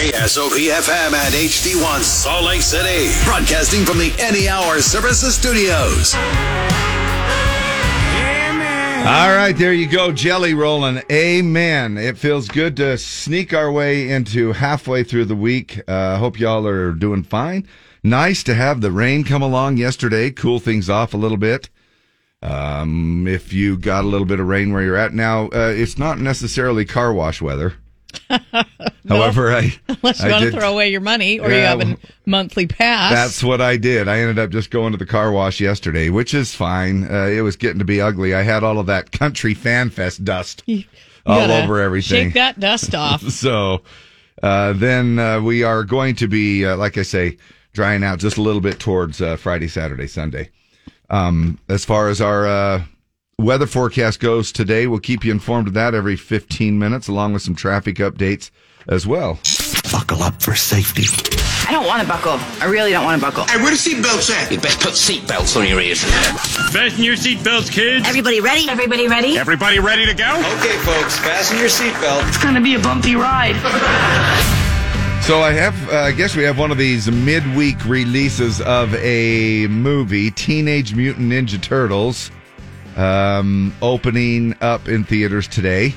KSOP FM and HD1 Salt Lake City. Broadcasting from the Any Hour Services Studios. All right, there you go, jelly rolling. Amen. It feels good to sneak our way into halfway through the week. Uh, hope y'all are doing fine. Nice to have the rain come along yesterday, cool things off a little bit. Um, if you got a little bit of rain where you're at now, uh, it's not necessarily car wash weather. However, I Unless you I want to throw away your money or you have a monthly pass. That's what I did. I ended up just going to the car wash yesterday, which is fine. Uh, it was getting to be ugly. I had all of that country fan fest dust You all over everything. Shake that dust off. so uh, then uh, we are going to be, uh, like I say, drying out just a little bit towards uh, Friday, Saturday, Sunday. Um, as far as our uh, weather forecast goes today, we'll keep you informed of that every 15 minutes, along with some traffic updates as well. Buckle up for safety. I don't want to buckle. I really don't want to buckle. Hey, where the seatbelts at? You best put seatbelts on your ears. Fasten your seatbelts, kids. Everybody ready? Everybody ready? Everybody ready to go? Okay, folks, fasten your seatbelt. It's gonna be a bumpy ride. So I have, uh, I guess we have one of these midweek releases of a movie, Teenage Mutant Ninja Turtles, um, opening up in theaters today.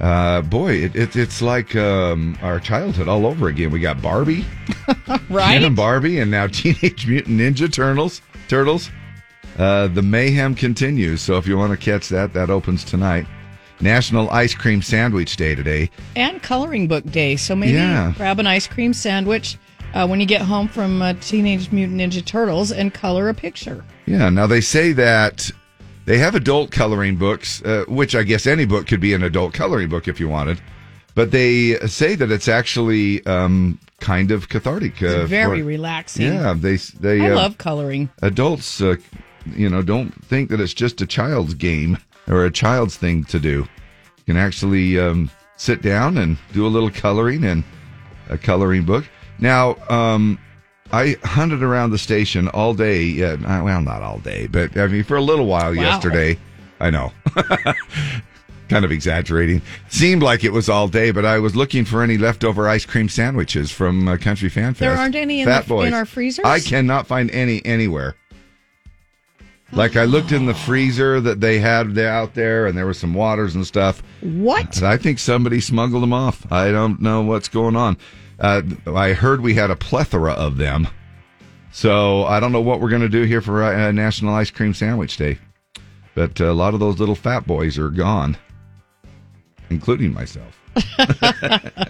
Uh, boy, it, it, it's like um, our childhood all over again. We got Barbie, Right? Ken and Barbie, and now Teenage Mutant Ninja Turtles. Turtles. Uh, the mayhem continues. So if you want to catch that, that opens tonight. National Ice Cream Sandwich Day today. and coloring book day. So maybe Yeah. grab an ice cream sandwich uh, when you get home from uh, Teenage Mutant Ninja Turtles and color a picture. Yeah. Now they say that they have adult coloring books, uh, which I guess any book could be an adult coloring book if you wanted. But they say that it's actually um, kind of cathartic. Uh, Very for- relaxing. Yeah, they they I uh, love coloring. adults. Uh, you know, don't think that it's just a child's game or a child's thing to do. You can actually um, sit down and do a little coloring in a coloring book. Now, um, I hunted around the station all day. Yeah, well, not all day, but I mean, for a little while Wow. yesterday. I know. kind of exaggerating. Seemed like it was all day, but I was looking for any leftover ice cream sandwiches from uh, Country Fan Fest. There aren't any in the- in our freezers? I cannot find any anywhere. Like I looked in the freezer that they had out there, and there was some waters and stuff. What? I think somebody smuggled them off. I don't know what's going on. Uh, I heard we had a plethora of them, so I don't know what we're going to do here for uh, National Ice Cream Sandwich Day. But a lot of those little fat boys are gone, including myself.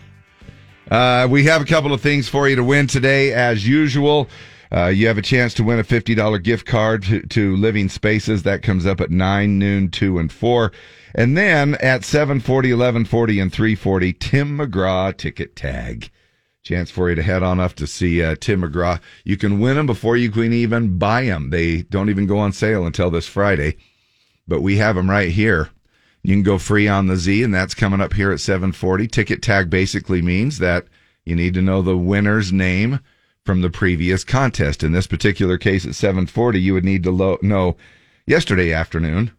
Uh, we have a couple of things for you to win today, as usual. Uh, you have a chance to win a $50 gift card to, to Living Spaces. That comes up at 9, noon, 2, and 4. And then at 740, 1140, and 340, Tim McGraw ticket tag. Chance for you to head on up to see uh, Tim McGraw. You can win them before you can even buy them. They don't even go on sale until this Friday, but we have them right here. You can go free on the Z, and that's coming up here at 740. Ticket tag basically means that you need to know the winner's name from the previous contest. In this particular case at 740, you would need to lo- know yesterday afternoon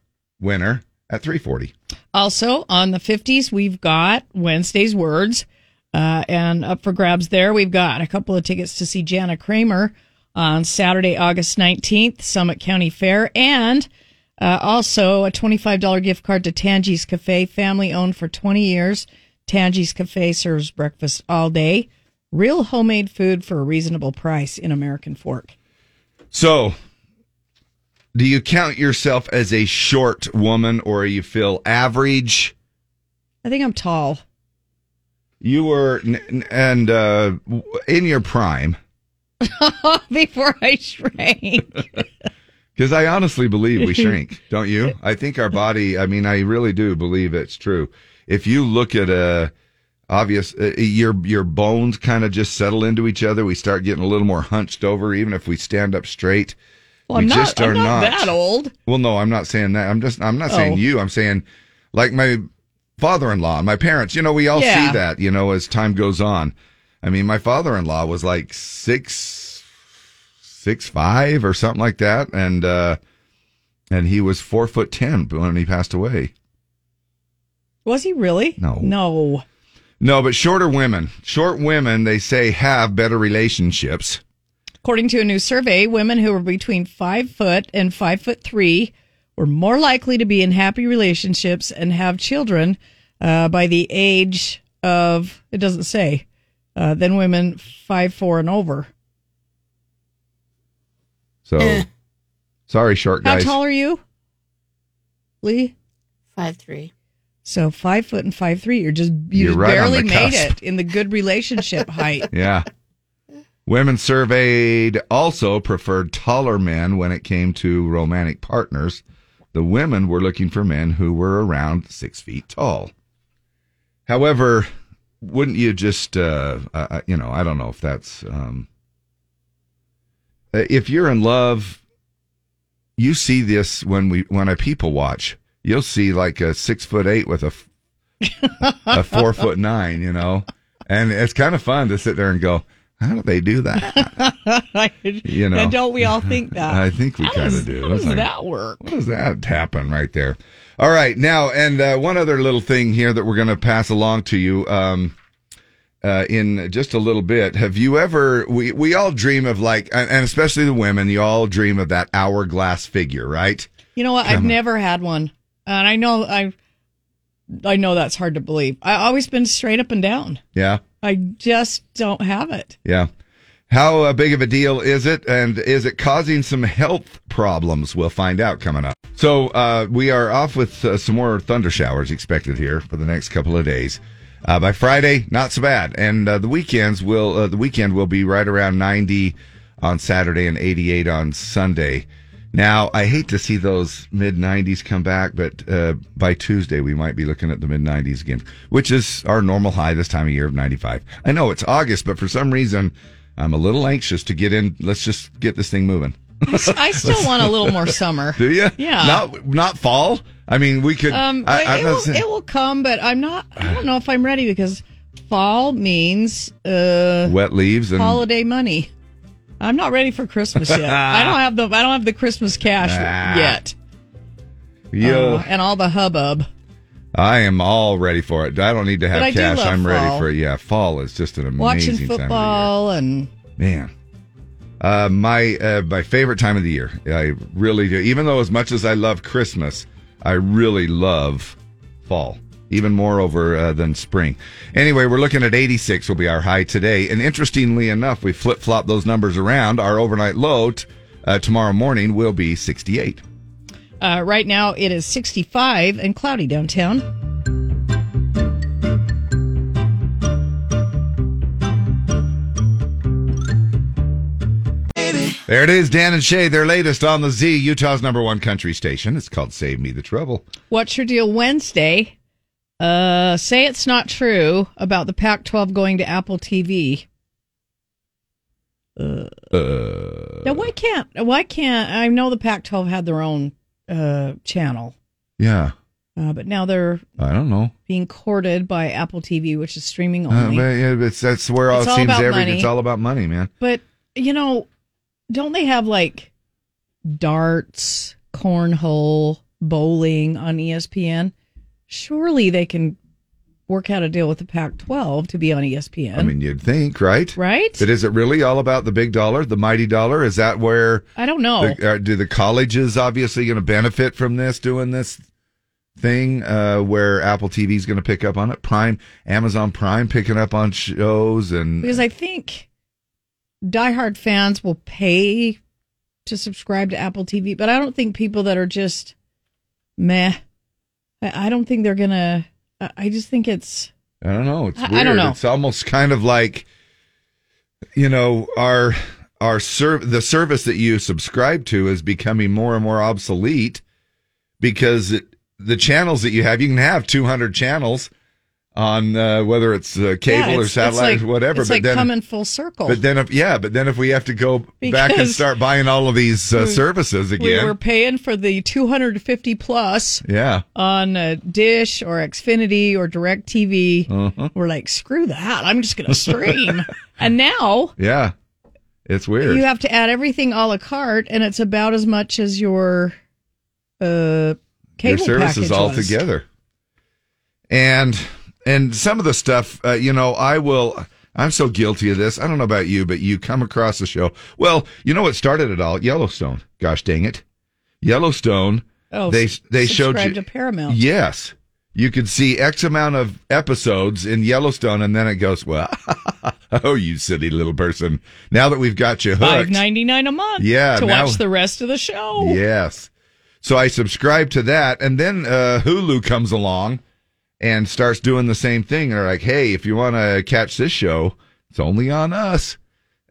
winner at 340. Also, on the 50s, we've got Wednesday's Words. Uh, and up for grabs there, we've got a couple of tickets to see Jana Kramer on Saturday, August 19th, Summit County Fair. And uh, also a $25 gift card to Tangi's Cafe, family owned for 20 years. Tangi's Cafe serves breakfast all day. Real homemade food for a reasonable price in American Fork. So, do you count yourself as a short woman or you feel average? I think I'm tall. You were, and uh, in your prime, Before I shrank. Because I honestly believe we shrink, don't you? I think our body, I mean, I really do believe it's true. If you look at a obvious, uh, your, your bones kind of just settle into each other. We start getting a little more hunched over, even if we stand up straight. Well, we I'm not, are I'm not, not. that old. Well, no, I'm not saying that. I'm just, I'm not saying Oh. you. I'm saying like my father-in-law, my parents, you know, we all Yeah. see that, you know, as time goes on. I mean, my father-in-law was like six, six, five or something like that. And, uh, and he was four foot ten when he passed away. Was he really? No. No. No, but shorter women, short women, they say have better relationships. According to a new survey, women who were between five foot and five foot three were more likely to be in happy relationships and have children uh, by the age of, it doesn't say, uh, than women five, four, and over. So, sorry, short guys. How tall are you, Lee? Five three. So five foot and five three. You're just you You're just right barely made cusp. it in the good relationship height. Yeah. Women surveyed also preferred taller men when it came to romantic partners. The women were looking for men who were around six feet tall. However, wouldn't you just, uh, uh, you know, I don't know if that's, um, uh, if you're in love, you see this when we, when I people watch, you'll see like a six foot eight with a a four foot nine, you know, and it's kind of fun to sit there and go, how do they do that? You know. and don't we all think that? I think we kind of do. How does like, that work? What does that happen right there? All right, now and uh, one other little thing here that we're going to pass along to you um, uh, in just a little bit. Have you ever? We we all dream of like, and especially the women. You all dream of that hourglass figure, right? You know what? I've on. never had one, and I know I, I know that's hard to believe. I've always been straight up and down. Yeah, I just don't have it. yeah. How uh, big of a deal is it, and is it causing some health problems? We'll find out coming up. So uh, we are off with uh, some more thunder showers expected here for the next couple of days. Uh, by Friday, not so bad, and uh, the weekends will the weekend will be right around ninety on Saturday and eighty eight on Sunday. Now, I hate to see those mid 90s come back, but uh, by Tuesday we might be looking at the mid 90s again, which is our normal high this time of year of 95. I know it's August, but for some reason I'm a little anxious to get in. Let's just get this thing moving. I still want a little more summer. Do you? Yeah. Not not fall. I mean, we could. Um, I, it, will, it will come, but I'm not. I don't know if I'm ready because fall means uh, wet leaves and holiday money. I'm not ready for Christmas yet. I don't have the I don't have the Christmas cash Ah. yet, Yo, Uh, and all the hubbub. I am all ready for it. I don't need to have But I do cash. I'm ready for it. Yeah, fall is just an amazing Watching time of the year. football and Man, uh, my uh, my favorite time of the year. I really do. Even though as much as I love Christmas, I really love fall. Even more over uh, than spring. Anyway, we're looking at 86 will be our high today. And interestingly enough, we flip flop those numbers around. Our overnight low t- uh, tomorrow morning will be 68. uh, right now it is 65 and cloudy downtown. There it is, Dan and Shay, their latest on the Z, Utah's number one country station. It's called Save Me the Trouble. What's your deal Wednesday? Uh, say it's not true about the Pac-12 going to Apple TV. Uh, Now, why can't why can't I know the Pac-12 had their own uh, channel, yeah, uh, but now they're I don't know. being courted by Apple TV, which is streaming Uh, only. but yeah, it's, that's where all it seems about every. money. It's all about money, man. But you know, don't they have like darts, cornhole, bowling on ESPN? Surely they can work out a deal with the Pac-12 to be on ESPN. I mean, you'd think, right? right? But is it really all about the big dollar, the mighty dollar? Is that where I don't know. the, uh, do the colleges obviously going to benefit from this, doing this thing uh, where Apple TV is going to pick up on it? Prime, Amazon Prime picking up on shows and because I think diehard fans will pay to subscribe to Apple TV, but I don't think people that are just meh. I, don't think they're gonna. I, I just think it's. I don't know. It's I- I don't know. It's almost kind of like, you know, our our serv- the service that you subscribe to is becoming more and more obsolete because it, the channels that you have, you can have 200 channels on uh, whether it's uh, cable yeah, or satellite it's or whatever. It's but like then, coming full circle. but then if yeah, but then if we have to go back and start buying all of these uh, we- services again, we again, were paying for the 250 plus yeah, on Dish or Xfinity or DirecTV. Uh-huh. We're like, screw that. I'm just going to stream. and now yeah, it's weird. you have to add everything a la carte, and it's about as much as your uh, your cable services package all was. together. And and some of the stuff, uh, you know, I will. I'm so guilty of this. I don't know about you, but you come across the show. Well, you know what started it all? Yellowstone. Gosh dang it, Yellowstone. Oh, they they showed you to Paramount. Yes, you could see X amount of episodes in Yellowstone, and then it goes, well, oh, you silly little person. Now that we've got you hooked, ninety nine a month. Yeah, to now- watch the rest of the show. Yes. So I subscribe to that, and then uh, Hulu comes along and starts doing the same thing. They're like, "Hey, if you want to catch this show, it's only on us."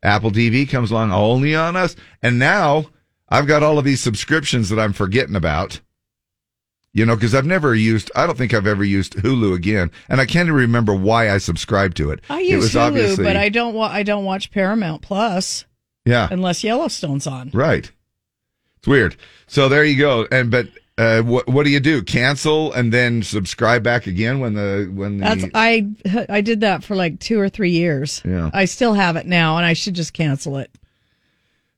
Apple TV comes along, only on us, and now I've got all of these subscriptions that I'm forgetting about. You know, because I've never used. I don't think I've ever used Hulu again, and I can't even remember why I subscribed to it. I it use was Hulu, but I don't. Wa- I don't watch Paramount Plus yeah, unless Yellowstone's on. Right. It's weird. So there you go. And but uh, what what do you do? Cancel and then subscribe back again when the when the That's I. I did that for like two or three years. Yeah. I still have it now, and I should just cancel it.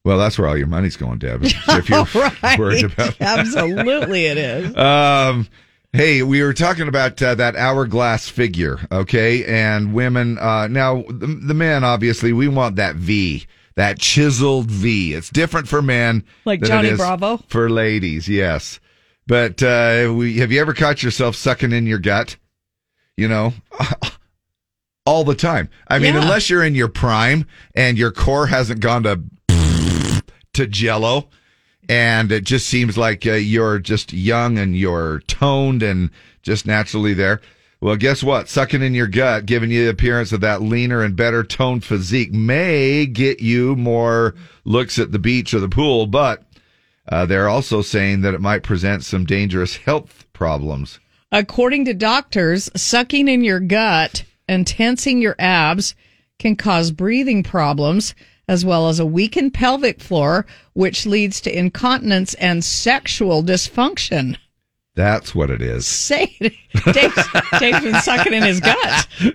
well that's where all your money's going, Deb. If you're right. worried about Absolutely, it is. Um, hey, we were talking about uh, that hourglass figure, okay? And women, uh, now the, the men, obviously, we want that V, that chiseled V. It's different for men, Like Johnny Bravo? for ladies. Yes, but uh, we have you ever caught yourself sucking in your gut? You know. All the time. I mean, Yeah. unless you're in your prime and your core hasn't gone to to jello and it just seems like uh, you're just young and you're toned and just naturally there. Well, guess what? Sucking in your gut, giving you the appearance of that leaner and better toned physique may get you more looks at the beach or the pool, but uh, they're also saying that it might present some dangerous health problems. According to doctors, sucking in your gut and tensing your abs can cause breathing problems as well as a weakened pelvic floor, which leads to incontinence and sexual dysfunction. That's what it is. Say it. Dave's, Dave's been sucking in his gut.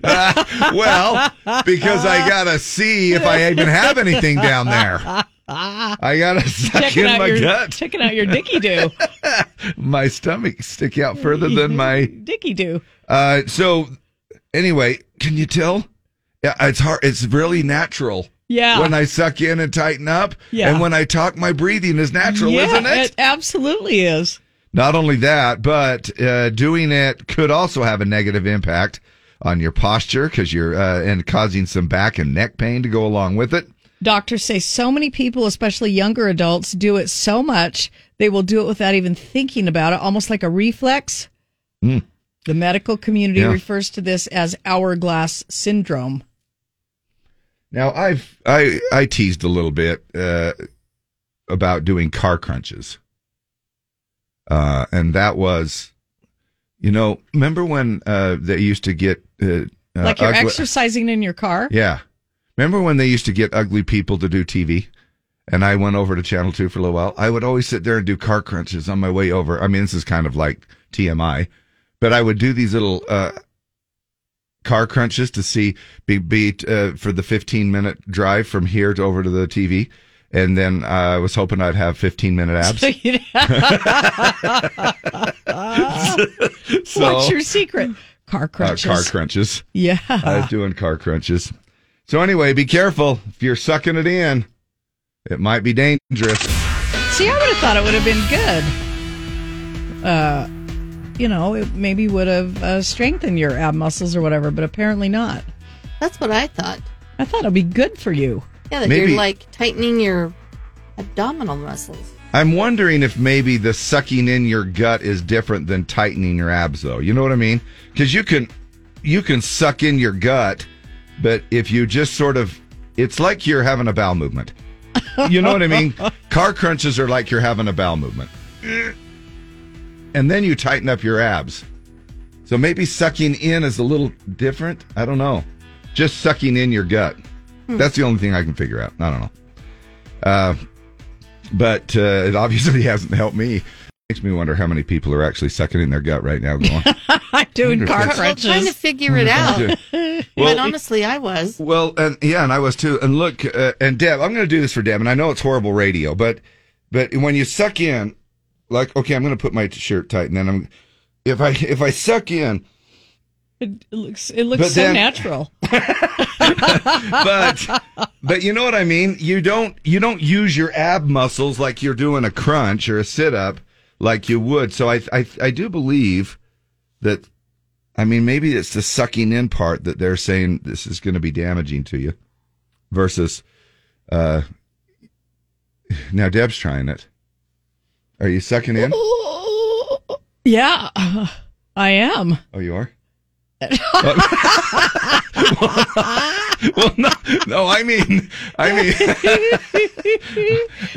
well, because I gotta see if I even have anything down there. I gotta suck Checking in my your gut. checking out your dicky do. My stomach stick out further than my. dicky do. Uh, so anyway, can you tell? Yeah, it's hard. It's really natural. Yeah. When I suck in and tighten up, Yeah. and when I talk, my breathing is natural, yeah, isn't it? it absolutely is. Not only that, but uh, doing it could also have a negative impact on your posture because you're uh, and causing some back and neck pain to go along with it. Doctors say so many people, especially younger adults, do it so much they will do it without even thinking about it, almost like a reflex. Mm. The medical community Yeah. refers to this as hourglass syndrome. Now, I've I I teased a little bit uh, about doing car crunches, uh, and that was, you know, remember when uh, they used to get uh, uh, like you're ugly- exercising in your car. Yeah, remember when they used to get ugly people to do TV? And I went over to Channel Two for a little while. I would always sit there and do car crunches on my way over. I mean, this is kind of like TMI, but I would do these little uh, car crunches to see be be uh, for the 15 minute drive from here to over to the TV. And then uh, I was hoping I'd have 15 minute abs. So- What's your secret? Car Uh, crunches. car crunches. Yeah. I was doing car crunches. So anyway, be careful if you're sucking it in. It might be dangerous. See, I would have thought it would have been good. Uh, you know, it maybe would have uh, strengthened your ab muscles or whatever, but apparently not. That's what I thought. I thought it'd be good for you. Yeah, that Maybe- you're like tightening your abdominal muscles. I'm wondering if maybe the sucking in your gut is different than tightening your abs, though. You know what I mean? Because you can, you can suck in your gut, but if you just sort of, it's like you're having a bowel movement. You know what I mean? Car crunches are like you're having a bowel movement, and then you tighten up your abs. So maybe sucking in is a little different. I don't know. Just sucking in your gut. That's the only thing I can figure out. I don't know. Uh, but uh, it obviously hasn't helped me. Makes me wonder how many people are actually sucking in their gut right now. Going, I'm doing car Well, Well, crunches. trying to figure it out. but well, honestly, I was. well, and yeah, and I was too. And look, uh, and Deb, I'm going to do this for Deb, and I know it's horrible radio, but but when you suck in, like, okay, I'm going to put my shirt tight, and then I'm if I if I suck in, It looks it looks But so then- natural. but but you know what I mean. You don't you don't use your ab muscles like you're doing a crunch or a sit up like you would. So I I I do believe that. I mean, maybe it's the sucking in part that they're saying this is going to be damaging to you, versus. uh Now Deb's trying it. Are you sucking in? Yeah, I am. Oh, you are. well, no, no. I mean, I mean,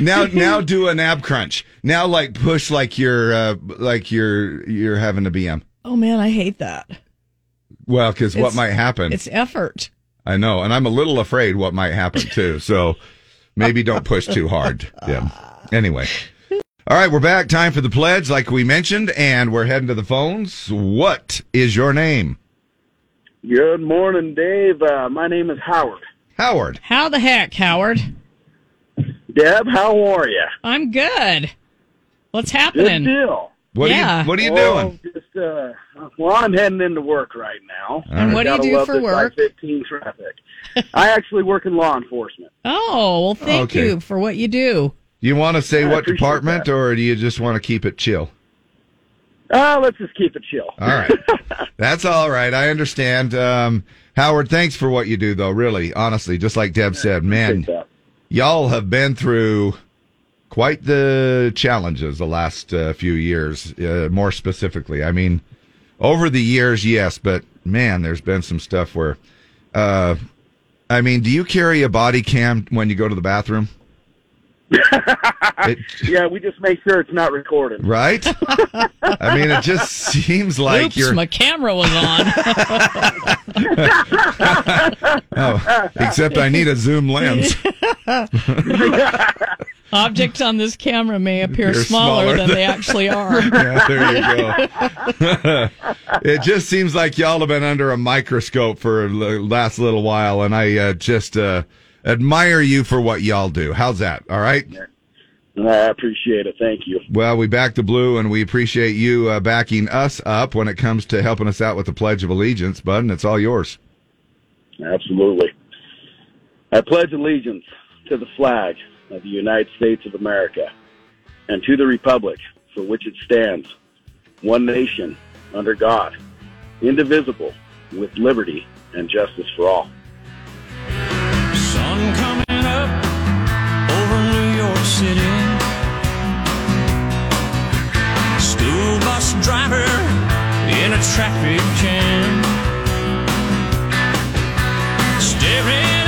now, now do an ab crunch. Now, like push like you're, uh, like you're, you're having a BM. Oh man, I hate that. Well, because what might happen? It's effort. I know, and I'm a little afraid what might happen too. So maybe don't push too hard. Yeah. Anyway. All right, we're back. Time for the pledge, like we mentioned, and we're heading to the phones. What is your name? Good morning, Dave. Uh, my name is Howard. Howard. How the heck, Howard? Deb, how are you? I'm good. What's Good happening? deal. What Yeah. are you What are you Oh, doing? Just uh, well, I'm heading into work right now. And what do you do love for this work? I-15 traffic. I actually work in law enforcement. Oh, well, thank Okay. you for what you do. Do you want to say I what department, that. or do you just want to keep it chill? Uh, let's just keep it chill. All right. That's all right. I understand. Um, Howard, thanks for what you do, though. Really, honestly, just like Deb said, man, y'all have been through quite the challenges the last uh, few years, uh, more specifically. I mean, over the years, yes, but man, there's been some stuff where, uh, I mean, do you carry a body cam when you go to the bathroom? It- Yeah, we just make sure it's not recorded. right? I mean, it just seems like Oops, you're. my camera was on. Oh, except I need a zoom lens. Objects on this camera may appear smaller, smaller than than- they actually are. Yeah, there you go. it just seems like y'all have been under a microscope for the last little while, and I uh, just uh, admire you for what y'all do. How's that? All right. I appreciate it. Thank you. Well, we back the blue, and we appreciate you uh, backing us up when it comes to helping us out with the Pledge of Allegiance, bud. And it's all yours. Absolutely. I pledge allegiance to the flag of the United States of America and to the republic for which it stands, one nation, under God, indivisible, with liberty and justice for all. City. School bus driver in a traffic jam. Staring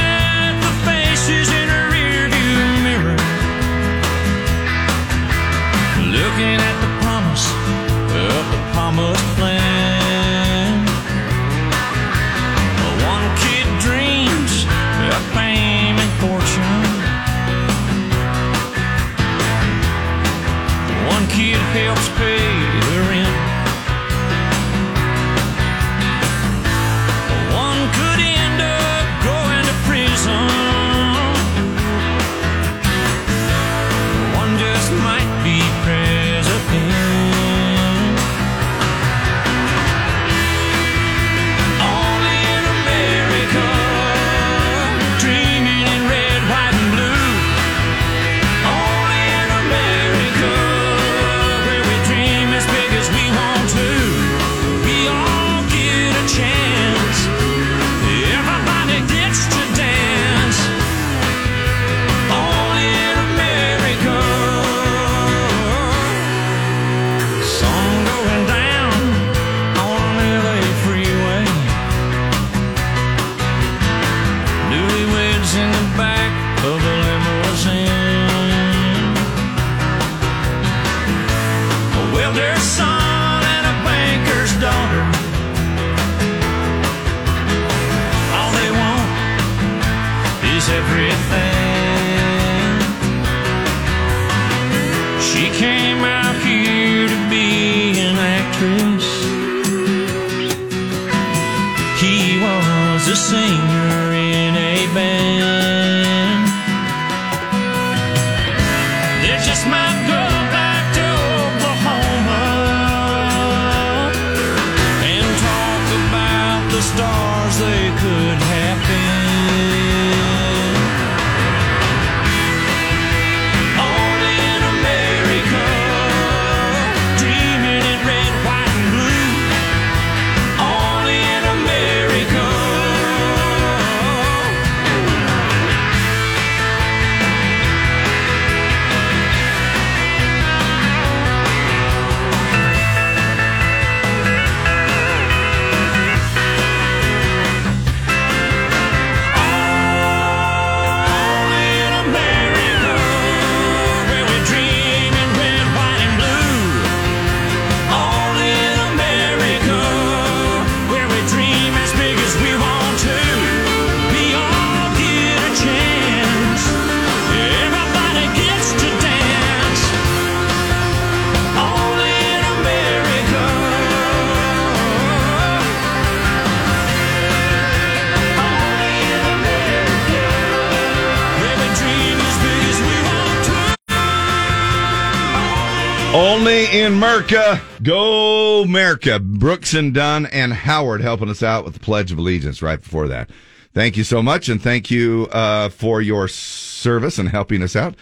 in Merca. Go Merca. Brooks and Dunn and Howard helping us out with the Pledge of Allegiance right before that. Thank you so much, and thank you uh, for your service and helping us out.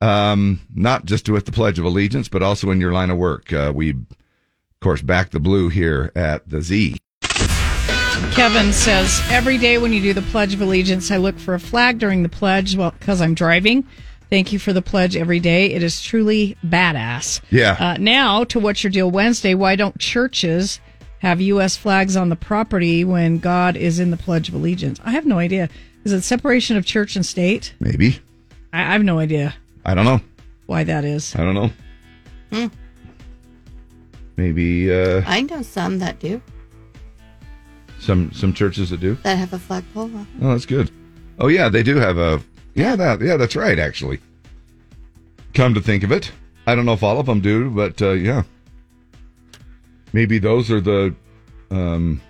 Um, not just with the Pledge of Allegiance, but also in your line of work. Uh, we, of course, back the blue here at the Z. Kevin says every day when you do the Pledge of Allegiance, I look for a flag during the pledge. Well, because I'm driving. Thank you for the pledge every day. It is truly badass. Yeah. Uh, now to what's your deal Wednesday? Why don't churches have U.S. flags on the property when God is in the Pledge of Allegiance? I have no idea. Is it separation of church and state? Maybe. I, I have no idea I don't know. why that is. I don't know. Hmm. Maybe uh, I know some that do some some churches that do. that have a flagpole. Oh, that's good. Oh yeah, they do have a yeah that yeah that's right actually. Come to think of it, I don't know if all of them do, but uh, yeah, maybe those are the um,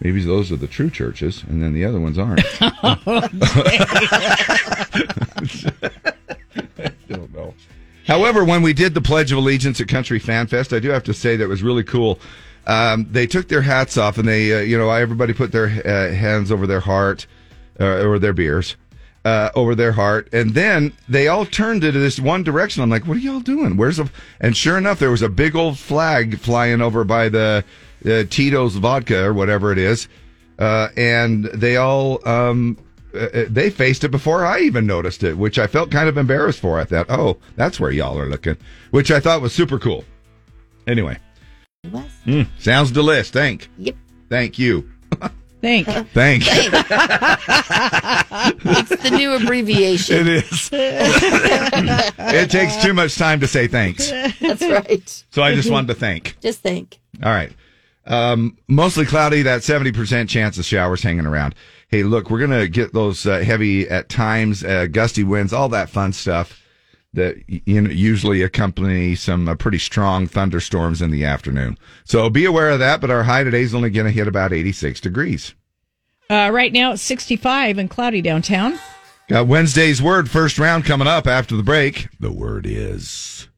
maybe those are the true churches, and then the other ones aren't. I don't know. However, when we did the Pledge of Allegiance at Country Fan Fest, I do have to say that was really cool. Um, they took their hats off and they, uh, you know, everybody put their uh, hands over their heart uh, or their beers uh, over their heart, and then they all turned to this one direction. I'm like, "What are y'all doing? Where's the? And sure enough, there was a big old flag flying over by the uh, Tito's vodka or whatever it is, uh, and they all um, uh, they faced it before I even noticed it, which I felt kind of embarrassed for. I thought, "Oh, that's where y'all are looking," which I thought was super cool. Anyway. Mm, sounds delish. Thank. Yep. Thank you. Thank. Thank. It's the new abbreviation. It is. it takes too much time to say thanks. That's right. So I just wanted to thank. Just think. All right. Um, mostly cloudy, that 70% chance of showers hanging around. Hey, look, we're going to get those uh, heavy at times, uh, gusty winds, all that fun stuff that you know, usually accompany some uh, pretty strong thunderstorms in the afternoon. So be aware of that, but our high today is only going to hit about 86 degrees. Uh, right now it's 65 and cloudy downtown. Got Wednesday's word first round coming up after the break. The word is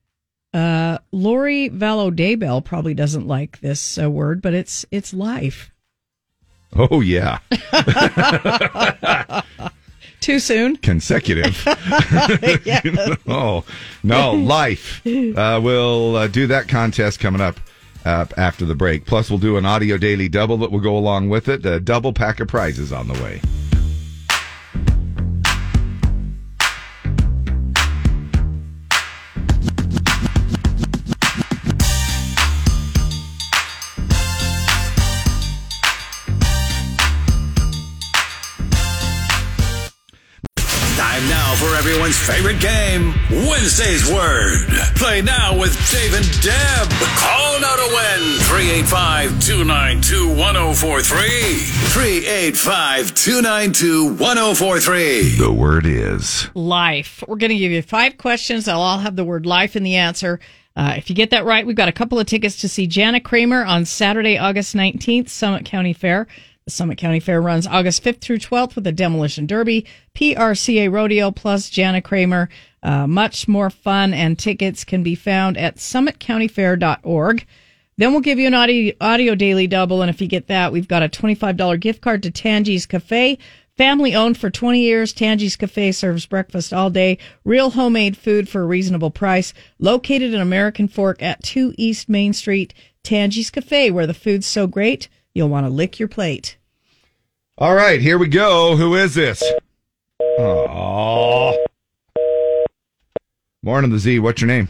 Uh, Lori Vallow Daybell probably doesn't like this uh, word, but it's it's life. Oh yeah. Too soon. Consecutive. oh no, life. Uh, we'll uh, do that contest coming up uh, after the break. Plus, we'll do an audio daily double that will go along with it. A double pack of prizes on the way. Everyone's game, Wednesday's Word. Play now with Dave and Deb. Call now to win 385 292 1043. 385 292 1043. The word is Life. We're going to give you five questions. I'll all have the word life in the answer. Uh, if you get that right, we've got a couple of tickets to see Jana Kramer on Saturday, August 19th, Summit County Fair. The Summit County Fair runs August 5th through 12th with a demolition derby, PRCA rodeo, plus Jana Kramer. Uh, much more fun, and tickets can be found at summitcountyfair.org. Then we'll give you an audio, audio daily double, and if you get that, we've got a $25 gift card to Tangi's Cafe. Family owned for 20 years, Tangi's Cafe serves breakfast all day, real homemade food for a reasonable price. Located in American Fork at 2 East Main Street, Tangi's Cafe, where the food's so great, you'll want to lick your plate. All right. Here we go. Who is this? Oh, morning, the Z. What's your name?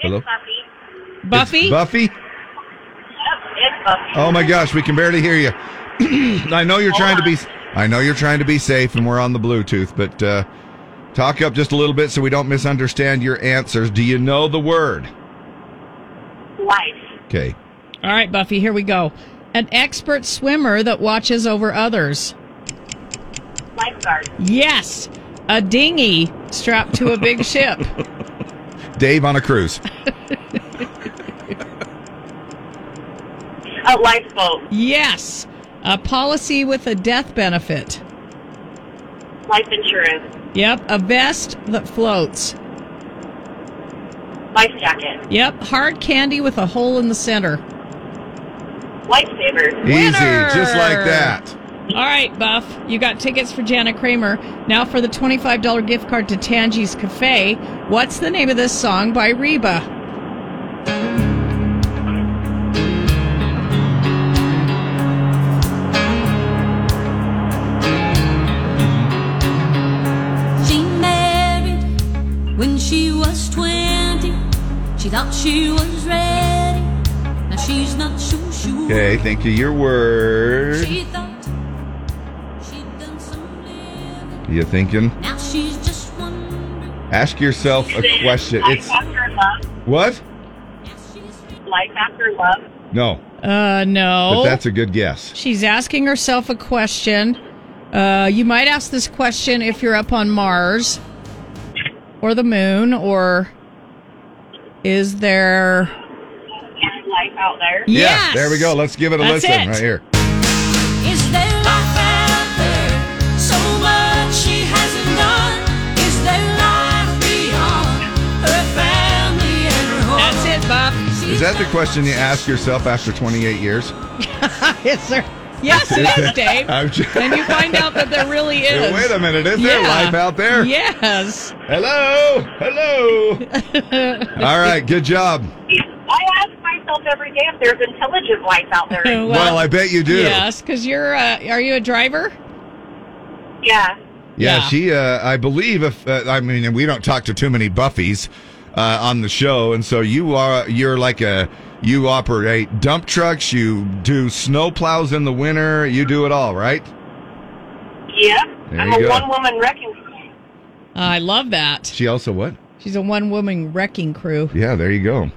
Hello, Buffy? Buffy. Buffy. Yep, it's Buffy. Oh my gosh, we can barely hear you. I know you're trying to be. I know you're trying to be safe, and we're on the Bluetooth, but uh, talk up just a little bit so we don't misunderstand your answers. Do you know the word? Life. Okay. All right, Buffy, here we go. An expert swimmer that watches over others. Lifeguard. Yes, a dinghy strapped to a big ship. Dave on a cruise. A lifeboat. Yes, a policy with a death benefit. Life insurance. Yep, a vest that floats. Life jacket. Yep, hard candy with a hole in the center. Lifesaver. Easy, Winner! just like that. All right, Buff, you got tickets for Jana Kramer. Now for the $25 gift card to Tangi's Cafe. What's the name of this song by Reba? She married when she was 20. She thought she was ready. Now she's not so sure. Okay, thank you. your word. She thought she'd done some living. You thinking? Now she's just wondering. Ask yourself a question. Life It's after love. what? Life after love. No, Uh, no. but that's a good guess. She's asking herself a question. Uh, you might ask this question if you're up on Mars or the moon, or is there. Is life out there? Yeah, there we go. Let's give it a That's listen it. right here. Is there life out there? So much she hasn't done. Is there life beyond her family and her home? That's it, Buff. Is that the question you ask yourself after 28 years? yes, sir. Yes, it is, Dave. Just- and you find out that there really is. Wait a minute, is there Yeah. life out there? Yes. Hello, hello. All right, good job. I ask myself every day if there's intelligent life out there. Well, I bet you do. Yes, because you're. Uh, are you a driver? yeah. Yeah, Yeah. she. Uh, I believe if uh, I mean, and we don't talk to too many Buffys uh, on the show, and so you are. You're like a. You operate dump trucks. You do snow plows in the winter. You do it all, right? Yeah. There I'm you a go. one woman wrecking crew. I love that. She also what? She's a one woman wrecking crew. Yeah, there you go.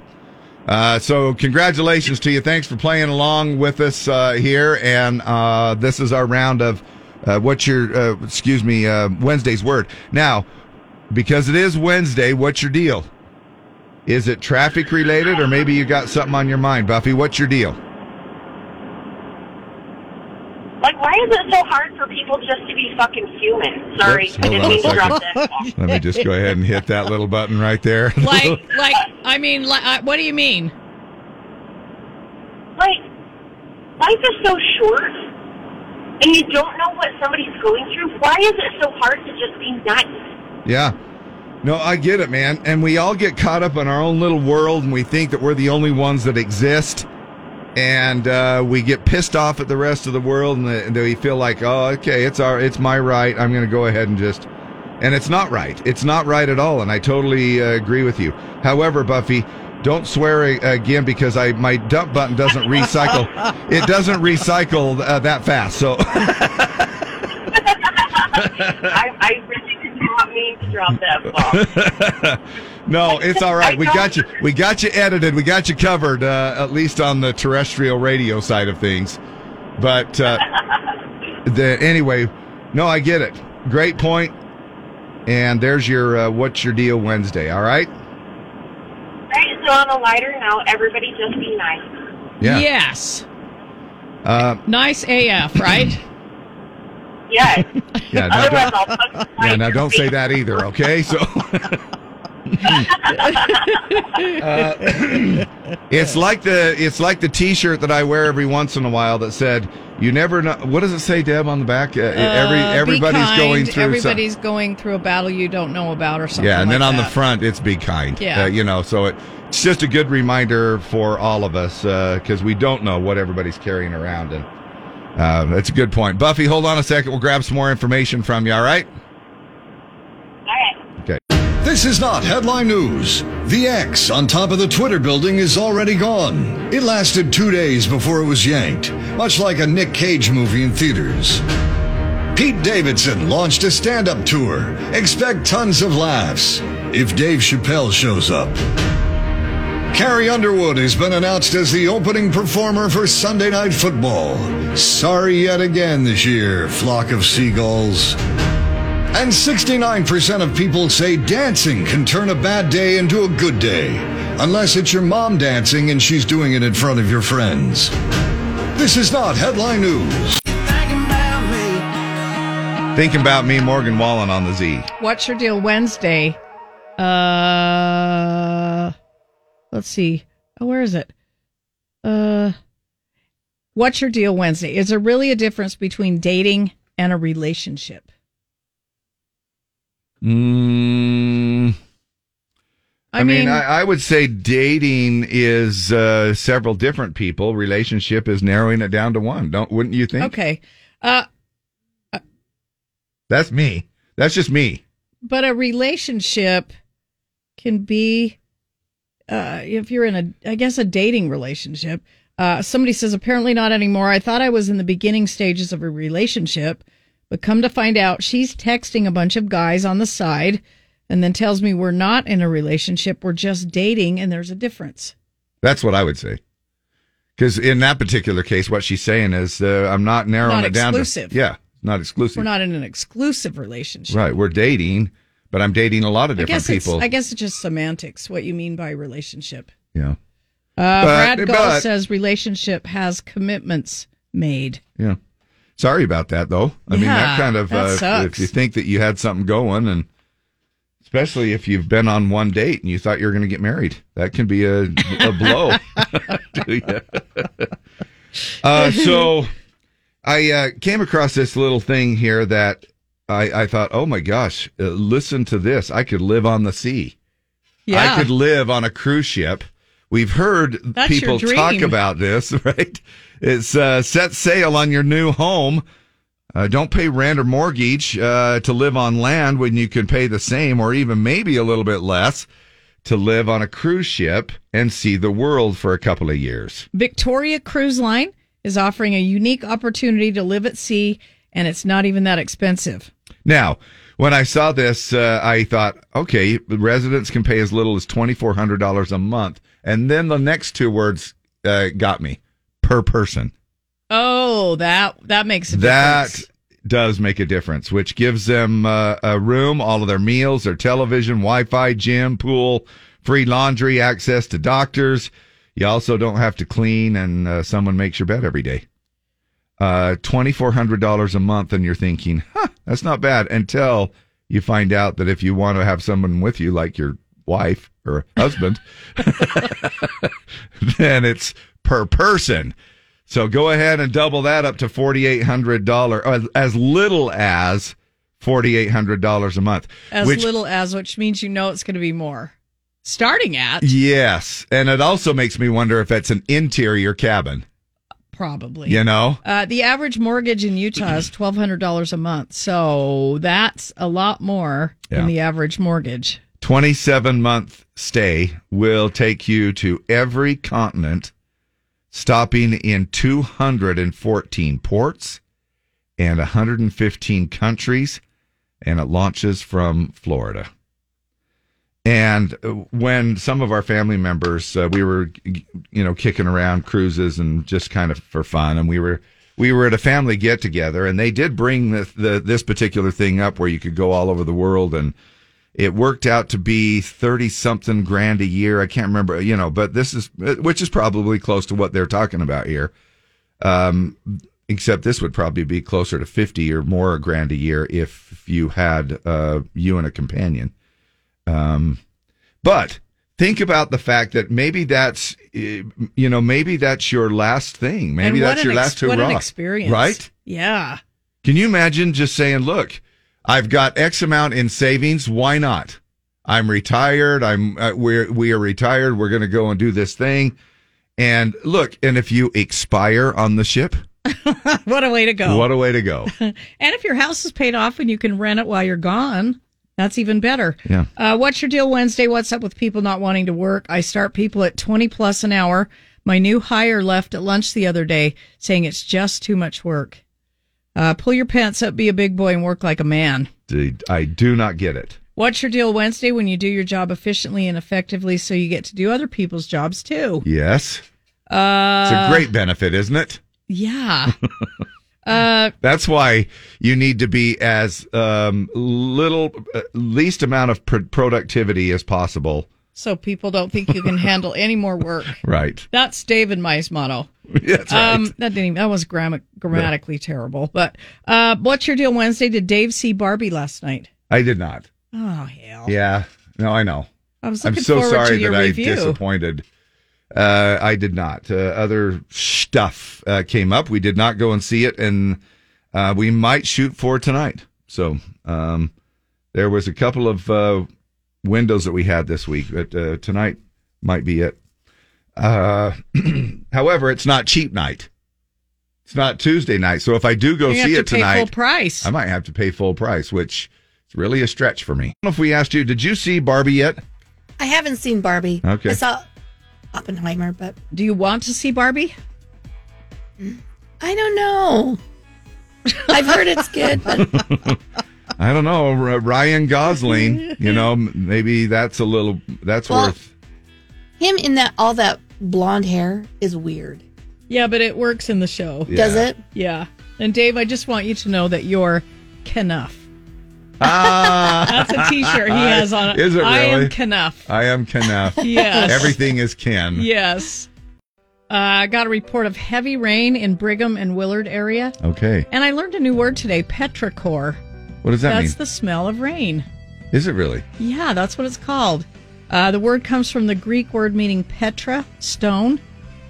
Uh, so congratulations to you. Thanks for playing along with us uh, here, and uh, this is our round of uh, what's your uh, excuse me Wednesday's word. Now, because it is Wednesday, what's your deal? Is it traffic related, or maybe you got something on your mind, Buffy? What's your deal? Like, why is it so hard for people just to be fucking human? Sorry, Oops, I didn't mean to drop second. that. Let me just go ahead and hit that little button right there. Like, like, I mean, like, uh, what do you mean? Like, life is so short, and you don't know what somebody's going through. Why is it so hard to just be nice? Yeah. No, I get it, man. And we all get caught up in our own little world and we think that we're the only ones that exist. And uh, we get pissed off at the rest of the world and the, and we feel like, oh, okay, it's our, it's my right. I'm going to go ahead and just. And it's not right. It's not right at all. And I totally uh, agree with you. However, Buffy, don't swear a- again because I my dump button doesn't recycle. it doesn't recycle uh, that fast. So. I, I really did not mean to drop that bomb. no, it's all right. We got you. We got you edited. We got you covered, uh, at least on the terrestrial radio side of things. But uh, the anyway, no, I get it. Great point. And there's your uh, what's your deal Wednesday. All right. Right, so on a lighter note, everybody just be nice. Yeah. Yes. Uh, Nice AF, right? Yes. yeah. Now Otherwise, don't, I'll punch yeah. Now don't say that either. Okay. So. Uh, it's like the it's like the T-shirt that I wear every once in a while that said, "You never know." What does it say, Deb, on the back? Uh, every Uh, be everybody's going through. some- Everybody's going through a battle you don't know about, or something. yeah, and then on that. the front, it's "Be kind." Yeah. Uh, you know, so it, it's just a good reminder for all of us because we don't know what everybody's carrying around, and uh, that's a good point. Buffy, hold on a second. We'll grab some more information from you. All right? This is not headline news. The X on top of the Twitter building is already gone. It lasted two days before it was yanked, much like a Nick Cage movie in theaters. Pete Davidson launched a stand up tour. Expect tons of laughs if Dave Chappelle shows up. Carrie Underwood has been announced as the opening performer for Sunday Night Football. Sorry yet again this year, flock of seagulls. And 69% of people say dancing can turn a bad day into a good day, unless it's your mom dancing and she's doing it in front of your friends. This is not headline news. Thinking about me, Morgan Wallen on the Z. What's your deal Wednesday? Uh, let's see. Oh, where is it? Uh, what's your deal Wednesday? Is there really a difference between dating and a relationship? Mm, I, I mean, mean- I, I would say dating is uh, several different people. Relationship is narrowing it down to one. Don't wouldn't you think? Okay. Uh, That's me. That's just me. but a relationship can be uh if you're in a i guess a dating relationship uh somebody says apparently not anymore i thought i was in the beginning stages of a relationship but come to find out she's texting a bunch of guys on the side and then tells me we're not in a relationship we're just dating and there's a difference That's what I would say. Because in that particular case, what she's saying is, uh, I'm not narrowing Not it down exclusive. to yeah, not exclusive. we're not in an exclusive relationship right. We're dating, but I'm dating a lot of I different guess people. I guess it's just semantics what you mean by relationship. yeah, Uh, But- Brad Gull but- says relationship has commitments made. yeah. Sorry about that, though. I mean, that kind of that uh, if- sucks. if you think that you had something going, and especially if you've been on one date and you thought you were going to get married, that can be a, a blow to you. uh, so I uh, came across this little thing here that I, I thought, oh my gosh, uh, listen to this. I could live on the sea. Yeah. I could live on a cruise ship. We've heard That's people talk about this, right? It's uh, set sail on your new home. Uh, don't pay rent or mortgage uh, to live on land when you can pay the same or even maybe a little bit less to live on a cruise ship and see the world for a couple of years. Victoria Cruise Line is offering a unique opportunity to live at sea, and it's not even that expensive. Now, when I saw this, uh, I thought, okay, residents can pay as little as $2,400 a month. And then the next two words uh, got me per person. Oh, that that makes a That difference. does make a difference, which gives them uh, a room, all of their meals, their television, Wi Fi, gym, pool, free laundry, access to doctors. You also don't have to clean, and uh, someone makes your bed every day. Uh, $2,400 a month, and you're thinking, huh, that's not bad until you find out that if you want to have someone with you, like your wife or husband, then it's per person. So go ahead and double that up to $4,800, as, as little as $4,800 a month. As which, little as, which means you know it's going to be more. Starting at Yes. And it also makes me wonder if it's an interior cabin, probably. you know? Uh, the average mortgage in Utah is twelve hundred dollars a month, so that's a lot more Yeah. than the average mortgage. 27 month stay will take you to every continent, stopping in 214 ports and 115 countries, and it launches from Florida. And uh, when some of our family members, uh, we were, you know, kicking around cruises and just kind of for fun, and we were we were at a family get together, and they did bring the, the this particular thing up where you could go all over the world, and it worked out to be thirty something grand a year. I can't remember, you know, but this is which is probably close to what they're talking about here. Um, except this would probably be closer to fifty or more grand a year if you had uh, you and a companion. Um, but think about the fact that maybe that's uh, you know maybe that's your last thing. Maybe that's your ex- last hurrah. What an experience, right? Yeah. Can you imagine just saying, "Look, I've got X amount in savings. Why not? I'm retired. I'm uh, we're we are retired. We're going to go and do this thing." And look, and if you expire on the ship, what a way to go! what a way to go! and if your house is paid off and you can rent it while you're gone, that's even better. Yeah. Uh, what's your deal Wednesday? What's up with people not wanting to work? I start people at 20 plus an hour. My new hire left at lunch the other day saying it's just too much work. Uh, pull your pants up, be a big boy, and work like a man. Dude, I do not get it. What's your deal Wednesday when you do your job efficiently and effectively so you get to do other people's jobs too? Yes, Uh, it's a great benefit, isn't it? Yeah. uh, That's why you need to be as um, little, uh, least amount of pr- productivity as possible. so people don't think you can handle any more work. Right. That's Dave and Mai's motto. That's right. Um, that didn't even, that was gram- grammatically terrible. But uh, what's your deal Wednesday? Did Dave see Barbie last night? I did not. Oh hell! Yeah. No, I know. I was I'm so sorry that review. I disappointed. Uh, I did not. Uh, other stuff uh, came up. We did not go and see it, and uh, we might shoot for tonight. So um, there was a couple of uh, windows that we had this week, but uh, tonight might be it. Uh, however, it's not cheap night. It's not Tuesday night. So if I do go You have see to it pay tonight, full price. I might have to pay full price, which is really a stretch for me. I don't know if we asked you, did you see Barbie yet? I haven't seen Barbie. Okay. I saw Oppenheimer, but Do you want to see Barbie? I don't know. I've heard it's good, but I don't know. Ryan Gosling, you know, maybe that's a little, that's Well- worth. Him in that all that blonde hair is weird. Yeah, but it works in the show. Does it? Yeah. And Dave, I just want you to know that you're Kenough. Ah, That's a T-shirt he has on Is it really? I am really? Kenough. I am Kenneth. Yes. Everything is Ken. Yes. Uh, I got a report of heavy rain in Brigham and Willard area. Okay. And I learned a new word today, petrichor. What does that That's mean? That's the smell of rain. Is it really? Yeah, that's what it's called. Uh, the word comes from the Greek word meaning petra, stone,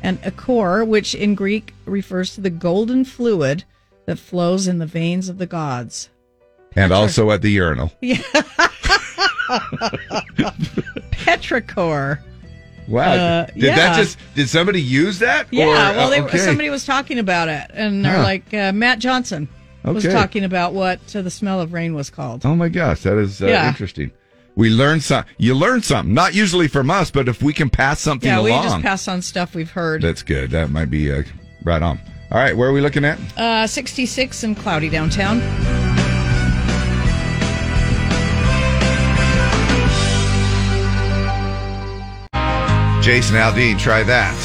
and ichor, which in Greek refers to the golden fluid that flows in the veins of the gods. And also at the urinal. Yeah. Petrichor. Wow. Uh, did yeah. that just, did somebody use that? Yeah, Or, well, uh, they, okay. somebody was talking about it, and they're Huh. like, uh, Matt Johnson was talking about what uh, the smell of rain was called. Oh my gosh, that is uh, Yeah. interesting. We learn some. You learn something, not usually from us, but if we can pass something along. yeah, we just pass on stuff we've heard. that's good. That might be uh, right on. All right, where are we looking at? Uh, 66 and cloudy downtown. Jason Aldean, try that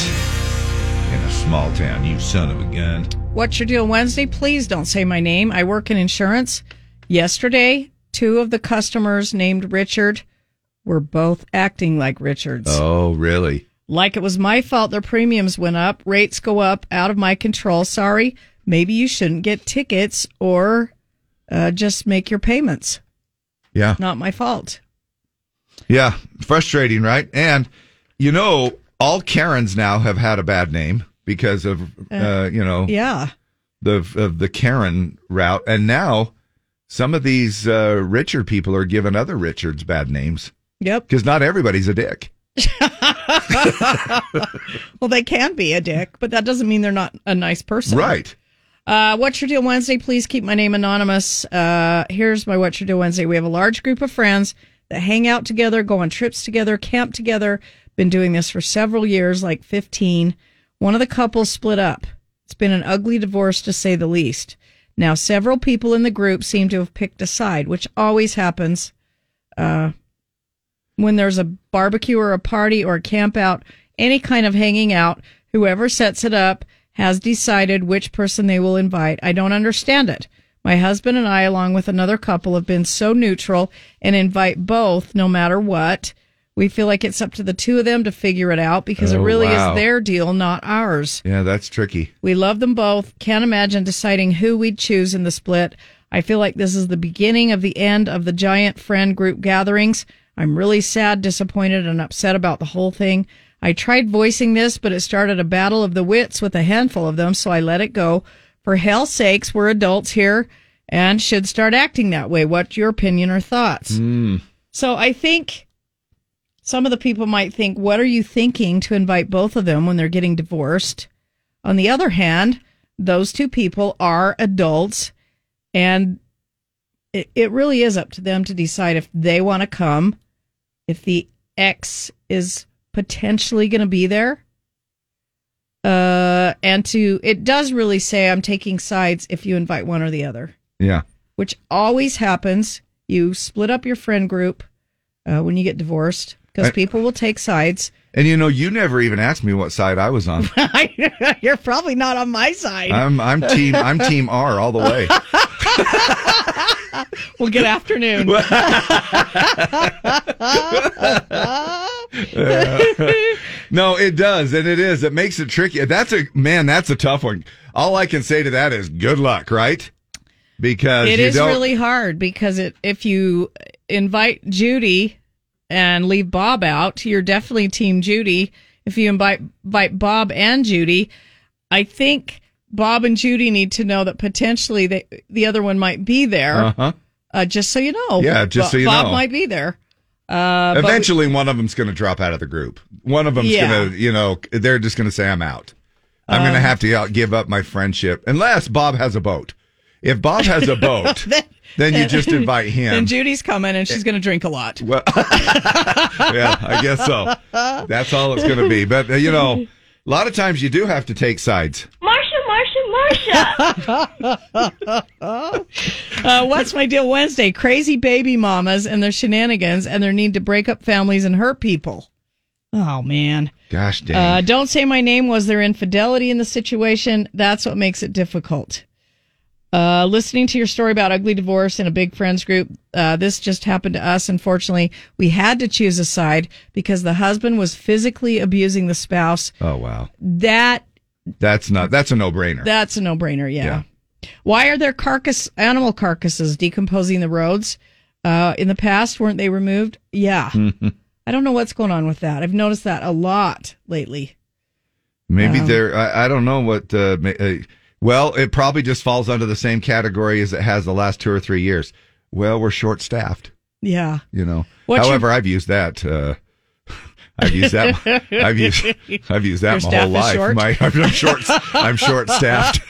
in a small town. You son of a gun. What's your deal Wednesday? Please don't say my name. I work in insurance. Yesterday, two of the customers named Richard were both acting like Richards. Oh, really? Like it was my fault their premiums went up, rates go up, out of my control. Sorry. Maybe you shouldn't get tickets or uh, just make your payments. Yeah. Not my fault. Yeah, frustrating, right? And you know, all Karens now have had a bad name because of uh, you know Yeah. the of the Karen route, and now some of these uh, Richard people are giving other Richards bad names. Yep. because not everybody's a dick. Well, they can be a dick, but that doesn't mean they're not a nice person. Right. Uh, What's Your Deal Wednesday? Please keep my name anonymous. Uh, here's my What's Your Deal Wednesday. We have a large group of friends that hang out together, go on trips together, camp together. Been doing this for several years, like 15. One of the couples split up. It's been an ugly divorce to say the least. Now, several people in the group seem to have picked a side, which always happens uh, when there's a barbecue or a party or a camp out, any kind of hanging out. Whoever sets it up has decided which person they will invite. I don't understand it. My husband and I, along with another couple, have been so neutral and invite both no matter what. We feel like it's up to the two of them to figure it out because it Oh, really wow. is their deal, not ours. Yeah, that's tricky. We love them both. Can't imagine deciding who we'd choose in the split. I feel like this is the beginning of the end of the giant friend group gatherings. I'm really sad, disappointed, and upset about the whole thing. I tried voicing this, but it started a battle of the wits with a handful of them, so I let it go. For hell's sakes, we're adults here and should start acting that way. What's your opinion or thoughts? Mm. So I think some of the people might think, what are you thinking to invite both of them when they're getting divorced? On the other hand, those two people are adults and it, it really is up to them to decide if they want to come, if the ex is potentially going to be there. Uh, and to, it does really say I'm taking sides if you invite one or the other Yeah. which always happens. You split up your friend group uh, when you get divorced because people will take sides. And you know, you never even asked me what side I was on. You're probably not on my side. I'm I'm team I'm team R all the way. well, good afternoon. no, it does, and it is. It makes it tricky. That's a man. That's a tough one. All I can say to that is good luck, right? Because It is really hard because it if you invite Judy and leave Bob out, you're definitely Team Judy. If you invite, invite Bob and Judy, I think Bob and Judy need to know that potentially they, the other one might be there. Uh-huh. Uh, just so you know. Yeah, just so you Bob know. might be there. Uh, but we- Eventually, one of them's going to drop out of the group. One of them's Yeah. going to, you know, they're just going to say, I'm out. I'm going to Um, have to give up my friendship unless Bob has a boat. If Bob has a boat, then you just invite him. Then Judy's coming and she's going to drink a lot. Well, yeah, I guess so. That's all it's going to be. But, uh, you know, a lot of times you do have to take sides. Marsha, Marsha, Marsha. uh, what's my deal Wednesday? Crazy baby mamas and their shenanigans and their need to break up families and hurt people. Oh man. Gosh dang. Uh, don't say my name. Was there infidelity in the situation? That's what makes it difficult. Uh, listening to your story about ugly divorce in a big friends group, uh, this just happened to us. Unfortunately, we had to choose a side because the husband was physically abusing the spouse. oh, wow. That That's not, that's a no brainer. that's a no brainer. Yeah. Why are there carcass animal carcasses decomposing the roads? Uh, in the past, weren't they removed? Yeah. I don't know what's going on with that. I've noticed that a lot lately. Maybe Um, there. I, I don't know what. Uh, uh, well, it probably just falls under the same category as it has the last two or three years. Well, we're short staffed. Yeah. You know. What's your- However, I've used that. Uh, I've used that. I've used. I've used that Your my whole life. short? My, I'm short. I'm short staffed.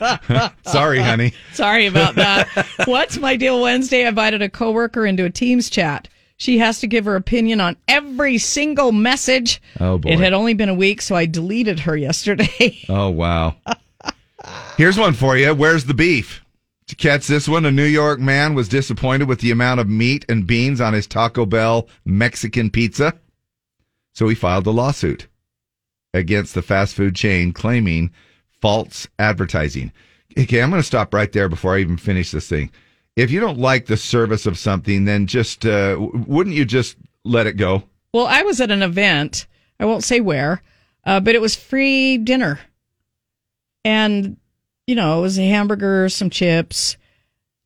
Sorry, honey. Sorry about that. What's my deal Wednesday? I invited a coworker into a Teams chat. She has to give her opinion on every single message. Oh boy. It had only been a week, so I deleted her yesterday. Oh wow. Here's one for you. Where's the beef? To catch this one, a New York man was disappointed with the amount of meat and beans on his Taco Bell Mexican pizza. So he filed a lawsuit against the fast food chain claiming false advertising. Okay, I'm going to stop right there before I even finish this thing. If you don't like the service of something, then just uh, wouldn't you just let it go? Well, I was at an event. I won't say where, uh, but it was free dinner. And, you know, it was a hamburger, some chips,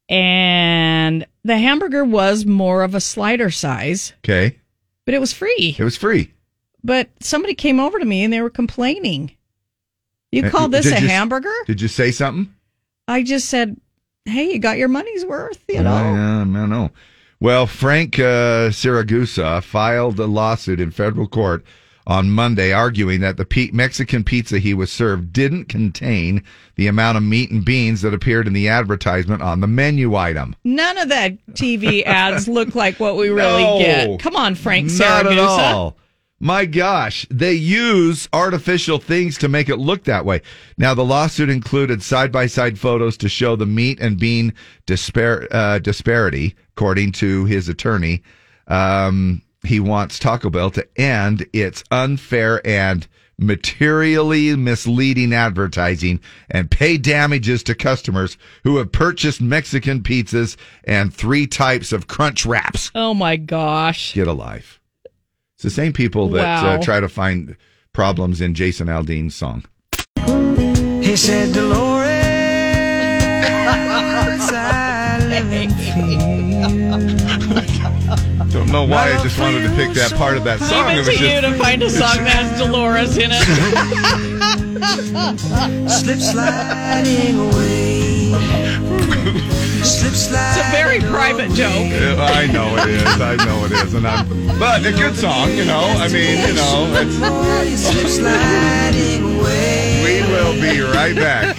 and the hamburger was more of a slider size, Okay, but it was free. it was free. But somebody came over to me and they were complaining. You Uh, call this a you- hamburger? Did you say something? I just said, hey, you got your money's worth, you know? I, uh, I know. Well, Frank uh, Siragusa filed a lawsuit in federal court on Monday, arguing that the pe- Mexican pizza he was served didn't contain the amount of meat and beans that appeared in the advertisement on the menu item. None of that TV ads look like what we really No. get. Come on, Frank Not at all. My gosh, they use artificial things to make it look that way. Now, the lawsuit included side by side photos to show the meat and bean dispar- uh, disparity, according to his attorney. Um, he wants Taco Bell to end its unfair and materially misleading advertising and pay damages to customers who have purchased Mexican pizzas and three types of crunch wraps. Oh my gosh. Get a life. It's the same people that Wow. uh, try to find problems in Jason Aldean's song. He said, Dolores, I live. Don't know why I just wanted to pick that part of that song. Leave It it was to you just- to find a song that has Dolores in it. Slip sliding away. Slip sliding It's a very private joke. I know it is. I know it is, and I'm. But a good song, you know. I mean, you know, it's. Slip sliding away. We will be right back.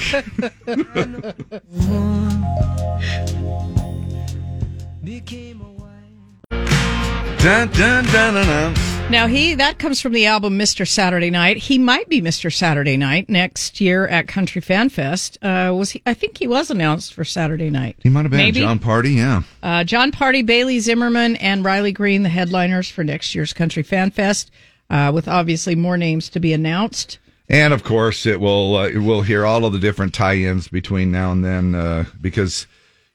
Dun, dun, dun, dun, dun. Now he that comes from the album Mr. Saturday Night. He might be Mr. Saturday Night next year at Country Fan Fest. Uh, was he? I think he was announced for Saturday night. He might have been Maybe. Jon Pardi, yeah. Uh, Jon Pardi, Bailey Zimmerman, and Riley Green, the headliners for next year's Country Fan Fest, uh, with obviously more names to be announced. And of course, it will. Uh, we'll hear all of the different tie-ins between now and then, uh, because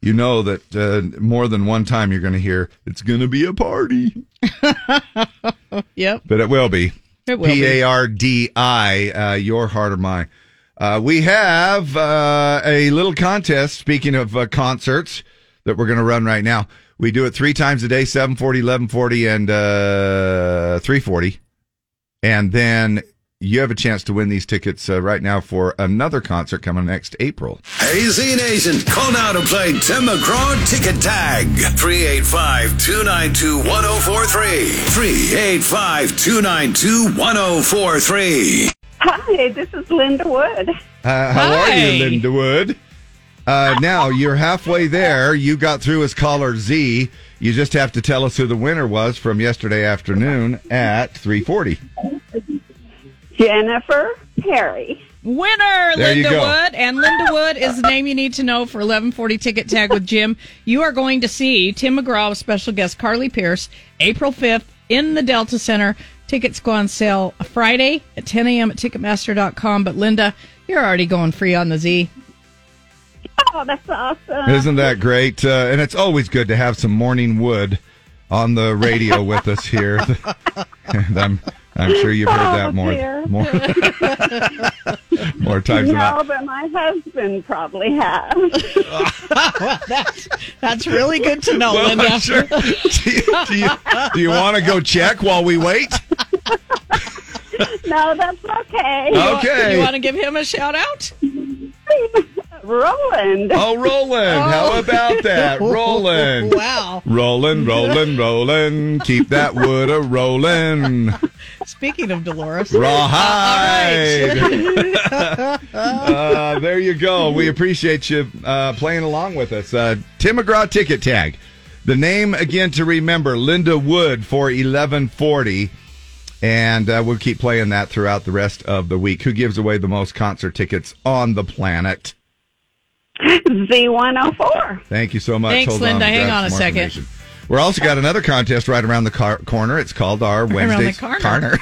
you know that uh, more than one time you're going to hear it's going to be a party, Yep. but it will be. It will be. P A R D I. Uh, your heart or mine. Uh, we have uh, a little contest. Speaking of uh, concerts, that we're going to run right now. We do it three times a day: 740, 1140, and uh, 340. And then you have a chance to win these tickets uh, right now for another concert coming next April. Hey, Z Nation, call now to play Tim McGraw Ticket Tag. 385 292 1043. 385 292 1043. Hi, this is Linda Wood. Uh, how are you, Linda Wood? Uh, now you're halfway there. You got through as caller Z. You just have to tell us who the winner was from yesterday afternoon at 3:40. Jennifer Perry. Winner, There Linda. Wood. And Linda Wood is the name you need to know for 1140 Ticket Tag with Jim. You are going to see Tim McGraw with special guest Carly Pearce April 5th in the Delta Center. Tickets go on sale Friday at 10 a.m. at Ticketmaster.com. But Linda, you're already going free on the Z. Oh, that's awesome. Isn't that great? Uh, and it's always good to have some morning wood on the radio with us here. and I'm I'm sure you've heard Oh, that more dear. more more times than no, not. but my husband probably has. that's, that's really good to know, Well, Linda. Sure. Do you, do you, do you want to go check while we wait? no, that's okay. Okay. Do you want to give him a shout out? Roland. Oh, Roland. Oh. How about that? Roland. Wow. Roland, Roland, rolling. Keep that wood a rolling. Speaking of Dolores. Rawhide. uh, there you go. We appreciate you uh, playing along with us. Uh, Tim McGraw ticket tag. The name again to remember: Linda Wood for eleven forty, and uh, we'll keep playing that throughout the rest of the week. Who gives away the most concert tickets on the planet? Z104. Thank you so much. Thanks, Hold Linda. on, Hang on a second. We're also got another contest right around the car- corner. It's called our around the corner.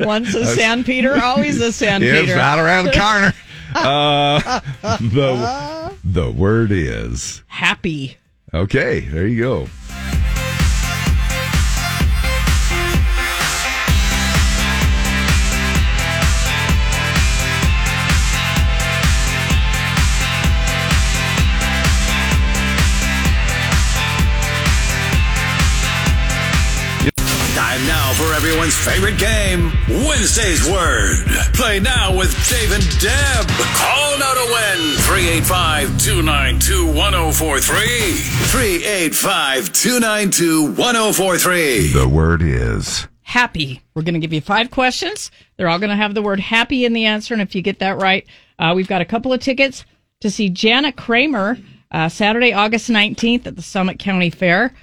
Once a That's- Sanpeter, always a It's Sanpeter. right around the corner. Uh, the the word is Happy. okay. There you go. Everyone's favorite game, Wednesday's Word. Play now with Dave and Deb. Call now to win 385 292 1043. 385 292 1043. The word is happy. We're going to give you five questions. They're all going to have the word happy in the answer. And if you get that right, uh, we've got a couple of tickets to see Jana Kramer uh, Saturday, August 19th at the Summit County Fair.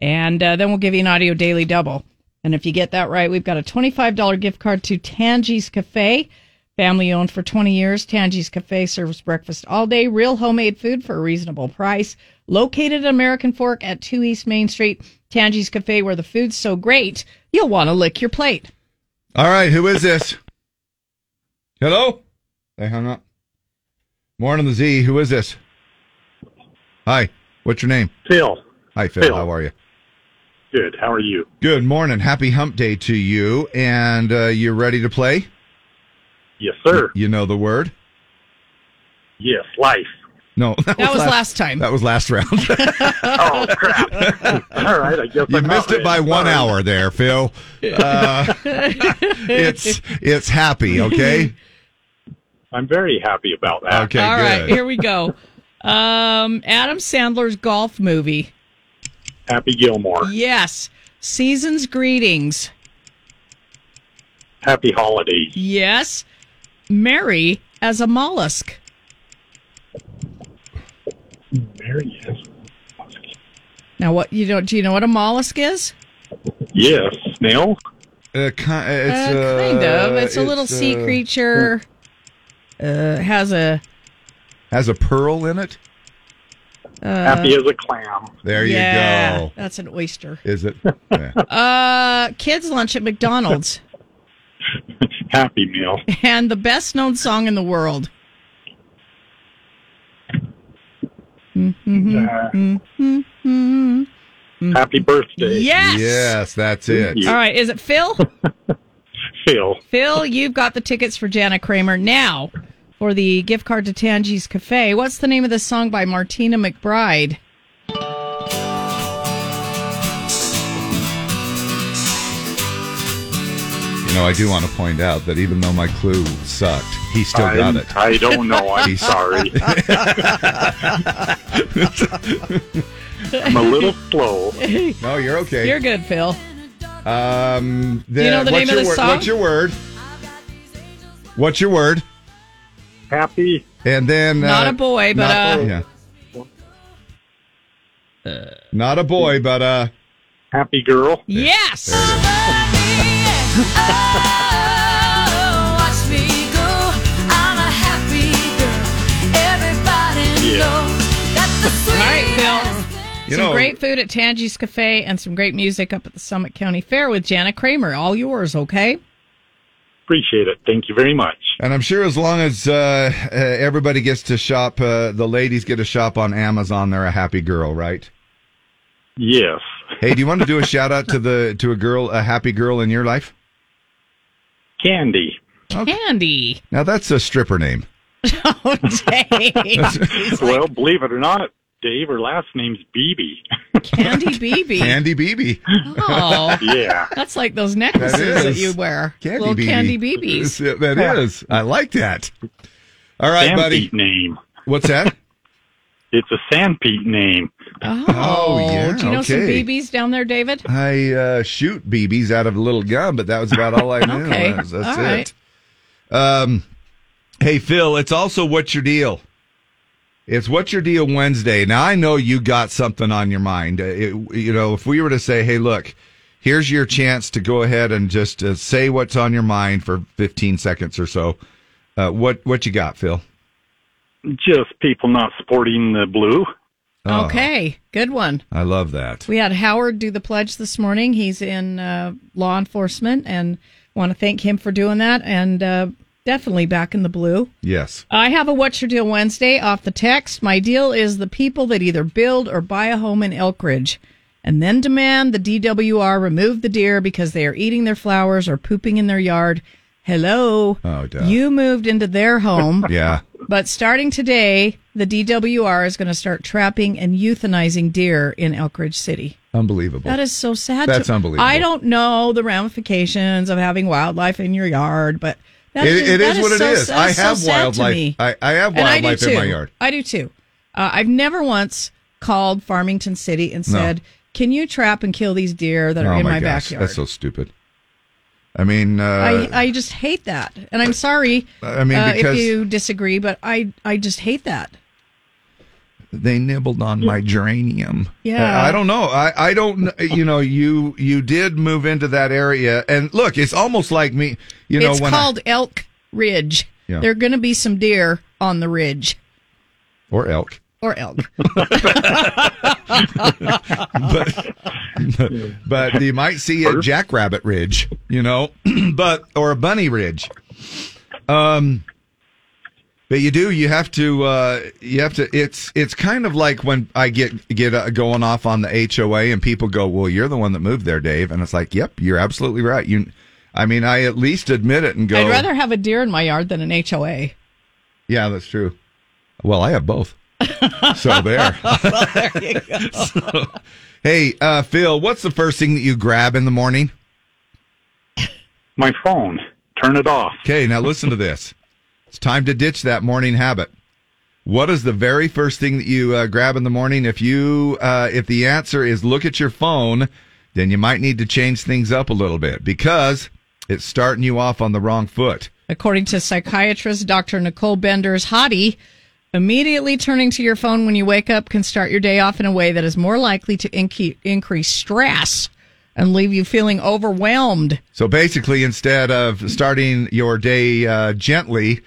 And uh, then we'll give you an audio daily double. And if you get that right, we've got a $25 gift card to Tangi's Cafe. Family owned for 20 years, Tangi's Cafe serves breakfast all day, real homemade food for a reasonable price. Located at American Fork at 2 East Main Street, Tangi's Cafe, where the food's so great, you'll want to lick your plate. all right. Who is this? Hello. They hung up. Morning, the Z. Who is this? Hi. What's your name? Phil. Hi, Phil. Phil. How are you? Good. How are you? Good morning. Happy Hump Day to you. And uh, you're ready to play? Yes, sir. You know the word? Yes, life. No, That was last time. That was last round. oh crap! All right, I guess You I'm missed it by one Sorry. hour there, Phil. Uh, it's it's happy, okay? I'm very happy about that. Okay, All right, good. here we go. Um, Adam Sandler's golf movie. Happy Gilmore. Yes. Season's greetings. Happy holidays. Yes. Mary as a mollusk. Mary is. Now, what you know? Do you know what a mollusk is? Yes, snail. Uh, ki- uh, it's, Uh, uh, kind of. It's a little sea uh, creature. Uh, has a Has a pearl in it. Uh, Happy as a clam. There yeah, you go. That's an oyster. Is it? Yeah. Uh, kids lunch at McDonald's, Happy meal. and the best known song in the world. Happy birthday. Yes. Yes, that's it. All right. Is it Phil? Phil. Phil, you've got the tickets for Jana Kramer. Now, for the gift card to Tangi's Cafe. What's the name of the song by Martina McBride? You know, I do want to point out that even though my clue sucked, he still got I'm- it. I don't know. I'm sorry. I'm a little slow. no, you're okay. You're good, Phil. Um, Do you know the name of the word- song? What's your word? What's your word? Happy. And then Not uh, a boy, but not- uh, yeah. Not a boy, but uh, happy girl. Yes. Watch me go. I'm a happy girl. Everybody Yeah. know that the All right, Phil. You some know- great food at Tangi's Cafe and some great music up at the Summit County Fair with Jana Kramer. All yours, okay? Appreciate it. Thank you very much. and I'm sure as long as uh, uh, everybody gets to shop, uh, the ladies get to shop on Amazon. They're a happy girl, right? Yes. Hey, do you want to do a shout out to the to a girl, a happy girl in your life? Candy. Candy. Now that's a stripper name. Oh, Dave. well, believe it or not, Dave, her last name's Beebe. Candy BB. Candy BB. Oh. Yeah. That's like those necklaces That that, is. you wear. Candy Little BB. candy BBs. That is. I like that. All right, buddy. Sanpete name. What's that? It's a Sanpete name. Oh, Oh, yeah, Do you know some okay. BBs down there, David? I uh, shoot BBs out of a little gun, but that was about all I knew. Okay. That's, that's All right. it. Um, hey Phil, it's also what's your deal? It's what's your deal Wednesday. Now I know you got something on your mind. Uh, it- you know, if we were to say, "Hey, look, here's your chance to go ahead and just uh, say what's on your mind for 15 seconds or so," uh, what what you got, Phil? Just people not supporting the blue. Oh, Okay, good one. I love that. We had Howard do the pledge this morning. He's in uh, law enforcement and want to thank him for doing that and uh, definitely back in the blue. Yes. I have a What's Your Deal Wednesday off the text. My deal is the people that either build or buy a home in Elk Ridge and then demand the DWR remove the deer because they are eating their flowers or pooping in their yard. Hello. Oh, duh. You moved into their home. Yeah. But starting today, the DWR is going to start trapping and euthanizing deer in Elk Ridge City. Unbelievable. That is so sad. That's to- unbelievable. I don't know the ramifications of having wildlife in your yard, but that It- it that is what it so- is. that I have to wildlife. I- I have And I wildlife in my yard. I do too. Uh, I've never once called Farmington City and No. said, "Can you trap and kill these deer that are oh in my, my, gosh, backyard?" that's so stupid. I mean, uh, I, I just hate that, and I'm sorry. I mean, uh, if you disagree, but I I just hate that. They nibbled on my geranium. Yeah. I, I don't know. I, I don't. You know, you you did move into that area, and look, it's almost like me. You know, it's when I- called Elk Ridge. Yeah. There are going to be some deer on the ridge or elk. or elk. but but you might see a jackrabbit ridge, you know, but or a bunny ridge. Um, but you do. You have to. Uh, you have to. It's it's kind of like when I get get uh, going off on the HOA and people go, "Well, you're the one that moved there, Dave," and it's like, "Yep, you're absolutely right." You, I mean, I at least admit it and go. I'd rather have a deer in my yard than an HOA. Yeah, that's true. Well, I have both. So there. there you go. Hey, uh, Phil, what's the first thing that you grab in the morning? My phone. Turn it off. Okay, now listen to this. It's time to ditch that morning habit. What is the very first thing that you uh, grab in the morning? If you, uh, if the answer is look at your phone, then you might need to change things up a little bit because it's starting you off on the wrong foot. According to psychiatrist Dr. Nicole Bender's Hottie, immediately turning to your phone when you wake up can start your day off in a way that is more likely to inc- increase stress and leave you feeling overwhelmed. So basically, instead of starting your day uh, gently,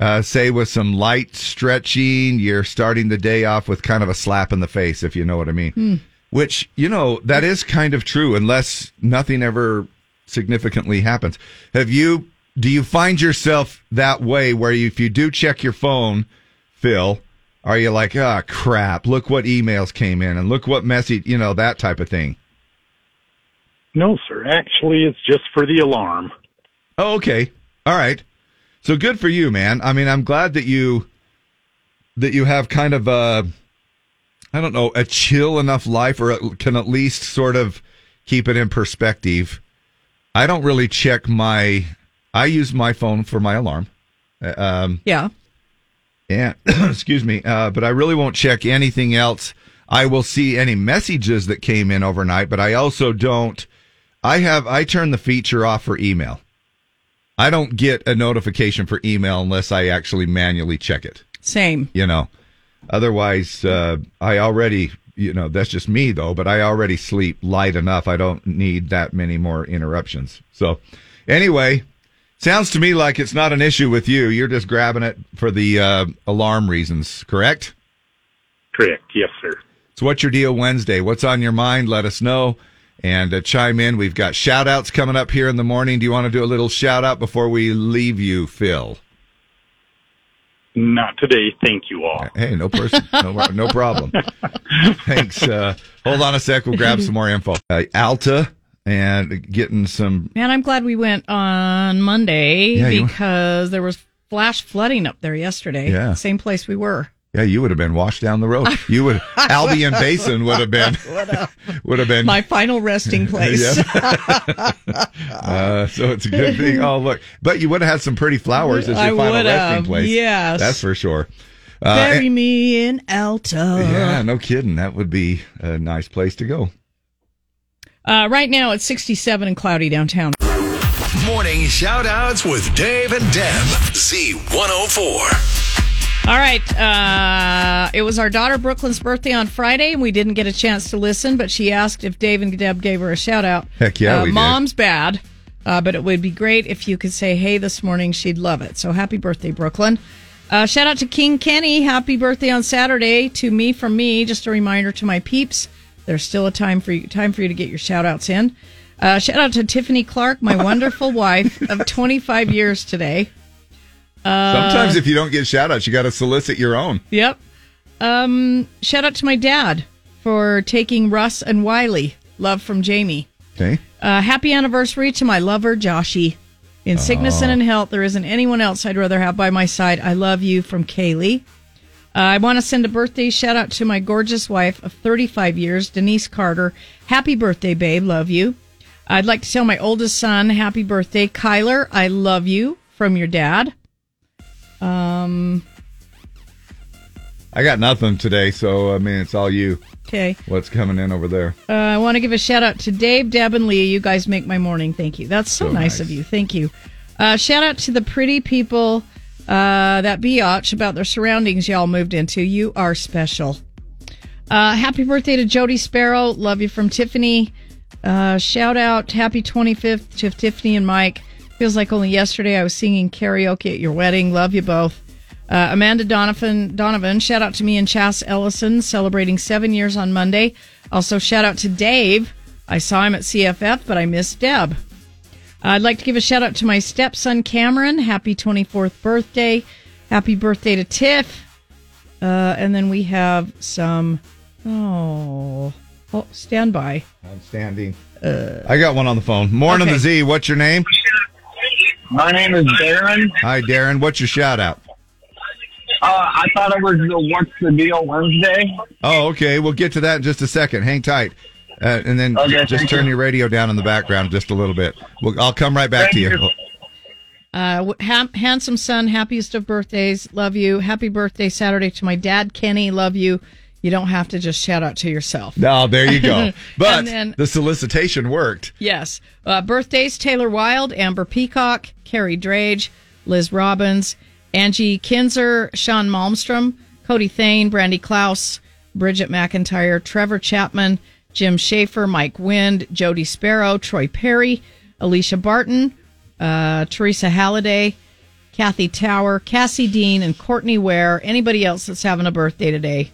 uh, say with some light stretching, you're starting the day off with kind of a slap in the face, if you know what I mean. Hmm. Which, you know, that is kind of true unless nothing ever significantly happens. Have you, do you find yourself that way where you, if you do check your phone, Phil, are you like, ah, crap, look what emails came in and look what message, you know, that type of thing? No, sir. Actually, it's just for the alarm. Oh, okay. All right. So good for you, man. I mean, I'm glad that you that you have kind of a I don't know, a chill enough life or can at least sort of keep it in perspective. I don't really check my I use my phone for my alarm. Uh, Um Yeah. and excuse me, uh, but I really won't check anything else. I will see any messages that came in overnight, but I also don't. I have I turn the feature off for email. I don't get a notification for email unless I actually manually check it. Same. You know, otherwise, uh, I already, you know, that's just me though. But I already sleep light enough. I don't need that many more interruptions. So, anyway, sounds to me like it's not an issue with you. You're just grabbing it for the uh, alarm reasons, correct? Correct. Yes, sir. So, what's your deal Wednesday? What's on your mind? Let us know and uh, chime in. We've got shout outs coming up here in the morning. Do you want to do a little shout out before we leave you, Phil? Not today. Thank you all. Hey, no person, no, no problem. Thanks. Uh, hold on a sec. We'll grab some more info. Uh, Alta and getting some. Man, I'm glad we went on Monday Yeah, you- because there was flash flooding up there yesterday. Yeah. Same place we were. Yeah, you would have been washed down the road. You would Albion Basin would have been would have been My final resting place. Uh, so it's a good thing. Oh, look, but you would have had some pretty flowers as your I final would resting have, place. yes. that's for sure. Uh, Bury and- me in Alta. yeah, no kidding. That would be a nice place to go. Uh, right now it's 67 and cloudy downtown. Morning shout outs with Dave and Deb. Z104. All right. Uh, it was our daughter Brooklyn's birthday on Friday, and we didn't get a chance to listen, but she asked if Dave and Deb gave her a shout out. Heck yeah, uh, we did. Mom's bad, uh, but it would be great if you could say hey this morning. She'd love it. So happy birthday, Brooklyn. Uh, shout out to King Kenny. Happy birthday on Saturday to me from me. Just a reminder to my peeps. There's still a time for you, time for you to get your shout outs in. Uh, shout out to Tiffany Clark, my wonderful wife of 25 years today. Uh, Sometimes if you don't get shout outs, you got to solicit your own. Yep. Um, shout out to my dad for taking Russ and Wiley. Love from Jamie. Okay. Uh, happy anniversary to my lover, Joshy. In sickness Oh. and in health, there isn't anyone else I'd rather have by my side. I love you from Kaylee. Uh, I want to send a birthday shout out to my gorgeous wife of 35 years, Denise Carter. Happy birthday, babe. Love you. I'd like to tell my oldest son, happy birthday, Kyler. I love you from your dad. Um, I got nothing today, so I mean it's all you. okay. What's coming in over there? Uh, I want to give a shout out to Dave, Deb, and Leah. You guys make my morning. Thank you. That's so, So nice, nice. of you. Thank you. Uh, shout out to the pretty people uh, that biatch about their surroundings y'all moved into. You are special. Uh, happy birthday to Jody Sparrow. Love you from Tiffany. Uh, shout out, happy 25th to Tiffany and Mike. Feels like only yesterday I was singing karaoke at your wedding. Love you both. Uh, Amanda Donovan, Donovan, shout out to me and Chas Ellison celebrating seven years on Monday. Also, shout out to Dave. I saw him at CFF, but I missed Deb. I'd like to give a shout out to my stepson Cameron. Happy 24th birthday. Happy birthday to Tiff. Uh, and then we have some. Oh, oh, stand by. I'm standing. I got one on the phone. Morning, Okay. the Z. What's your name? My name is Darren. Hi, Darren. What's your shout out? Uh, I thought it was the What's the Deal Wednesday. Oh, okay. We'll get to that in just a second. Hang tight. Uh, and then Okay, just turn you. your radio down in the background just a little bit. We'll, I'll come right back Thank to you. you. Uh, ha- handsome son, happiest of birthdays. Love you. Happy birthday Saturday to my dad, Kenny. Love you. You don't have to just shout out to yourself. No, there you go. But then- the solicitation worked. Yes. Uh, birthdays Taylor Wild, Amber Peacock, Carrie Drage, Liz Robbins, Angie Kinzer, Sean Malmstrom, Cody Thane, Brandy Klaus, Bridget McIntyre, Trevor Chapman, Jim Schaefer, Mike Wind, Jody Sparrow, Troy Perry, Alicia Barton, uh, Teresa Halliday, Kathy Tower, Cassie Dean, and Courtney Ware. Anybody else that's having a birthday today?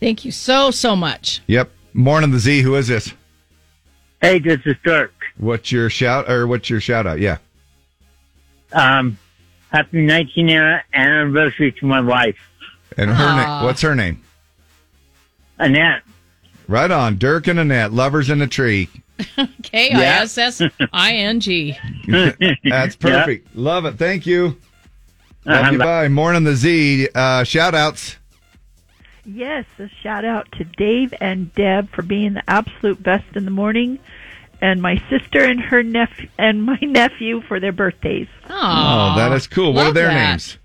Thank you so, so much. Yep. Morning, the Z. Who is this? Hey, this is Dirk. What's your shout or what's your shout out? Yeah. Um, happy 19th anniversary to my wife, And her name. What's her name? Annette. Right on. Dirk and Annette, lovers in a tree. K I S S I N G. That's perfect. Love it. Thank you. Love you. Bye. Morning the Z. Uh, shout outs. Yes, a shout out to Dave and Deb for being the absolute best in the morning, and my sister and her nephew and my nephew for their birthdays. Oh, that is cool. What are their names?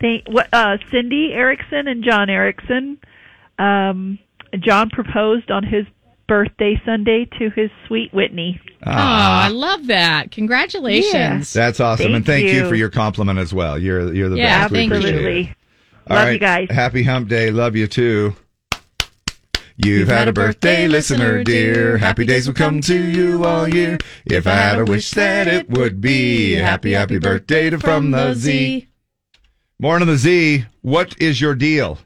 They, what, uh, Cindy Erickson and John Erickson. Um, John proposed on his birthday Sunday to his sweet Whitney. Oh, I love that. Congratulations. That's awesome, and Thank thank you. you. for your compliment as well. You're you're the Yeah, best. We appreciate absolutely. It. All Love right. you guys. Happy Hump Day. Love you too. You've had a birthday, listener dear. Happy days will come to you all year. If I had a wish that it would be happy, happy birthday to from the Z. Morning the Z. What is your deal?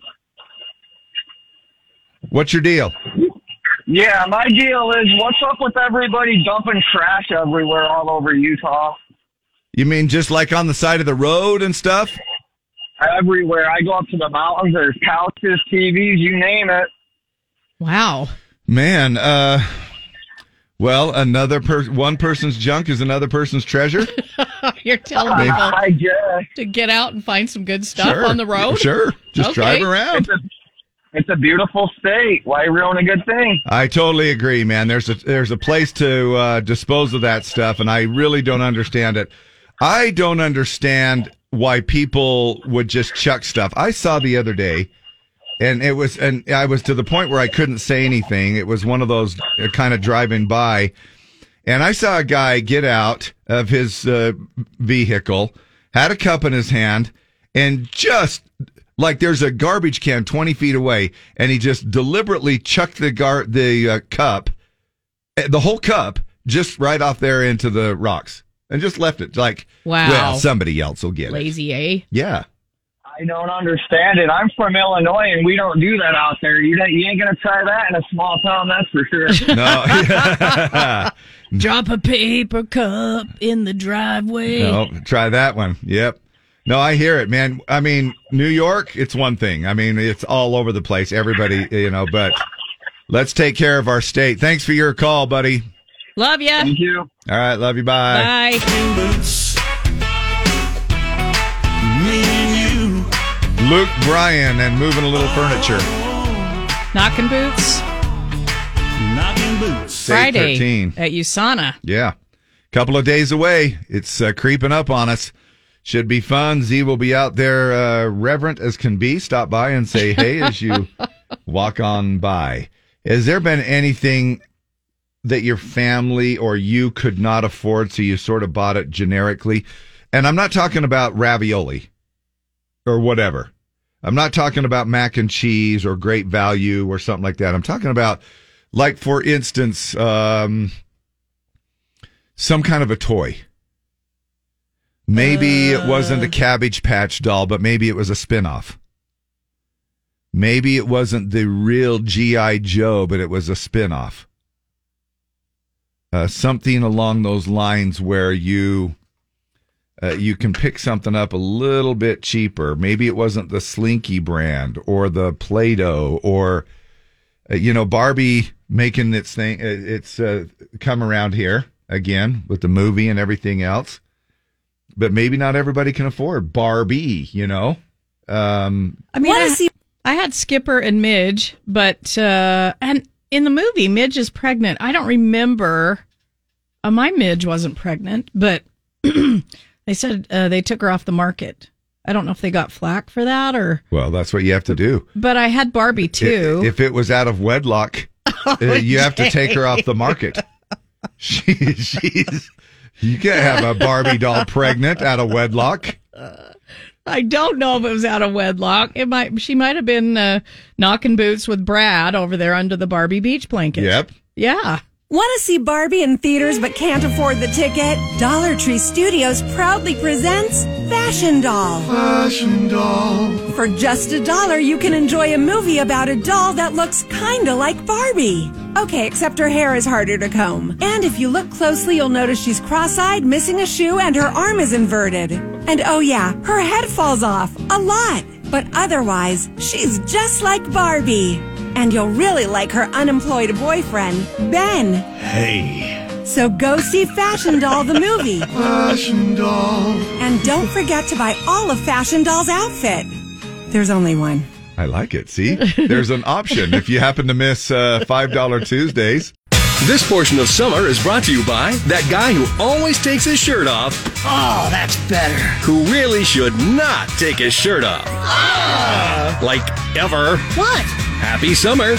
What's your deal? Yeah, my deal is what's up with everybody dumping trash everywhere all over Utah? You mean just like on the side of the road and stuff? Everywhere. I go up to the mountains, there's couches, TVs, you name it. Wow. Man, uh well, another per- one person's junk is another person's treasure. You're telling me people I guess. to get out and find some good stuff Sure. on the road? Sure. Just Okay. drive around. It's a, it's a beautiful state. Why ruin a good thing? I totally agree, man. There's a there's a place to uh, dispose of that stuff, and I really don't understand it. I don't understand why people would just chuck stuff. I saw the other day, and it was, and I was to the point where I couldn't say anything. It was one of those uh, kind of driving by, and I saw a guy get out of his uh, vehicle, had a cup in his hand, and just like there's a garbage can 20 feet away, and he just deliberately chucked the gar the uh, cup, eh, the whole cup, just right off there into the rocks, and just left it like, Wow. well, somebody else will get it. Lazy, eh? Yeah. I don't understand it. I'm from Illinois, and we don't do that out there. You, you ain't gonna try that in a small town, that's for sure. No. Drop a paper cup in the driveway. No, try that one. Yep. No, I hear it, man. I mean, New York, it's one thing. I mean, it's all over the place. Everybody, you know, but let's take care of our state. Thanks for your call, buddy. Love ya. Thank you. All right, love you. Bye. Bye. Luke Bryan and moving a little furniture. Knocking boots. Knocking boots. Friday 13. at USANA. Yeah. Couple of days away. It's uh, creeping up on us. Should be fun. Z will be out there, uh, reverent as can be. Stop by and say hey as you walk on by. Has there been anything that your family or you could not afford, so you sort of bought it generically? And I'm not talking about ravioli or whatever. I'm not talking about mac and cheese or great value or something like that. I'm talking about, like, for instance, um, some kind of a toy. Maybe it wasn't a Cabbage Patch doll, but maybe it was a spinoff. Maybe it wasn't the real G.I. Joe, but it was a spinoff. Uh, something along those lines where you uh, you can pick something up a little bit cheaper. Maybe it wasn't the Slinky brand or the Play-Doh or uh, you know Barbie making its thing. uh, It's uh, come around here again with the movie and everything else. But maybe not everybody can afford Barbie. You know. Um, I mean, I, I had Skipper and Midge, but uh, and in the movie, Midge is pregnant. I don't remember. Uh, my Midge wasn't pregnant, but they said uh, they took her off the market. I don't know if they got flack for that or. well, that's what you have to do. But I had Barbie too. If it was out of wedlock, uh, you have to take her off the market. She, she's you can't have a Barbie doll pregnant out of wedlock. I don't know if it was out of wedlock. It might. She might have been uh, knocking boots with Brad over there under the Barbie beach blanket. Yep. Yeah. Want to see Barbie in theaters but can't afford the ticket? Dollar Tree Studios proudly presents Fashion Doll. Fashion doll. For just a dollar, you can enjoy a movie about a doll that looks kinda like Barbie. Okay, except her hair is harder to comb. And if you look closely, you'll notice she's cross-eyed, missing a shoe, and her arm is inverted. And oh yeah, her head falls off. A lot. But otherwise, she's just like Barbie. And you'll really like her unemployed boyfriend, Ben. Hey. So go see Fashion Doll the movie. Fashion Doll. And don't forget to buy all of Fashion Doll's outfit. There's only one. I like it. See, there's an option if you happen to miss uh, $5 Tuesdays. This portion of summer is brought to you by that guy who always takes his shirt off. Oh, that's better. Who really should not take his shirt off. Like ever. What? Happy summer.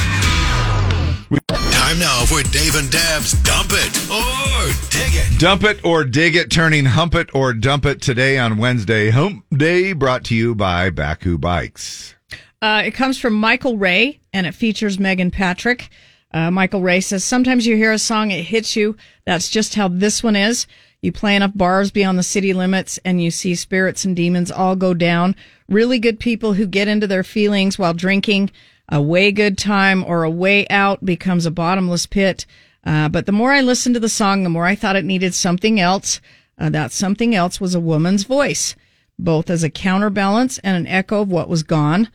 Time now for Dave and Deb's Dump It or Dig It. Dump it or dig it, turning hump it or dump it today on Wednesday. Hump Day brought to you by Bakcou Bikes. Uh, it comes from Michael Ray and it features Meghan Patrick. Uh, Michael Ray says, Sometimes you hear a song, it hits you. That's just how this one is. You play enough bars beyond the city limits and you see spirits and demons all go down. Really good people who get into their feelings while drinking. A way good time or a way out becomes a bottomless pit. Uh, but the more I listened to the song, the more I thought it needed something else. Uh, that something else was a woman's voice, both as a counterbalance and an echo of what was gone.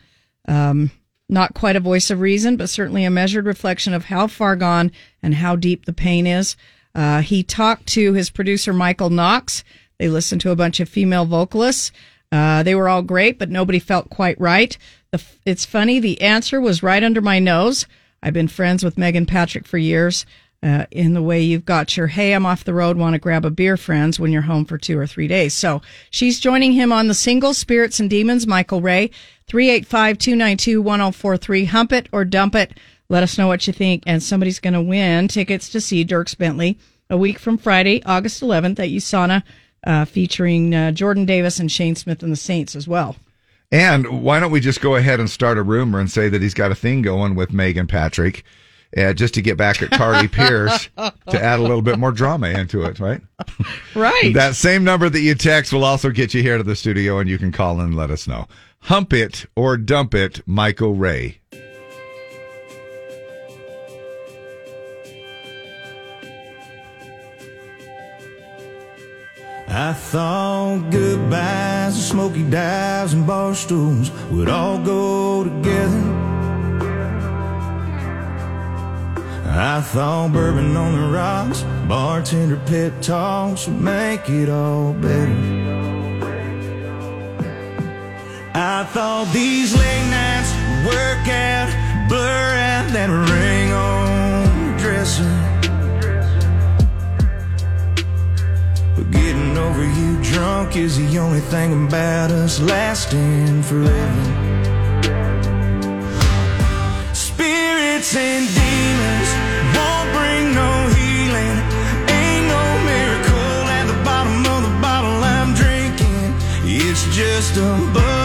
Um, not quite a voice of reason, but certainly a measured reflection of how far gone and how deep the pain is. Uh, he talked to his producer, Michael Knox. They listened to a bunch of female vocalists. Uh, they were all great, but nobody felt quite right. The, it's funny. The answer was right under my nose. I've been friends with Meghan Patrick for years. Uh, in the way you've got your hey, I'm off the road, want to grab a beer, friends, when you're home for two or three days. So she's joining him on the single Spirits and Demons, Michael Ray, 385 292 1043. Hump it or dump it. Let us know what you think. And somebody's going to win tickets to see Dierks Bentley a week from Friday, August 11th at USANA, uh, featuring uh, Jordan Davis and Shane Smith and the Saints as well. And why don't we just go ahead and start a rumor and say that he's got a thing going with Meghan Patrick, uh, just to get back at Carly Pearce to add a little bit more drama into it, right? Right. That same number that you text will also get you here to the studio, and you can call in and let us know. Hump it or dump it, Michael Ray. I thought goodbyes and smoky dives and bar stools would all go together. I thought bourbon on the rocks, bartender pet talks would make it all better. I thought these late nights work out, blur out that ring on the dresser. But getting over you drunk is the only thing about us lasting forever. Spirits and demons just a buzz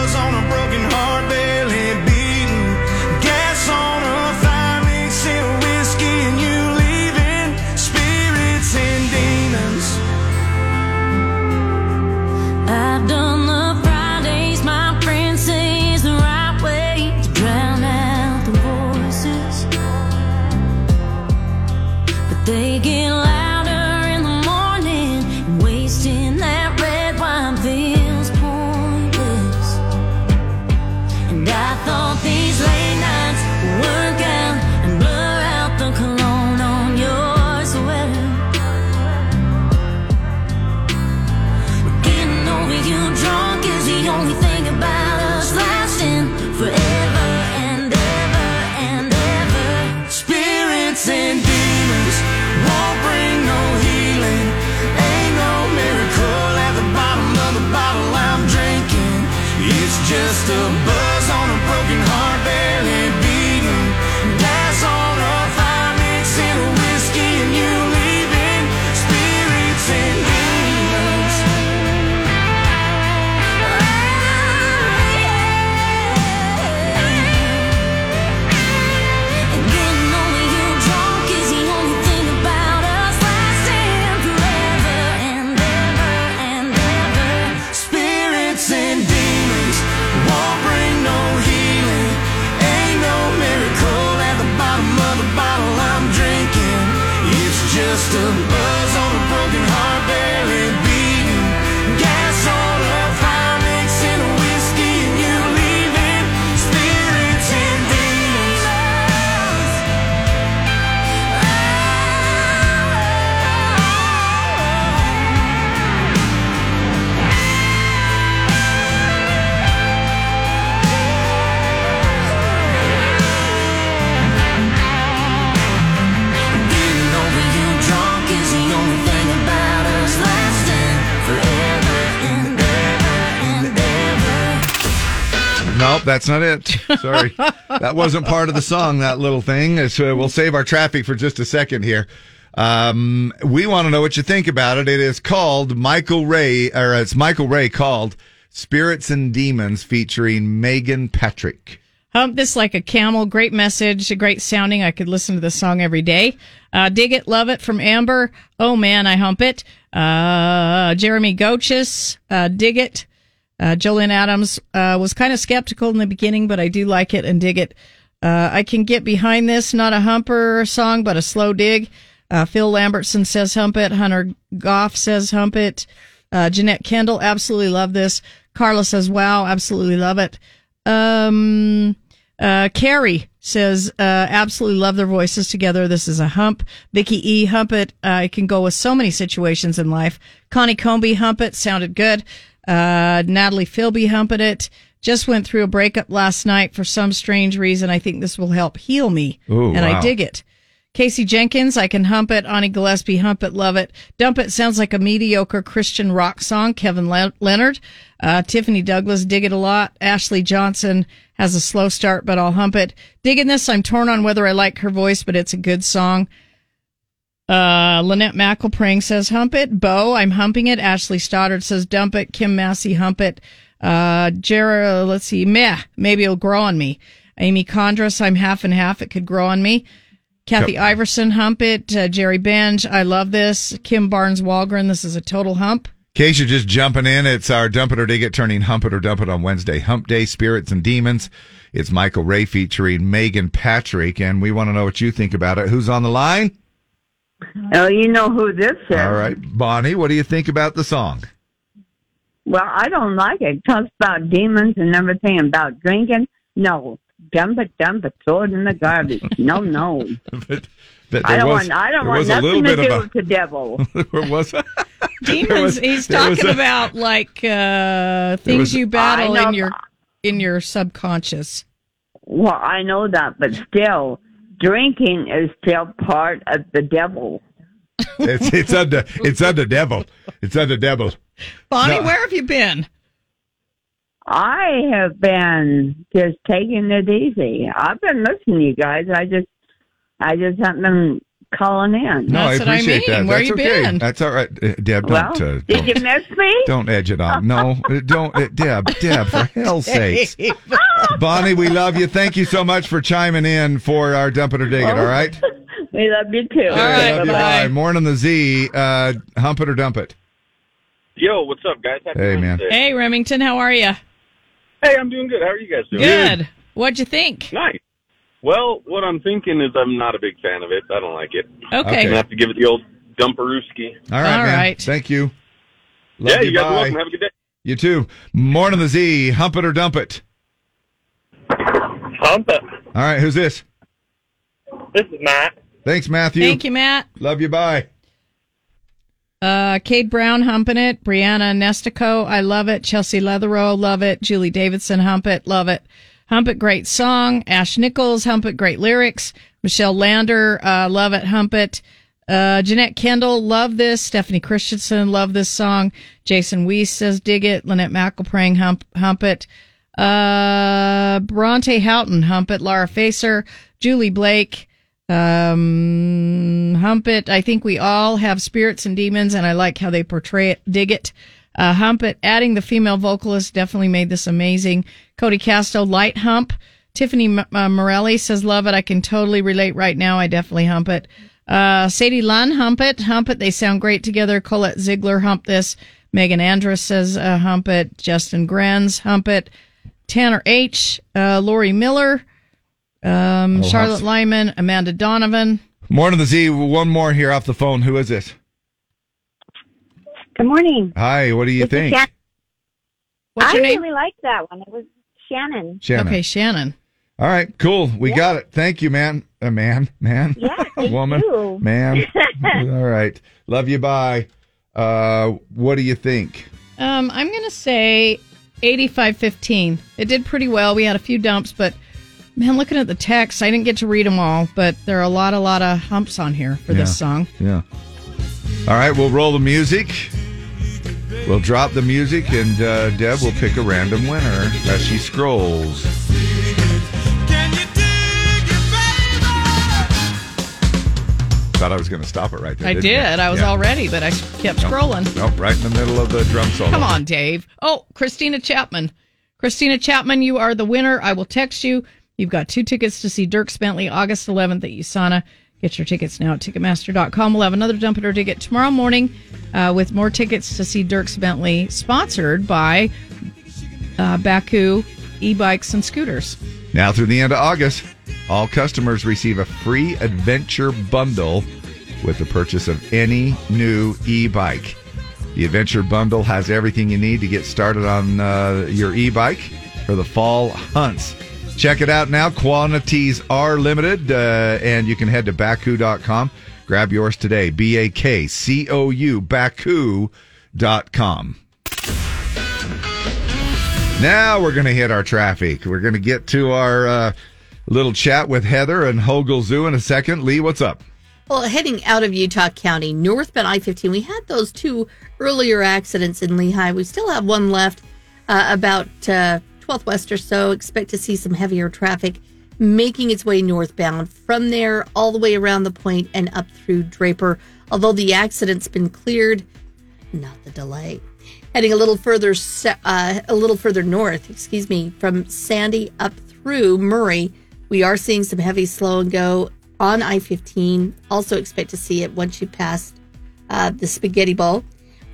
Nope, that's not it. Sorry. that wasn't part of the song, that little thing. So we'll save our traffic for just a second here. Um, we want to know what you think about it. It is called Michael Ray, or it's Michael Ray called Spirits and Demons featuring Meghan Patrick. Hump this like a camel. Great message, great sounding. I could listen to this song every day. Uh, dig it, love it from Amber. Oh man, I hump it. Uh, Jeremy Gochis, uh, dig it. Uh, Jolene Adams uh, was kind of skeptical in the beginning, but I do like it and dig it. Uh, I can get behind this. Not a humper song, but a slow dig. Uh, Phil Lambertson says hump it. Hunter Goff says hump it. Uh, Jeanette Kendall, absolutely love this. Carla says wow, absolutely love it. Um, uh, Carrie says, uh, absolutely love their voices together. This is a hump. Vicky E. Hump it. It can go with so many situations in life. Connie Comby Hump it. Sounded good. Uh, Natalie Philby Humping it. Just went through a breakup last night for some strange reason. I think this will help heal me. Ooh, and I dig it. Casey Jenkins, I can hump it. Ani Gillespie, hump it, love it. Dump it sounds like a mediocre Christian rock song. Kevin Le- Leonard, uh, Tiffany Douglas, dig it a lot. Ashley Johnson has a slow start, but I'll hump it. Digging this, I'm torn on whether I like her voice, but it's a good song. Uh, Lynette McElprang says hump it. Bo, I'm humping it. Ashley Stoddard says dump it. Kim Massey, hump it. Uh, let's see, meh, maybe it'll grow on me. Amy Condras, I'm half and half. It could grow on me. Kathy Yep. Iverson, hump it. Uh, Jerry Benj, I love this. Kim Barnes Walgren, this is a total hump. In case you're just jumping in, it's our Dump It or Dig It turning Hump It or Dump It on Wednesday. Hump Day, Spirits and Demons. It's Michael Ray featuring Meghan Patrick, and we want to know what you think about it. Who's on the line? Oh, you know who this is. All right, Bonnie, what do you think about the song? Well, I don't like it. It talks about demons and everything about drinking. No. Dump it, dump it, throw it in the garbage. No, no. but, but I don't was, want I don't want was a nothing little to bit do of with the devil. a there was Demons, was- he's there was talking a- about like, uh, was- things you battle know, in your, in your subconscious. Well, I know that, but still, drinking is still part of the devil. it's it's under it's under devil. It's under devil. Bonnie, No. where have you been? I have been just taking it easy. I've been listening to you guys. I just, I just haven't been calling in. No, I appreciate that. Where That's okay. That's all right, Uh, Deb. Well, Don't uh, did you don't, miss me? don't edge it on. No, uh, don't, uh, Deb. Deb, for hell's sakes. Bonnie, we love you. Thank you so much for chiming in for our dump it or dig it. All right. We love you too. All right. Love you. Bye. Morning the Z. Uh, hump it or dump it. Yo, what's up, guys? Happy Hey, man. Wednesday. Hey, Remington, how are you? Hey, I'm doing good. How are you guys doing? Good. What'd you think? Nice. Well, what I'm thinking is I'm not a big fan of it. I don't like it. Okay. I'm gonna have to give it the old dumperooski. All right, All man. right. Thank you. Love yeah, you, guys are Bye. welcome. Have a good day. You too. Morning the Z. Hump it or dump it. Hump it. All right. Who's this? This is Matt. Thanks, Matthew. Thank you, Matt. Love you. Bye. Uh, Cade Brown humping it. Brianna Nestico, I love it. Chelsea Leatherow, love it. Julie Davidson, hump it, love it. Hump it, great song. Ash Nichols, hump it, great lyrics. Michelle Lander, uh, love it, hump it. Uh, Jeanette Kendall, love this. Stephanie Christensen, love this song. Jason Weiss says, dig it. Lynette McElprang, hump, hump it. Uh, Bronte Houghton, hump it. Laura Facer, Julie Blake, um, hump it. I think we all have spirits and demons, and I like how they portray it. Dig it. Uh, hump it. Adding the female vocalist definitely made this amazing. Cody Casto, light hump. Tiffany uh, Morelli says, love it. I can totally relate right now. I definitely hump it. Uh, Sadie Lunn, hump it. Hump it. They sound great together. Colette Ziegler, hump this. Megan Andrus says, uh, hump it. Justin Grenz, hump it. Tanner H, uh, Lori Miller, um, Oh, Charlotte. Lyman, Amanda Donovan. Morning the Z. One more here off the phone. Who is this? Good morning. Hi. What do you This think? Shan- What's I your name? really liked that one. It was Shannon. Shannon. Okay, Shannon. All right. Cool. We got it. Thank you, man. A man. Man. Yeah, thank Woman. you. Man. All right. Love you. Bye. Uh, what do you think? Um, I'm going to say 8515. It did pretty well. We had a few dumps, but man, looking at the text, I didn't get to read them all, but there are a lot, a lot of humps on here for Yeah. this song. Yeah. All right. We'll roll the music. We'll drop the music, and uh, Deb will pick a random winner as she scrolls. Thought I was going to stop it right there. I didn't you? I was Yeah. all ready, but I kept Nope. scrolling. Nope, right in the middle of the drum solo. Come on, Dave. Oh, Christina Chapman. Christina Chapman, you are the winner. I will text you. You've got two tickets to see Dirk Bentley August 11th at USANA. Get your tickets now at Ticketmaster.com. We'll have another Dump It or It tomorrow morning uh, with more tickets to see Dierks Bentley, sponsored by uh, Bakcou e-bikes and scooters. Now through the end of August, all customers receive a free adventure bundle with the purchase of any new e-bike. The adventure bundle has everything you need to get started on uh, your e-bike for the fall hunts. Check it out now. Quantities are limited, uh, and you can head to Bakcou.com. Grab yours today. B A K C O U, Bakcou.com. Now we're going to hit our traffic. We're going to get to our uh, little chat with Heather and Hogle Zoo in a second. Lee, what's up? Well, heading out of Utah County, northbound I 15, we had those two earlier accidents in Lehi. We still have one left uh, about uh, 12th West or so. Expect to see some heavier traffic making its way northbound from there all the way around the point and up through Draper. Although the accident's been cleared, not the delay. Heading a little further, uh, a little further north, excuse me, from Sandy up through Murray, we are seeing some heavy slow and go on I-15. Also expect to see it once you pass uh, the Spaghetti Bowl.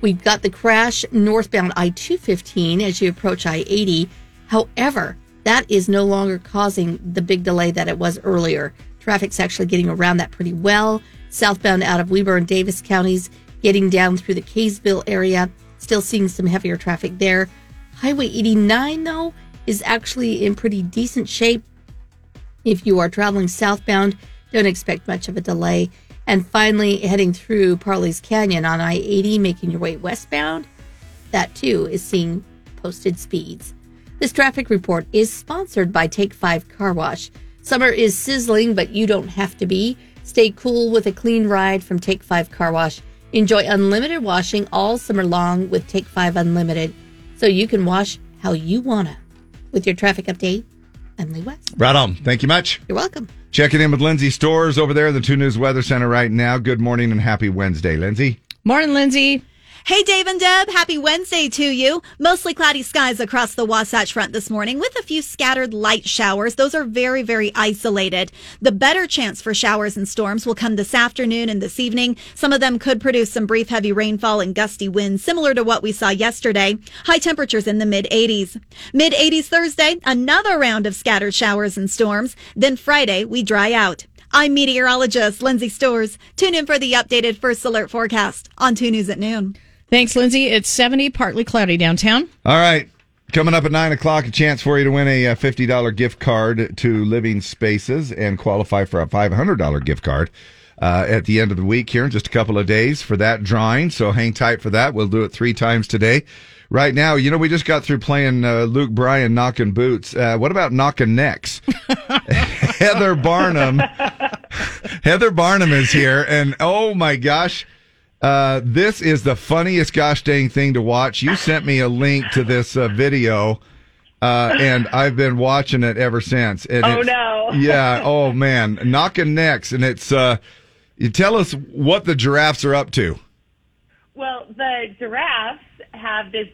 We've got the crash northbound I-215 as you approach I-80. However, that is no longer causing the big delay that it was earlier. Traffic's actually getting around that pretty well. Southbound out of Weber and Davis counties, getting down through the Kaysville area. Still seeing some heavier traffic there. Highway 89, though, is actually in pretty decent shape. If you are traveling southbound, don't expect much of a delay. And finally, heading through Parley's Canyon on I 80, making your way westbound, that too is seeing posted speeds. This traffic report is sponsored by Take 5 Car Wash. Summer is sizzling, but you don't have to be. Stay cool with a clean ride from Take 5 Car Wash. Enjoy unlimited washing all summer long with Take 5 Unlimited, so you can wash how you wanna. With your traffic update, Emily West. Right on. Thank you much. You're welcome. Checking in with Lindsay Stores over there in the 2 News Weather Center right now. Good morning and happy Wednesday, Lindsay. Morning, Lindsay. Hey, Dave and Deb. Happy Wednesday to you. Mostly cloudy skies across the Wasatch Front this morning with a few scattered light showers. Those are very, very isolated. The better chance for showers and storms will come this afternoon and this evening. Some of them could produce some brief heavy rainfall and gusty winds, similar to what we saw yesterday. High temperatures in the mid 80s. Mid 80s Thursday, another round of scattered showers and storms. Then Friday, we dry out. I'm meteorologist Lindsay Stores. Tune in for the updated first alert forecast on 2 News at noon. Thanks, Lindsay. It's 70, partly cloudy downtown. All right. Coming up at 9 o'clock, a chance for you to win a uh, $50 gift card to Living Spaces and qualify for a $500 gift card uh, at the end of the week here in just a couple of days for that drawing. So hang tight for that. We'll do it three times today. Right now, you know, we just got through playing uh, Luke Bryan knocking boots. Uh, what about knocking necks? Heather Barnum. Heather Barnum is here, and oh my gosh. Uh, this is the funniest gosh dang thing to watch. You sent me a link to this uh, video, uh, and I've been watching it ever since. And Oh, no. Yeah. Oh man, knocking necks, and it's. Uh, you tell us what the giraffes are up to. Well, the giraffes have this,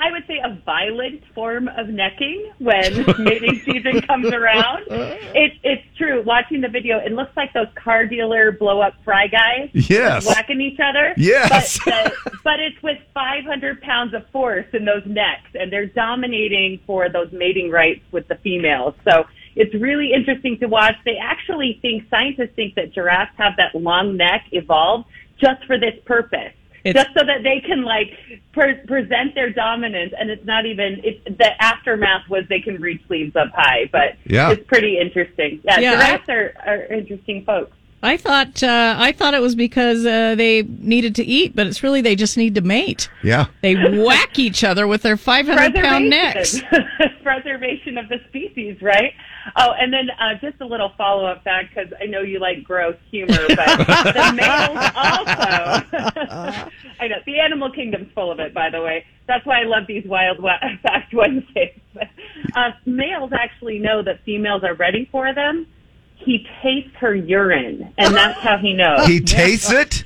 I would say, a violent form of necking when mating season comes around. It, it's true. Watching the video, it looks like those car dealer blow up fry guys. Yes. Whacking each other. Yes. But, the, but it's with 500 pounds of force in those necks, and they're dominating for those mating rights with the females. So it's really interesting to watch. They actually think, scientists think that giraffes have that long neck evolved just for this purpose. It's- just so that they can like pre- present their dominance, and it's not even. It's the aftermath was they can reach sleeves up high, but Yeah. it's pretty interesting. Yeah, Yeah, giraffes are, are interesting folks. I thought uh, I thought it was because uh, they needed to eat, but it's really they just need to mate. Yeah. They whack each other with their 500 pound necks. Preservation of the species, right? Oh, and then uh, just a little follow up fact because I know you like gross humor, but the males also. I know. The animal kingdom's full of it, by the way. That's why I love these Wild Wa- Fact Wednesdays. uh, males actually know that females are ready for them. He tastes her urine, and that's how he knows. He tastes it?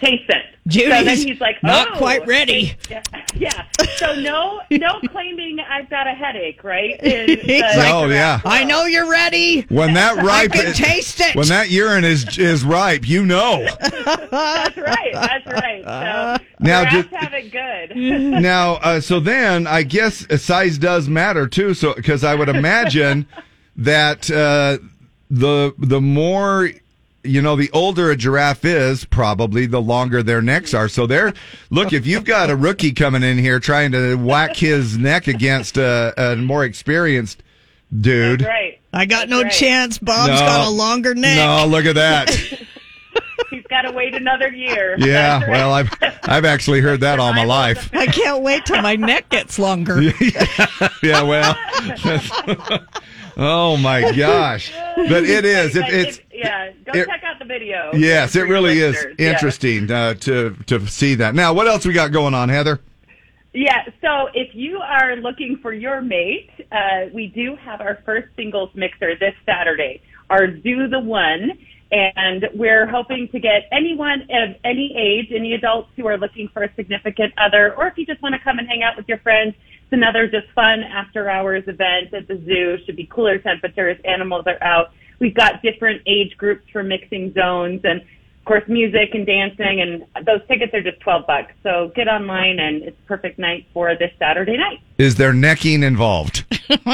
Tastes it. Judy's so then he's like, not oh, quite ready. Yeah, yeah. So no, no claiming I've got a headache, right? In the- Oh, yeah. I know you're ready. When that ripe, I can taste it. When that urine is is ripe, you know. That's right. That's right. So Now, now, just- have it good. now, uh, so then I guess uh, size does matter too. So because I would imagine that uh, the the more you know, the older a giraffe is, probably the longer their necks are. So they're look if you've got a rookie coming in here trying to whack his neck against a, a more experienced dude. right. I got no chance. Bob's No. got a longer neck. No, look at that. He's got to wait another year. Yeah, right. well, I've I've actually heard that all my life. I can't wait till my neck gets longer. yeah, yeah, well, oh my gosh, but it is. But it's yeah. Go it- check out the video. yes, it really is listeners. Yeah. interesting uh, to to see that. Now, what else we got going on, Heather? Yeah, so if you are looking for your mate, uh, we do have our first singles mixer this Saturday, our Do the One, and we're hoping to get anyone of any age, any adults who are looking for a significant other, or if you just want to come and hang out with your friends. It's another just fun after hours event at the zoo. Should be cooler temperatures. Animals are out. We've got different age groups for mixing zones and of course music and dancing and those tickets are just 12 bucks. So get online and it's a perfect night for this Saturday night. Is there necking involved?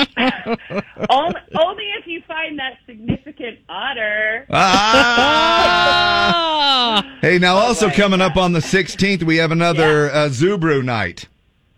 only, only if you find that significant otter. Ah! Hey, now also coming up on the 16th, we have another uh, Zoo Brew night.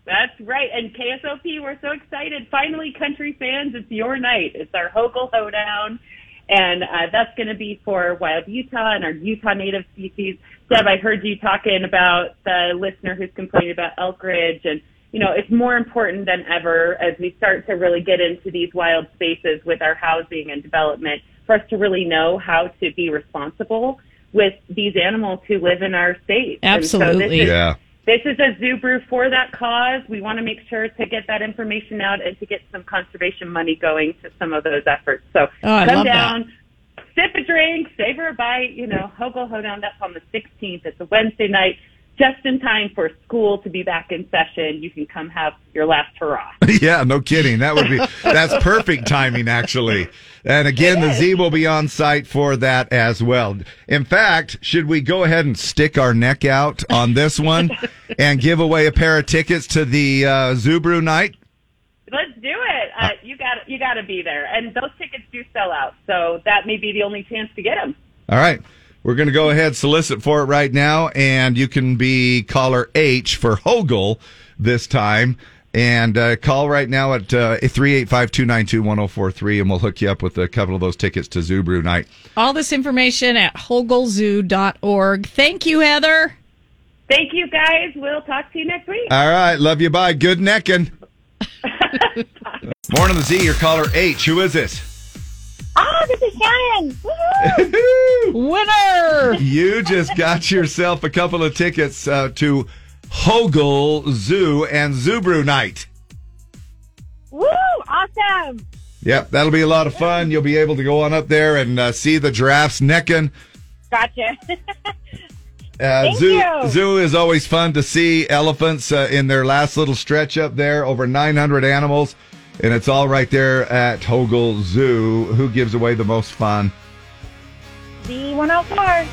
That's right. And KSOP, we're so excited. Finally, country fans, it's your night. It's our Hogle Hoedown. And uh, that's going to be for wild Utah and our Utah native species. Deb, I heard you talking about the listener who's complaining about Elk Ridge. And, you know, it's more important than ever as we start to really get into these wild spaces with our housing and development for us to really know how to be responsible with these animals who live in our state. And so Absolutely. is- Yeah. This is a zoo brew for that cause. We want to make sure to get that information out and to get some conservation money going to some of those efforts. So Oh, come love that. down, sip a drink, savor a bite, you know, Hogle Hoedown. That's on the 16th. It's a Wednesday night, just in time for school to be back in session. You can come have your last hurrah. yeah, no kidding. That would be that's perfect timing actually. And again, the Z will be on site for that as well. In fact, should we go ahead and stick our neck out on this one and give away a pair of tickets to the uh, Zoo Brew night? Let's do it. Uh, you got you got to be there, and those tickets do sell out. So that may be the only chance to get them. All right. We're going to go ahead solicit for it right now, and you can be caller H for Hogle this time. And uh, call right now at uh, 385 292 1043, and we'll hook you up with a couple of those tickets to Zoo Brew night. All this information at hoglezoo.org. Thank you, Heather. Thank you, guys. We'll talk to you next week. All right. Love you. Bye. Good necking. Morning, the Z. Your caller H. Who is this? Oh, this is Shannon. Woohoo! Winner! You just got yourself a couple of tickets uh, to Hogle Zoo and Zoo Night. Woo! Awesome. Yep, that'll be a lot of fun. You'll be able to go on up there and uh, see the giraffes necking. Gotcha. Uh, zoo, you. zoo is always fun to see elephants uh, in their last little stretch up there, over 900 animals, and it's all right there at Hogle Zoo. Who gives away the most fun? The 104.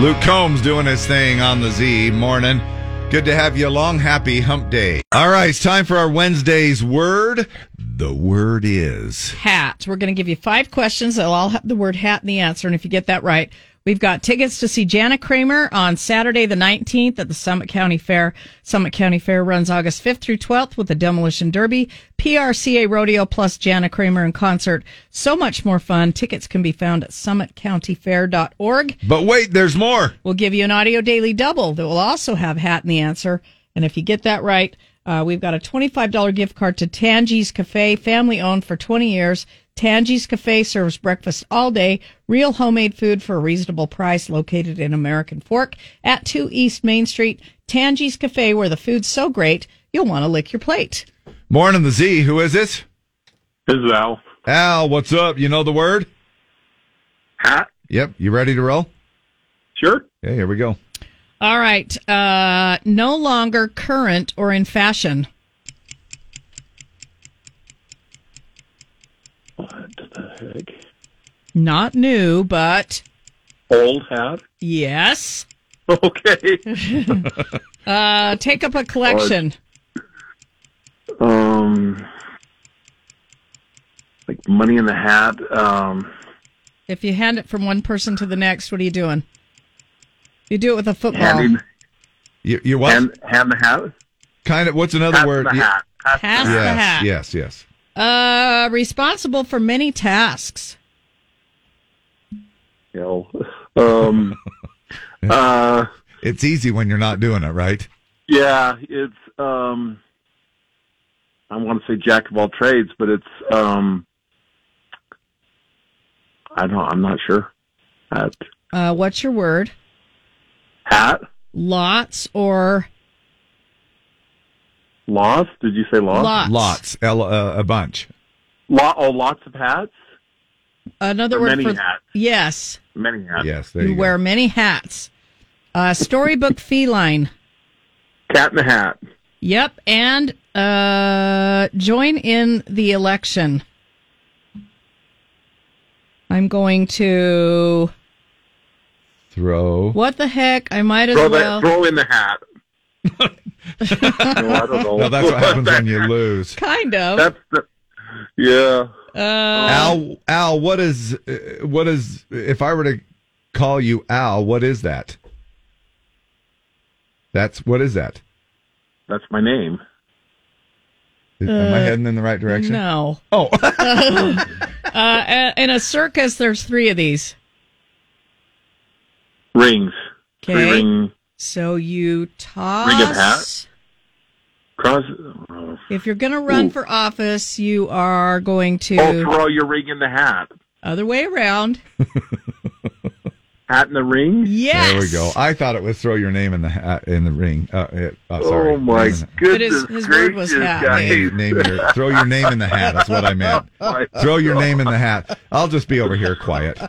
Luke Combs doing his thing on the Z morning. Good to have you along. Happy hump day. All right, it's time for our Wednesday's word. The word is hat. We're going to give you five questions. They'll all have the word hat in the answer. And if you get that right, we've got tickets to see Jana Kramer on Saturday, the 19th at the Summit County Fair. Summit County Fair runs August 5th through 12th with the Demolition Derby, PRCA Rodeo plus Jana Kramer in concert. So much more fun. Tickets can be found at summitcountyfair.org. But wait, there's more. We'll give you an audio daily double that will also have hat in the answer. And if you get that right, Uh, we've got a $25 gift card to Tangi's Cafe, family owned for 20 years. Tangi's Cafe serves breakfast all day, real homemade food for a reasonable price, located in American Fork at 2 East Main Street. Tangi's Cafe, where the food's so great, you'll want to lick your plate. Morning, the Z. Who is this? This is Al. Al, what's up? You know the word? Hat. Yep. You ready to roll? Sure. Okay, here we go. All right. Uh, no longer current or in fashion. What the? Not new, but Old hat. yes. Okay. Uh, take up a collection. um, like money in the hat. Um, If you hand it from one person to the next, what are you doing? You do it with a football. handing, You, you what? hand, hand the hat. kind of. What's another Pass word? the You- hat. Pass Pass the yes, hat. yes, yes. Uh, responsible for many tasks. You know, um, uh, It's easy when you're not doing it, right? yeah, it's um, I want to say jack of all trades, but it's um, I don't. I'm not sure. Hat. Uh, what's your word? Hat. Lots or Lost? Did you say lost? Lots. Lots. L, uh, a bunch. Lot. Oh, lots of hats. another Or word many for hats. yes. Many hats. Yes, there You, you, go. wear many hats. Uh, storybook feline. Cat in the hat. Yep, and uh, join in the election. I'm going to. Throw. What the heck? I might as Throw well. that. Throw in the hat. No, I don't know. No, that's what happens when you lose. Kind of. That's the. Yeah. Uh, Al, Al, what is, uh, what is, if I were to call you Al, what is that? That's, what is that? That's my name. Am I Uh, heading in the right direction? No. Oh. uh, in a circus, there's three of these. Rings. Three Okay. ring. So you toss. Ring of hat? Cross. Oh, If you're going to run Ooh. for office, you are going to. oh, throw your ring in the hat. Other way around. Hat in the ring. Yes. There we go. I thought it was throw your name in the hat, in the ring. Uh, it, oh, sorry. Oh my Name goodness his- his word was gracious, hat. guys. Name, name your, throw your name in the hat. That's what I meant. Throw your name in the hat. I'll just be over here quiet. All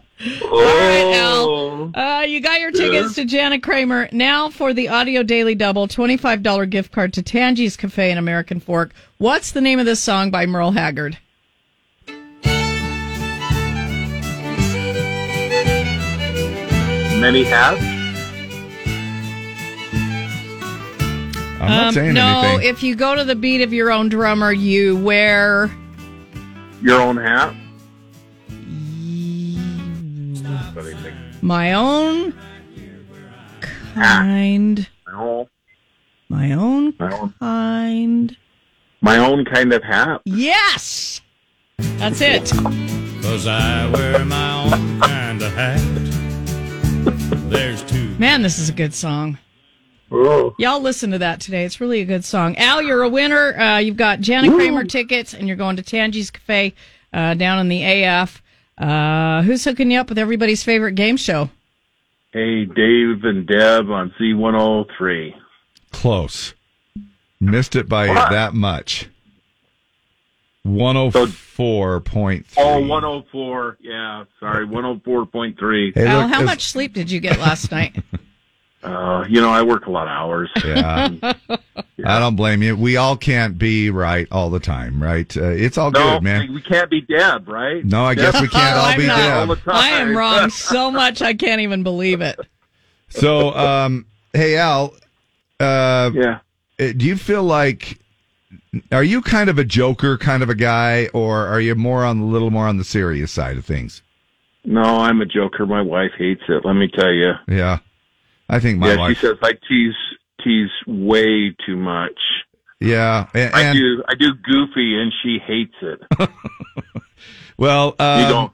right, Al. Uh, you got your tickets to Janet Kramer. Now for the Audio Daily Double, $25 gift card to Tangi's Cafe in American Fork. What's the name of this song by Merle Haggard? Many hats. I'm not saying Um, no, anything. if you go to the beat of your own drummer, you wear. Your own hat. My own kind. No. My own My own. kind. My own kind of hat. Yes! That's it. Cause I wear my own kind of hat. There's two. Man, this is a good song. Oh. Y'all listen to that today. It's really a good song. Al, you're a winner. Uh, you've got Janet Woo. Kramer tickets, and you're going to Tangi's Cafe uh, down in the AF. Uh, who's hooking you up with everybody's favorite game show? Hey, Dave and Deb on C103. Close. Missed it by What? that much. 104.3. Oh, 104. Yeah, sorry, 104.3. Hey, Al, look, how as- much sleep did you get last night? Uh, you know, I work a lot of hours. Yeah. I don't blame you. We all can't be right all the time, right? Uh, it's all no, good, man. we can't be Deb, right? No, I guess we can't all I'm be not. Deb. All the time. I am wrong so much I can't even believe it. So, um, hey, Al, uh, Yeah. uh, do you feel like, are you kind of a joker kind of a guy, or are you more on a little more on the serious side of things? No, I'm a joker. My wife hates it. Let me tell you. Yeah. I think my yeah, wife, she says I tease tease way too much. yeah. And, I do I do goofy, and she hates it. well, um, you go,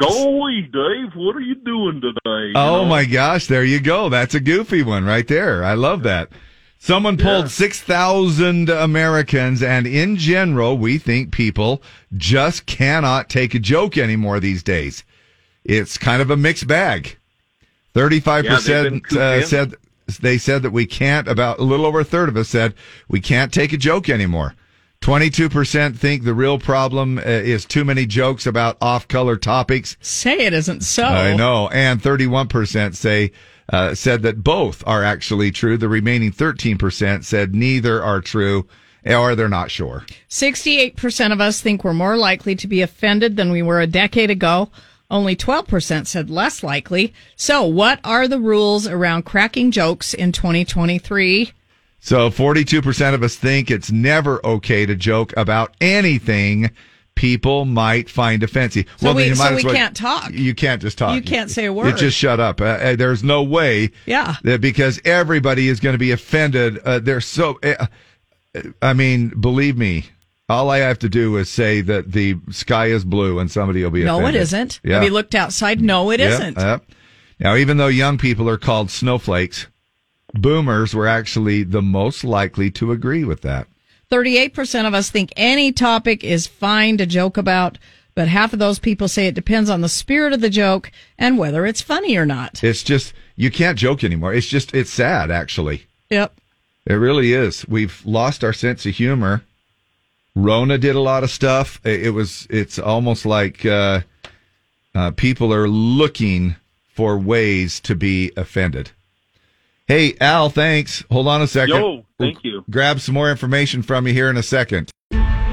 golly, Dave, what are you doing today? You Oh know? my gosh, there you go. That's a goofy one right there. I love that. Someone pulled 6,000 Americans, and in general, we think people just cannot take a joke anymore these days. It's kind of a mixed bag. 35% Yeah, they've been cooped uh, said they said that we can't, about a little over a third of us said we can't take a joke anymore. 22% think the real problem uh, is too many jokes about off color topics. Say it isn't so. I know. And 31% say, uh, said that both are actually true. The remaining 13% said neither are true or they're not sure. 68% of us think we're more likely to be offended than we were a decade ago. Only 12% said less likely. So, what are the rules around cracking jokes in 2023? So 42% of us think it's never okay to joke about anything people might find offensive. So we- then you so we well- can't talk. You can't just talk. You can't say a word. You just shut up. Uh, uh, there's no way. Yeah. That because everybody is going to be offended. Uh, they're so. Uh, I mean, believe me. All I have to do is say that the sky is blue, and somebody will be No, offended. it isn't. Yeah. Have you looked outside? No, it Yep, not yep. Now, even though young people are called snowflakes, boomers were actually the most likely to agree with that. 38% of us think any topic is fine to joke about, but half of those people say it depends on the spirit of the joke and whether it's funny or not. It's just you can't joke anymore. It's just it's sad actually. Yep. It really is. We've lost our sense of humor. Rona did a lot of stuff. It was it's almost like uh, uh, people are looking for ways to be offended. Hey Al, thanks. Hold on a second. Yo, thank We'll Grab some more information from you here in a second.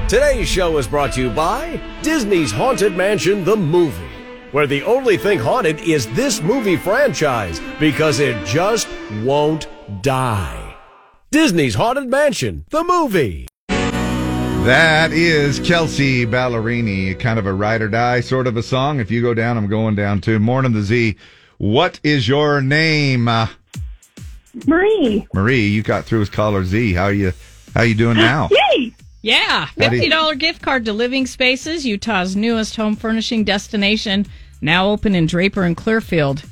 Today's show is brought to you by Disney's Haunted Mansion, the movie, where the only thing haunted is this movie franchise because it just won't die. Disney's Haunted Mansion, the movie. That is Kelsea Ballerini, kind of a ride or die sort of a song. If you go down, I'm going down too. Morning the Z. What is your name? Marie. Marie, you got through with caller Z. How you how you doing now? Yay! Yeah, How do you- $50 gift card to Living Spaces, Utah's newest home furnishing destination, now open in Draper and Clearfield.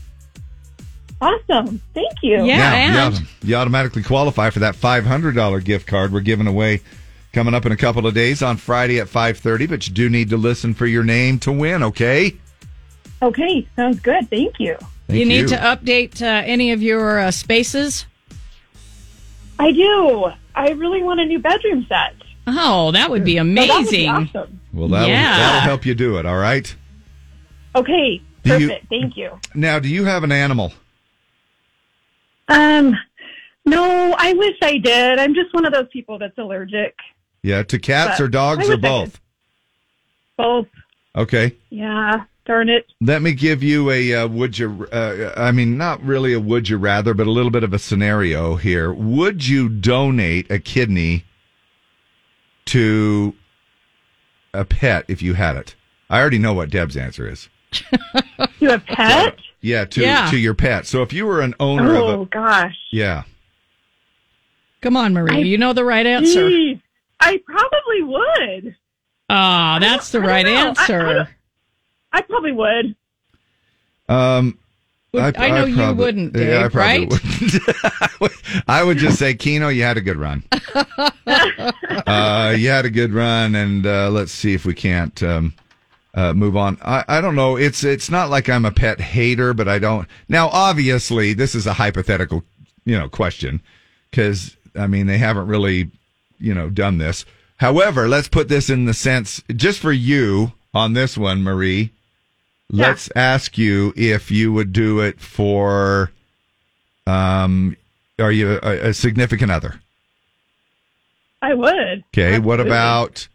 Awesome. Thank you. Now, you, autom- you automatically qualify for that $500 gift card we're giving away coming up in a couple of days on Friday at 5:30, but you do need to listen for your name to win, okay? Okay, sounds good. Thank you. Thank you need you. to update uh, any of your uh, spaces? I do. I really want a new bedroom set. Oh, that would be So that would be amazing. awesome. Well, that'll, Yeah. that'll help you do it, all right? Okay, Do you- perfect. Thank you. Now, do you have an animal? Um, no, I wish I did. I'm just one of those people that's allergic. Yeah, to cats But or dogs or both? Both. Okay. Yeah. Darn it. Let me give you a uh, would you uh, I mean not really a would you rather but a little bit of a scenario here. Would you donate a kidney to a pet if you had it? I already know what Deb's answer is. You have pet? Yeah, to Yeah. to your pet. So if you were an owner Oh of a Oh gosh. yeah. Come on, Marie. I- you know the right answer. Geez, I probably would. Ah, that's the right know. I- I answer. I probably would. Um Would- I know you probably- wouldn't, yeah, I Dave, right? wouldn't. I would just say, Keno, you had a good run. uh, you had a good run, and uh, let's see if we can't um, uh, move on. I, I don't know. It's it's not like I'm a pet hater, but I don't. Now, obviously, this is a hypothetical, you know, question because I mean they haven't really, you know, done this. However, let's put this in the sense just for you on this one, Marie. Let's ask you if you would do it for, um, are you a, a significant other? I would. Okay. What about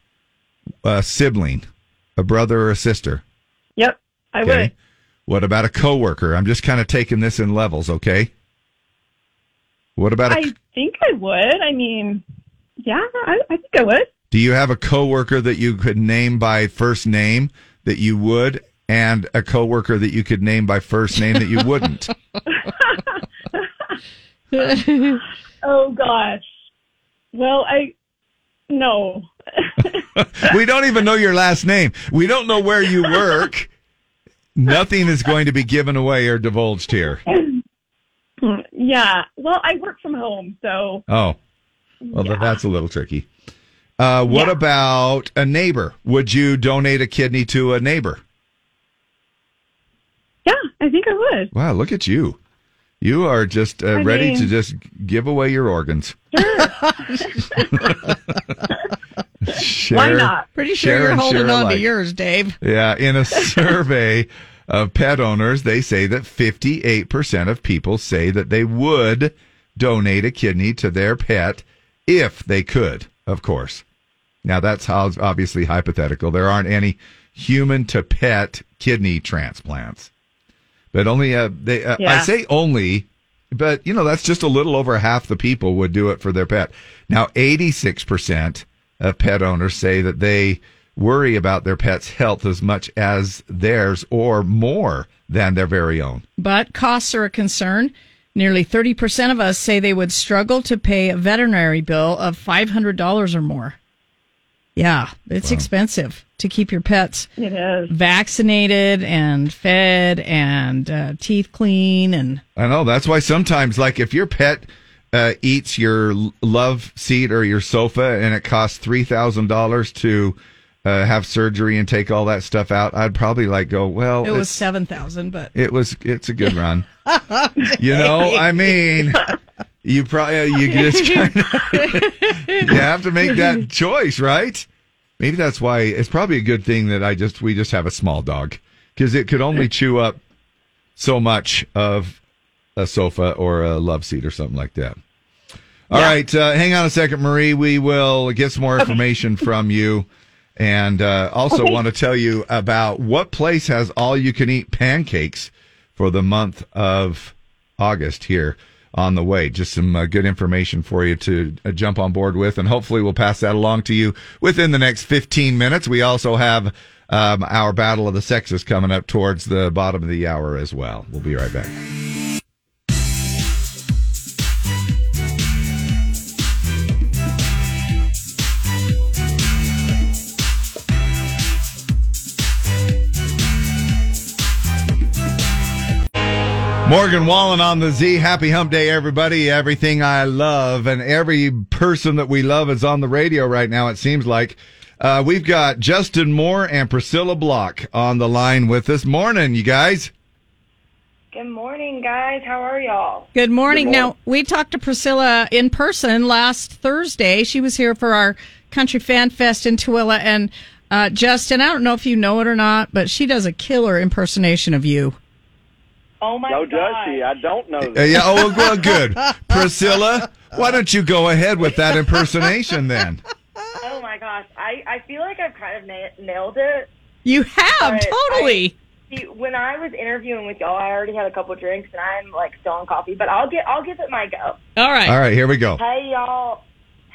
a sibling, a brother or a sister? Yep, I Okay. would. What about a coworker? I'm just kind of taking this in levels. Okay. What about a, I think I would. I mean, yeah, I, I think I would. do you have a coworker that you could name by first name that you would, and a coworker that you could name by first name that you wouldn't? oh gosh. Well, I no. we don't even know your last name. We don't know where you work. Nothing is going to be given away or divulged here. Yeah. Well, I work from home, so Oh, well, th- that's a little tricky. Uh, what Yeah. about a neighbor? Would you donate a kidney to a neighbor? Yeah, I think I would. Wow, look at you. You are just uh, I ready to just give away your organs. Share, Why not? Pretty sure share you're holding share on to yours, Dave. Yeah, in a survey of pet owners, they say that 58% of people say that they would donate a kidney to their pet if they could, of course. Now, that's how obviously hypothetical. There aren't any human to pet kidney transplants. But only, uh, they, uh, I say only, but you know, that's just a little over half the people would do it for their pet. Now, 86% of pet owners say that they worry about their pet's health as much as theirs or more than their very own. But costs are a concern. Nearly 30% of us say they would struggle to pay a veterinary bill of $500 or more. Yeah, it's expensive to keep your pets It is. vaccinated and fed and uh, teeth clean and I know. That's why sometimes, like, if your pet uh, eats your love seat or your sofa and it costs $3,000 to uh, have surgery and take all that stuff out, I'd probably like go, well, it was it's- 7,000 but it was, it's a good run. You know, I mean, you probably, you just kind of, you have to make that choice, right? Maybe that's why it's probably a good thing that I just, we just have a small dog because it could only chew up so much of a sofa or a love seat or something like that. All right, uh, hang on a second, Marie. We will get some more information from you. And uh, also Okay. want to tell you about what place has all you can eat pancakes for the month of August here on the way. Just some uh, good information for you to uh, jump on board with. And hopefully we'll pass that along to you within the next 15 minutes. We also have um, our Battle of the Sexes coming up towards the bottom of the hour as well. We'll be right back. Morgan Wallen on the Z. Happy Hump Day, everybody. Everything I love and every person that we love is on the radio right now, it seems like. Uh, we've got Justin Moore and Priscilla Block on the line with us. Morning, you guys. Good morning, guys. How are y'all? Good morning. Good morning. Now, we talked to Priscilla in person last Thursday. She was here for our Country Fan Fest in Tooele. And uh, Justin, I don't know if you know it or not, but she does a killer impersonation of you. Oh my god. No, god! does she? I don't know Uh, that. yeah, oh, well, good. Priscilla, why don't you go ahead with that impersonation then? Oh my gosh! I I feel like I've kind of na- nailed it. You have, totally. I- see, when I was interviewing with y'all, I already had a couple drinks and I'm like still on coffee, but I'll get I'll give it my go. All right. All right, here we go. Hey y'all,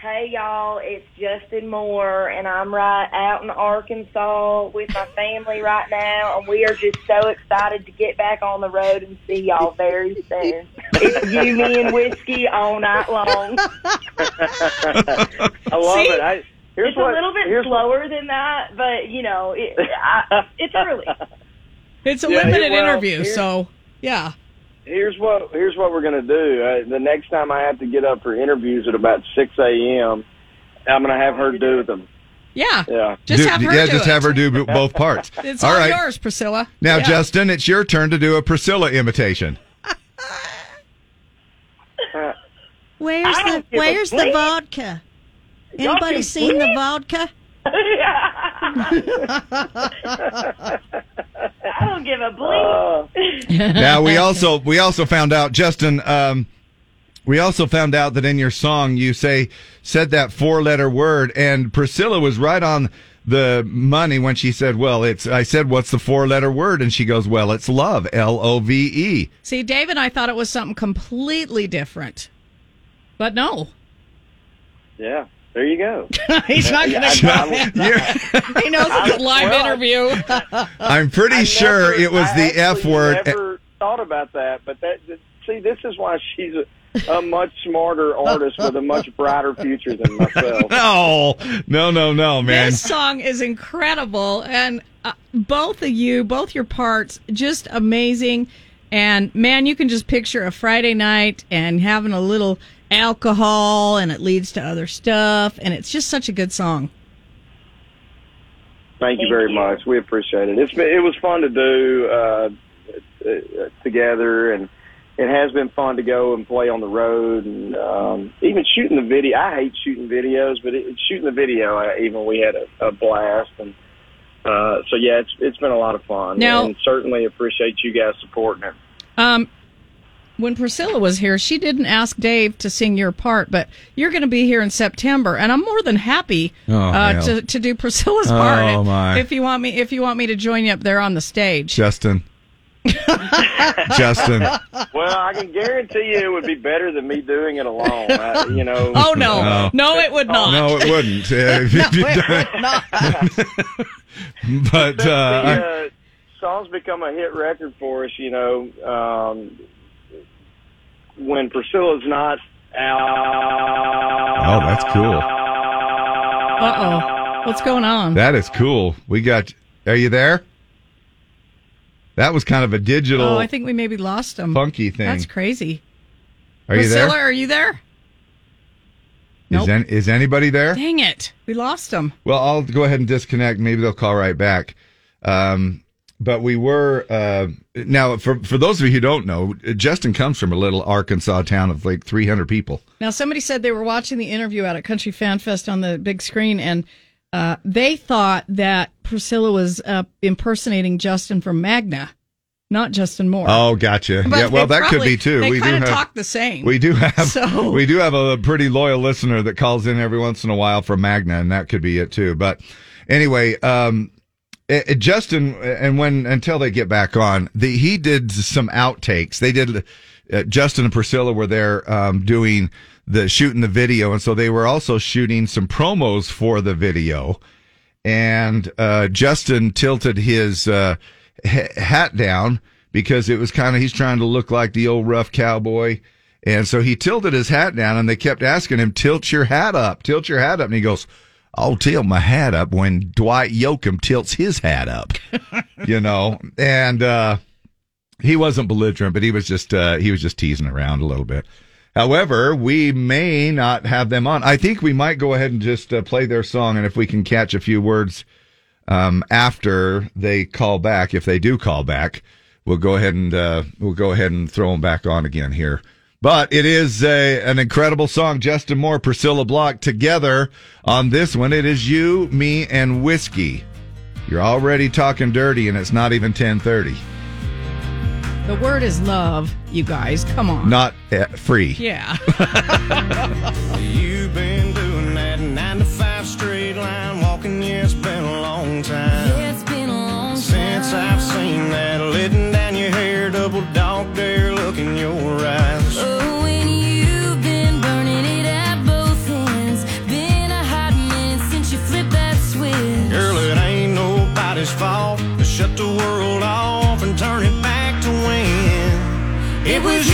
hey y'all, it's Justin Moore, and I'm right out in Arkansas with my family right now, and we are just so excited to get back on the road and see y'all very soon. It's you, me, and whiskey all night long. I love See? it. I, here's it's what, a little bit here's slower than that, but you know, it, I, it's early. It's a Yeah, limited well, interview, so yeah. Here's what here's what we're gonna do. Uh, the next time I have to get up for interviews at about six a.m., I'm gonna have her do them. Yeah. Yeah. Just Do- have her yeah, do just it. have her do both parts. It's all all right. yours, Priscilla. Now, Yeah. Justin, it's your turn to do a Priscilla imitation. Where's the don't give a Where's the vodka? Anybody can seen the bleep. vodka? I don't give a bleep. now we also we also found out, Justin. Um, we also found out that in your song you say said that four letter word, and Priscilla was right on the money when she said, "Well, it's." I said, "What's the four letter word?" And she goes, "Well, it's love. L O V E." See, Dave and I thought it was something completely different. But no. Yeah. There you go. He's not going to I- I- He knows it's a live Well, interview. I'm pretty I sure never- it was I the F word. Never thought about that, but that that- see, this is why she's a, a much smarter artist with a much brighter future than myself. No, no, no, no, man. This song is incredible, and uh, both of you, both your parts, just amazing. And man, you can just picture a Friday night and having a little alcohol, and it leads to other stuff. And it's just such a good song. Thank you very much. We appreciate it. It's been, it was fun to do uh, uh, together, and it has been fun to go and play on the road, and um, even shooting the video. I hate shooting videos, but it, shooting the video, I, even we had a, a blast, and uh, so yeah, it's it's been a lot of fun. Now- and certainly appreciate you guys supporting it. Um, when Priscilla was here, she didn't ask Dave to sing your part, but you're going to be here in September, and I'm more than happy Oh, uh, to, to do Priscilla's Oh, part. if, my. if you want me, if you want me to join you up there on the stage. Justin. Justin. Well, I can guarantee you it would be better than me doing it alone. I, you know. Oh no, no, it would not. No, it wouldn't. Uh, No, it would not. but the uh, uh, song's become a hit record for us. You know, um, when Priscilla's not out. oh, that's cool. Uh oh, what's going on? That is cool. We got. Are you there? That was kind of a digital Oh, I think we maybe lost him. funky thing. That's crazy. Are you Priscilla, there? are you there? Is, an, is anybody there? Dang it, we lost him. Well, I'll go ahead and disconnect. Maybe they'll call right back. Um, but we were uh, now for for those of you who don't know, Justin comes from a little Arkansas town of like 300 people. Now, somebody said they were watching the interview out at Country Fan Fest on the big screen, and uh, they thought that Priscilla was uh, impersonating Justin from Magna, not Justin Moore. Oh, gotcha. But yeah, well, that could be too. We do have talk the same. we do have So- we do have a pretty loyal listener that calls in every once in a while from Magna, and that could be it too. But anyway, um, it, it- Justin, and when until they get back on, the, he did some outtakes. They did. Uh, Justin and Priscilla were there um, doing the shooting the video, and so they were also shooting some promos for the video. And uh, Justin tilted his uh, ha- hat down because it was kind of he's trying to look like the old rough cowboy. And so he tilted his hat down, and they kept asking him, "Tilt your hat up, tilt your hat up." And he goes, "I'll tilt my hat up when Dwight Yoakam tilts his hat up." you know, and uh, he wasn't belligerent, but he was just uh, he was just teasing around a little bit. However, we may not have them on. I think we might go ahead and just uh, play their song, and if we can catch a few words um, after they call back, if they do call back, we'll go ahead and uh, we'll go ahead and throw them back on again here. But it is a, an incredible song. Justin Moore, Priscilla Block together on this one. It is you, me, and whiskey. You're already talking dirty, and it's not even ten thirty. The word is love, you guys. Come on. Not uh, free. Yeah. You've been doing that nine to five straight line walking, yeah, it's been a long time. Yeah, it's been a long Since I've was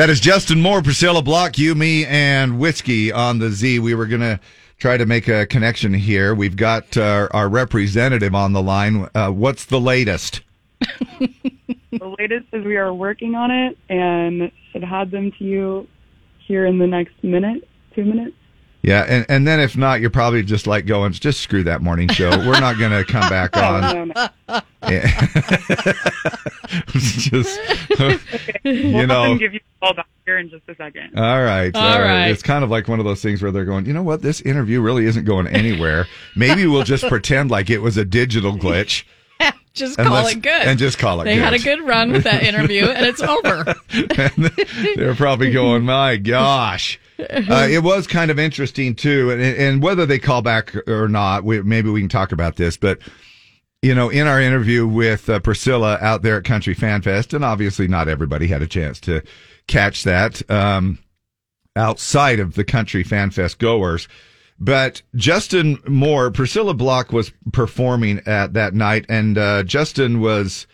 That is Justin Moore, Priscilla Block, you, me, and Whiskey on the Z. We were going to try to make a connection here. We've got uh, our representative on the line. Uh, what's the latest? the latest is we are working on it and should have them to you here in the next minute, two minutes. Yeah, and, and then if not, you're probably just like going, just screw that morning show. We're not going to come back oh, on. Yeah. just, you we'll know. give you a call back here in just a second. All right. All right. It's kind of like one of those things where they're going, you know what? This interview really isn't going anywhere. Maybe we'll just pretend like it was a digital glitch. just And call let's- it good. and just call it good. They good. had a good run with that interview, and it's over. They're probably going, my gosh. Uh, it was kind of interesting too, and, and whether they call back or not, we, maybe we can talk about this. But you know, in our interview with uh, Priscilla out there at Country Fan Fest, and obviously not everybody had a chance to catch that um, outside of the Country Fan Fest goers. But Justin Moore, Priscilla Block was performing at that night, and uh, Justin was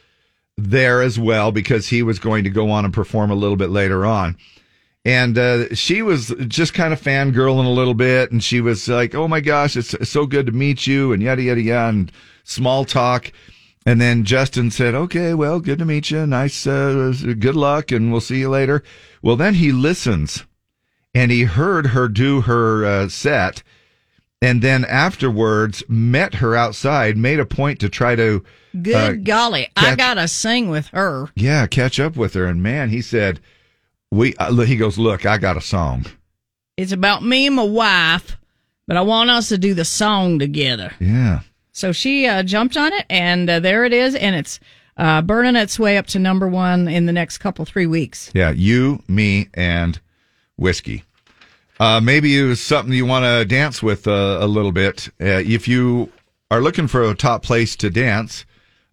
there as well because he was going to go on and perform a little bit later on. And uh, she was just kind of fangirling a little bit, and she was like, "Oh my gosh, it's so good to meet you," and yada yada yada, and small talk. And then Justin said, "Okay, well, good to meet you. Nice, uh, good luck, and we'll see you later." Well, then he listens, and he heard her do her uh, set, and then afterwards met her outside, made a point to try to Good uh, golly, I gotta sing with her. yeah, catch up with her. And man, he said, "We." Uh, he goes, "Look, I got a song." It's about me and my wife, but I want us to do the song together. Yeah, So she uh, jumped on it, and uh, there it is, and it's uh, burning its way up to number one in the next couple three weeks. yeah. You, me, and whiskey. Uh, maybe it was something you want to dance with uh, a little bit. Uh, if you are looking for a top place to dance,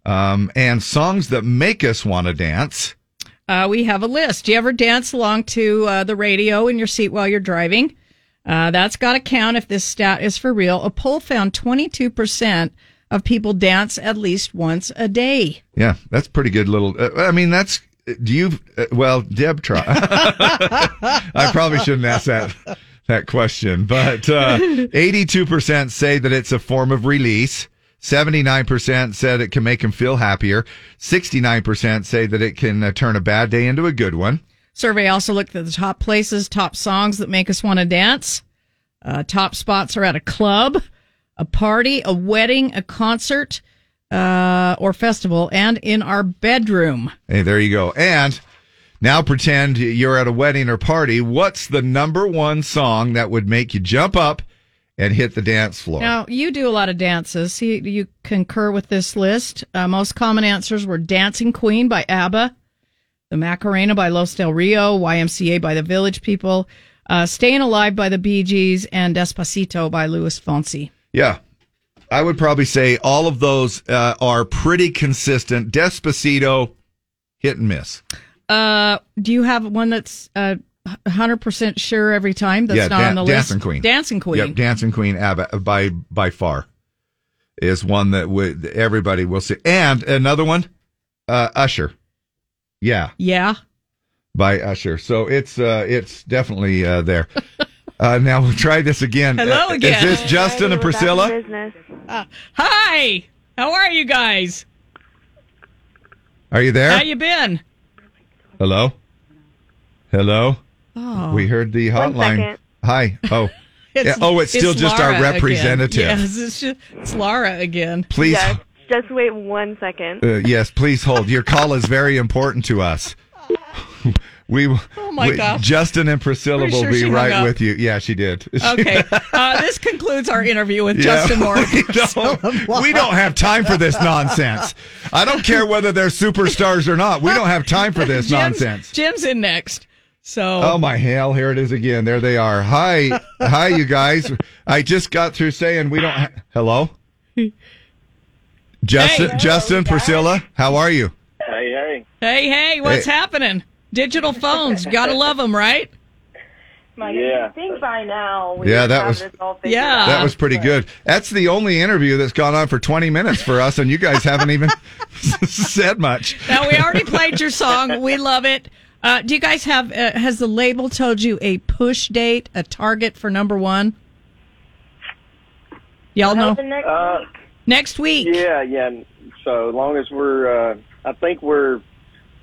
um, and songs that make us want to dance. Uh, we have a list. Do you ever dance along to uh, the radio in your seat while you're driving? Uh, that's got to count if this stat is for real. A poll found 22% of people dance at least once a day. Yeah, that's pretty good little. Uh, I mean, that's. Do you? Uh, well, Deb, try. I probably shouldn't ask that that question, but uh, eighty-two percent say that it's a form of release. Seventy-nine percent said it can make them feel happier. Sixty-nine percent say that it can uh, turn a bad day into a good one. Survey also looked at the top places, top songs that make us want to dance. Uh, top spots are at a club, a party, a wedding, a concert, uh, or festival, and in our bedroom. Hey, there you go. And now pretend you're at a wedding or party. What's the number one song that would make you jump up and hit the dance floor? Now, you do a lot of dances. You, you concur with this list. Uh, most common answers were Dancing Queen by ABBA, The Macarena by Los Del Rio, YMCA by the Village People, uh, Staying Alive by the Bee Gees, and Despacito by Luis Fonsi. Yeah. I would probably say all of those uh, are pretty consistent. Despacito, hit and miss. Uh, do you have one that's uh, 100% sure every time that's yeah, not Dan- on the list? Dancing Queen. Dancing Queen. Yep, Dancing Queen ABBA, by by far is one that would everybody will see. And another one, uh, Usher. Yeah, Yeah. by Usher. So it's uh, it's definitely uh, there. Uh, now we'll try this again. Hello Uh, again. Is this Justin and Priscilla? Uh, hi. How are you guys? Are you there? How you been? Hello? Hello? Oh. We heard the hotline. Hi. Oh. It's- Yeah, oh, it's still just Laura our representative. Yes, it's, just, it's Laura again. Please. Yes, just wait one second. Uh, yes, please hold. Your call is very important to us. We, Oh, my we- gosh. Justin and Priscilla Pretty will sure be right with you. Yeah, she did. Okay. Uh, this concludes our interview with Yeah, Justin Moore. we don't, we don't have time for this nonsense. I don't care whether they're superstars or not. We don't have time for this Jim's- nonsense. Jim's in next. So Oh my hell! Here it is again. There they are. Hi, hi, you guys. I just got through saying we don't. Ha- Hello, Justin, Hey. Justin, Priscilla. How are you? Hey, hey. Hey, hey, what's Hey. happening? Digital phones, gotta love them, right? My Yeah. Think by now we Yeah, that was- this all figured Yeah. out. That was pretty good. That's the only interview that's gone on for 20 minutes for us, and you guys haven't even said much. Now we already played your song. We love it. Uh, do you guys have? Uh, has the label told you a push date, a target for number one? Y'all know Next Uh, next week. yeah, yeah. So as long as we're, uh, I think we're,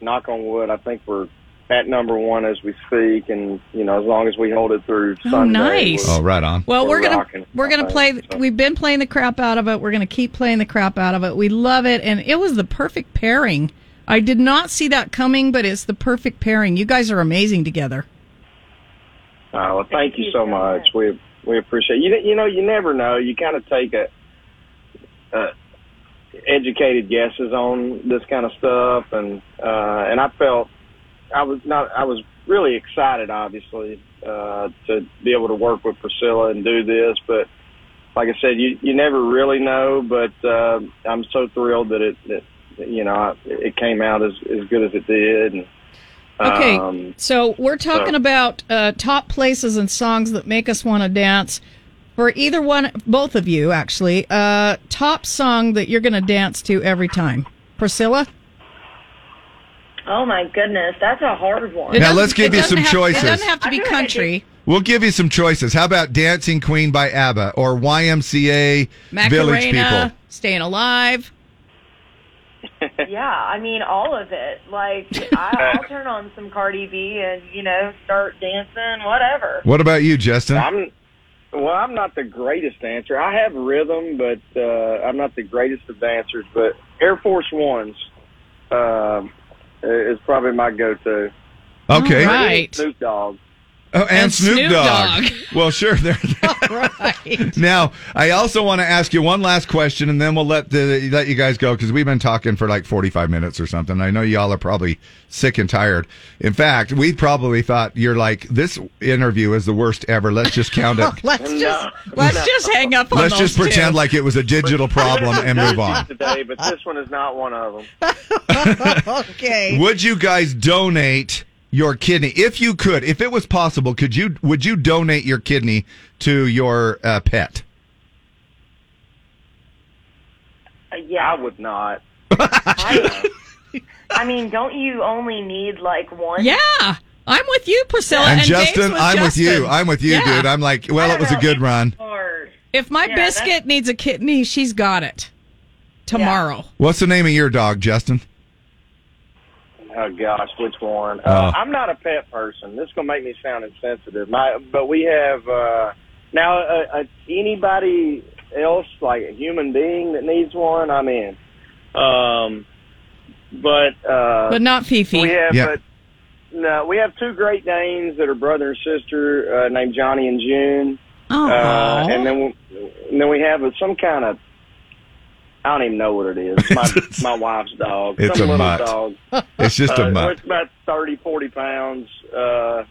knock on wood, I think we're at number one as we speak, and you know, as long as we hold it through Oh, Sunday. nice. we're- Oh, right on. Well, we're, We're gonna rocking, we're gonna play. so. We've been playing the crap out of it. We're gonna keep playing the crap out of it. We love it, and it was the perfect pairing. I did not see that coming, but it's the perfect pairing. You guys are amazing together. Oh, well, thank you so much. We we appreciate you. You know, you never know. You kind of take a, a educated guesses on this kind of stuff, and uh, and I felt I was not. I was really excited, obviously, uh, to be able to work with Priscilla and do this. But like I said, you you never really know. But uh, I'm so thrilled that it that you know it came out as as good as it did. And, Okay, um, so we're talking so- about uh, top places and songs that make us want to dance. For either one, both of you actually, uh, top song that you're going to dance to every time. Priscilla. Oh my goodness, that's a hard one. It Now, let's give you some have- choices. It doesn't have to be I like country. We'll give you some choices. How about Dancing Queen by ABBA or YMCA Village People? Staying Alive. yeah, I mean all of it. Like I, I'll turn on some Cardi B and you know start dancing, whatever. What about you, Justin? I'm well. I'm not the greatest dancer. I have rhythm, but uh, I'm not the greatest of dancers. But Air Force Ones um is probably my go-to. Okay. All right. Snoop Dogg. Oh, and, And Snoop, Snoop Dogg. Dogg. Well, sure. There. right. Now, I also want to ask you one last question, and then we'll let the let you guys go because we've been talking for like forty five minutes or something. I know y'all are probably sick and tired. In fact, we probably thought you're like this interview is the worst ever. Let's just count it. Let's No. just let's just hang up on Let's those just pretend two. like it was a digital problem and move on. today, but this one is not one of them. okay. Would you guys donate your kidney if you could? If it was possible, could you? Would you donate your kidney to your uh, pet? Uh, yeah, I would not. I, I mean, don't you only need like one? Yeah, I'm with you, Priscilla. and And, James Justin, with I'm with you. I'm with you, Yeah. dude. I'm like, well, it was a good run. Hard. If my Yeah, that's- biscuit needs a kidney, she's got it tomorrow. What's the name of your dog, Justin? Oh gosh, which one? Oh. Uh, I'm not a pet person. This is gonna make me sound insensitive. My, but we have uh, now uh, uh, anybody else like a human being that needs one. I'm in. Um, but uh, But not Fifi. We have, Yeah. but no, we have two Great Danes that are brother and sister, uh, named Johnny and June. Oh, Uh, and then we, and then we have some kind of I don't even know what it is. My my wife's dog. It's some a mutt. dog. It's just a Uh, mutt. It's about thirty, forty pounds. Uh,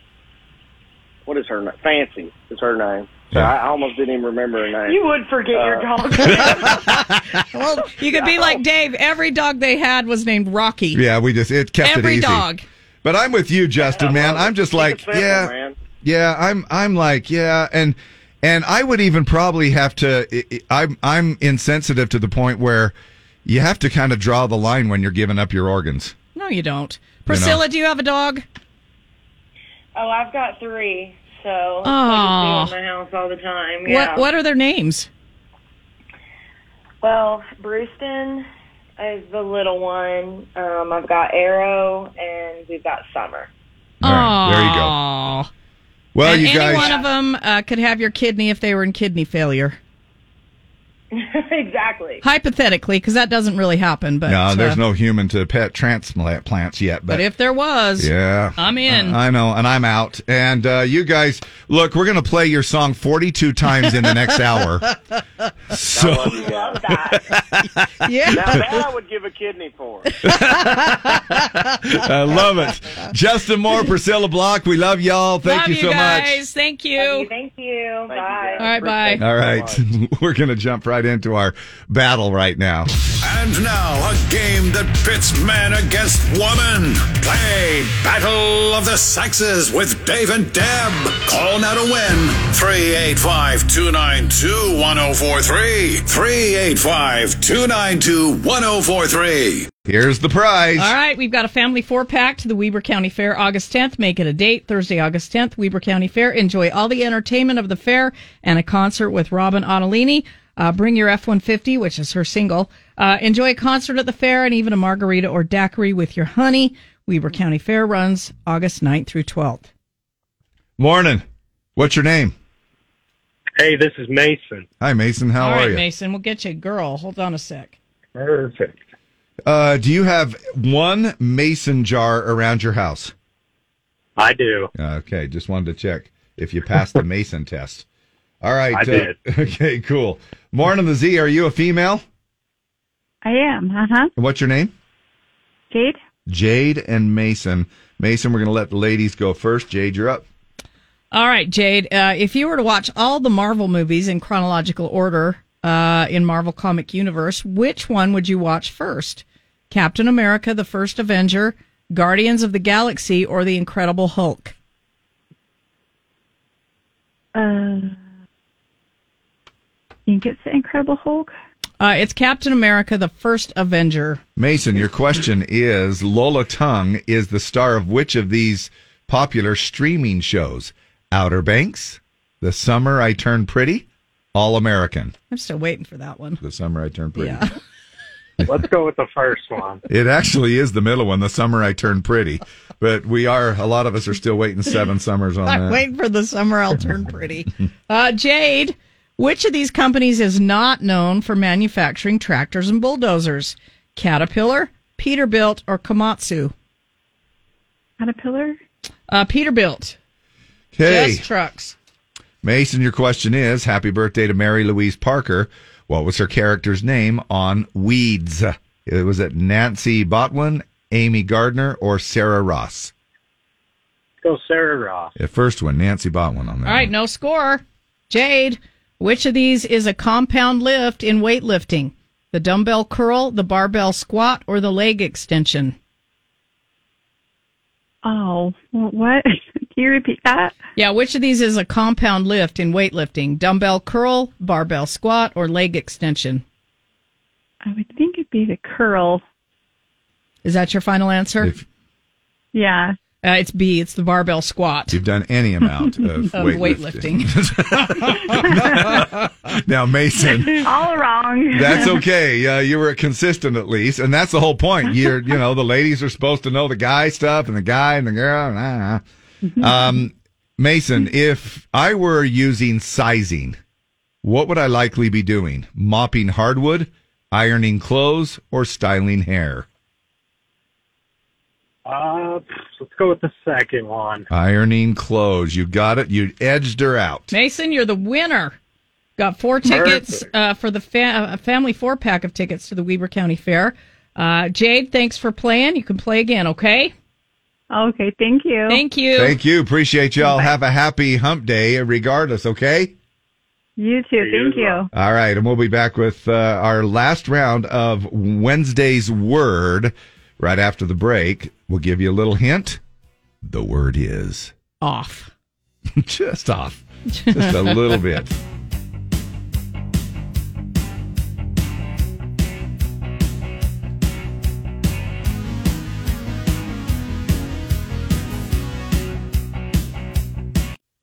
what is her name? Fancy is her name. So Yeah. I almost didn't even remember her name. You would forget your Uh, dog. well, you could be like Dave. Every dog they had was named Rocky. Yeah, we just it kept Every it easy. dog. But I'm with you, Justin, man. I'm just Keep like, it simple, yeah, man. yeah. I'm I'm like, yeah, and and I would even probably have to. I- I- I'm I'm insensitive to the point where you have to kind of draw the line when you're giving up your organs. No, you don't. Priscilla, do you have a dog? oh, I've got three, so Aw. I just in my house all the time. Yeah. What What are their names? Well, Brewston is the little one. Um, I've got Arrow, and we've got Summer. All right, there you go. Well, and you any guys, one of them uh, could have your kidney if they were in kidney failure. exactly. Hypothetically, because that doesn't really happen. But no, there's uh, no human to pet transplants yet. But, But if there was, yeah, I'm in. I know, and I'm out. And uh, you guys, look, we're going to play your song 42 times in the next hour. So, yeah. Now that I would give a kidney for. I love it. Justin Moore, Priscilla Block, we love y'all. Thank Love you so much. guys. Thank you. Thank you. Bye. All right, bye. All right, we're going to jump right into our battle right now. And now, a game that pits man against woman. Play Battle of the Sexes with Dave and Deb. Call now to win 385 292 1043. 385 292 1043. Here's the prize. All right, we've got a family four pack to the Weber County Fair August 10th. Make it a date, Thursday, August 10th, Weber County Fair. Enjoy all the entertainment of the fair and a concert with Robyn Ottolini. Uh, bring your F 150, which is her single. Uh, enjoy a concert at the fair and even a margarita or daiquiri with your honey. Weber County Fair runs August 9th through 12th. Morning. What's your name? Hey, this is Mason. Hi, Mason. How All are right, you? Mason, we'll get you a girl. Hold on a sec. Perfect. Uh, do you have one mason jar around your house? I do. Okay, just wanted to check if you passed the mason test. All right. I uh, did. Okay, cool. Morning, the Z. Are you a female? I am. Uh huh. What's your name? Jade. Jade and Mason. Mason, we're going to let the ladies go first. Jade, you're up. All right, Jade. Uh, if you were to watch all the Marvel movies in chronological order uh, in Marvel Comic Universe, which one would you watch first? Captain America: The First Avenger, Guardians of the Galaxy, or The Incredible Hulk? Uh, think it's the Incredible Hulk. Uh, it's Captain America: The First Avenger. Mason, your question is Lola Tung is the star of which of these popular streaming shows? Outer Banks, The Summer I Turned Pretty, All American. I'm still waiting for that one. The Summer I Turned Pretty. Yeah. Let's go with the first one. It actually is the middle one, The Summer I Turned Pretty. But we are, a lot of us are still waiting seven summers on I'm that. waiting for the summer I'll turn pretty. Uh, Jade, which of these companies is not known for manufacturing tractors and bulldozers? Caterpillar, Peterbilt, or Komatsu? Caterpillar. Uh, Peterbilt. Okay. Just trucks. Mason, your question is Happy birthday to Mary Louise Parker. What was her character's name on Weeds? It was it Nancy Botwin, Amy Gardner, or Sarah Ross? Go Sarah Ross. The first one, Nancy Botwin on that. All right, no score. Jade, which of these is a compound lift in weightlifting? The dumbbell curl, the barbell squat, or the leg extension? Oh, what? Can you repeat that? Yeah, which of these is a compound lift in weightlifting? Dumbbell curl, barbell squat, or leg extension? I would think it'd be the curl. Is that your final answer? Yeah. Uh, it's B. It's the barbell squat. You've done any amount of, Of weightlifting. now, Mason, All wrong. that's okay. Uh, you were consistent at least, and that's the whole point. You're, you know, the ladies are supposed to know the guy stuff and the guy and the girl. Nah, nah. Um, Mason, if I were using sizing, what would I likely be doing? Mopping hardwood, ironing clothes, or styling hair? Uh, let's go with the second one. Ironing clothes. You got it. You edged her out. Mason, you're the winner. Got four tickets uh, for the fa- uh, family four pack of tickets to the Weber County Fair. Uh, Jade, thanks for playing. You can play again, okay? Okay, thank you. Thank you. Thank you. Appreciate y'all. Have a happy hump day regardless, okay? You too. Thank you. All right. And we'll be back with uh, our last round of Wednesday's word right after the break. We'll give you a little hint. The word is Off. just off. Just a little bit.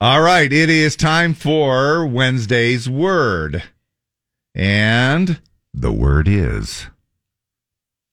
All right, it is time for Wednesday's word. And the word is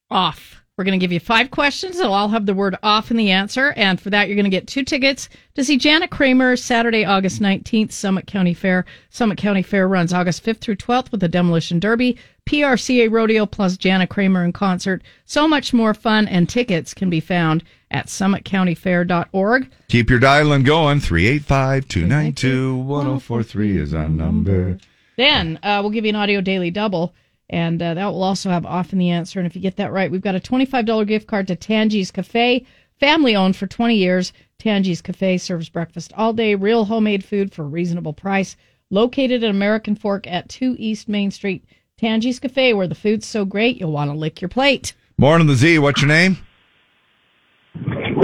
Off. We're going to give you five questions. They'll all have the word off in the answer. And for that, you're going to get two tickets to see Jana Kramer Saturday, August 19th, Summit County Fair. Summit County Fair runs August 5th through 12th with the Demolition Derby, PRCA Rodeo, plus Jana Kramer in concert. So much more fun, and tickets can be found at summitcountyfair.org. Keep your dialing going. 385 292 1043 is our number. Then uh, we'll give you an audio daily double, and uh, that will also have off in the answer. And if you get that right, we've got a $25 gift card to Tangi's Cafe, family owned for 20 years. Tangi's Cafe serves breakfast all day, real homemade food for a reasonable price. Located at American Fork at 2 East Main Street. Tangi's Cafe, where the food's so great you'll want to lick your plate. Morning, the Z. What's your name?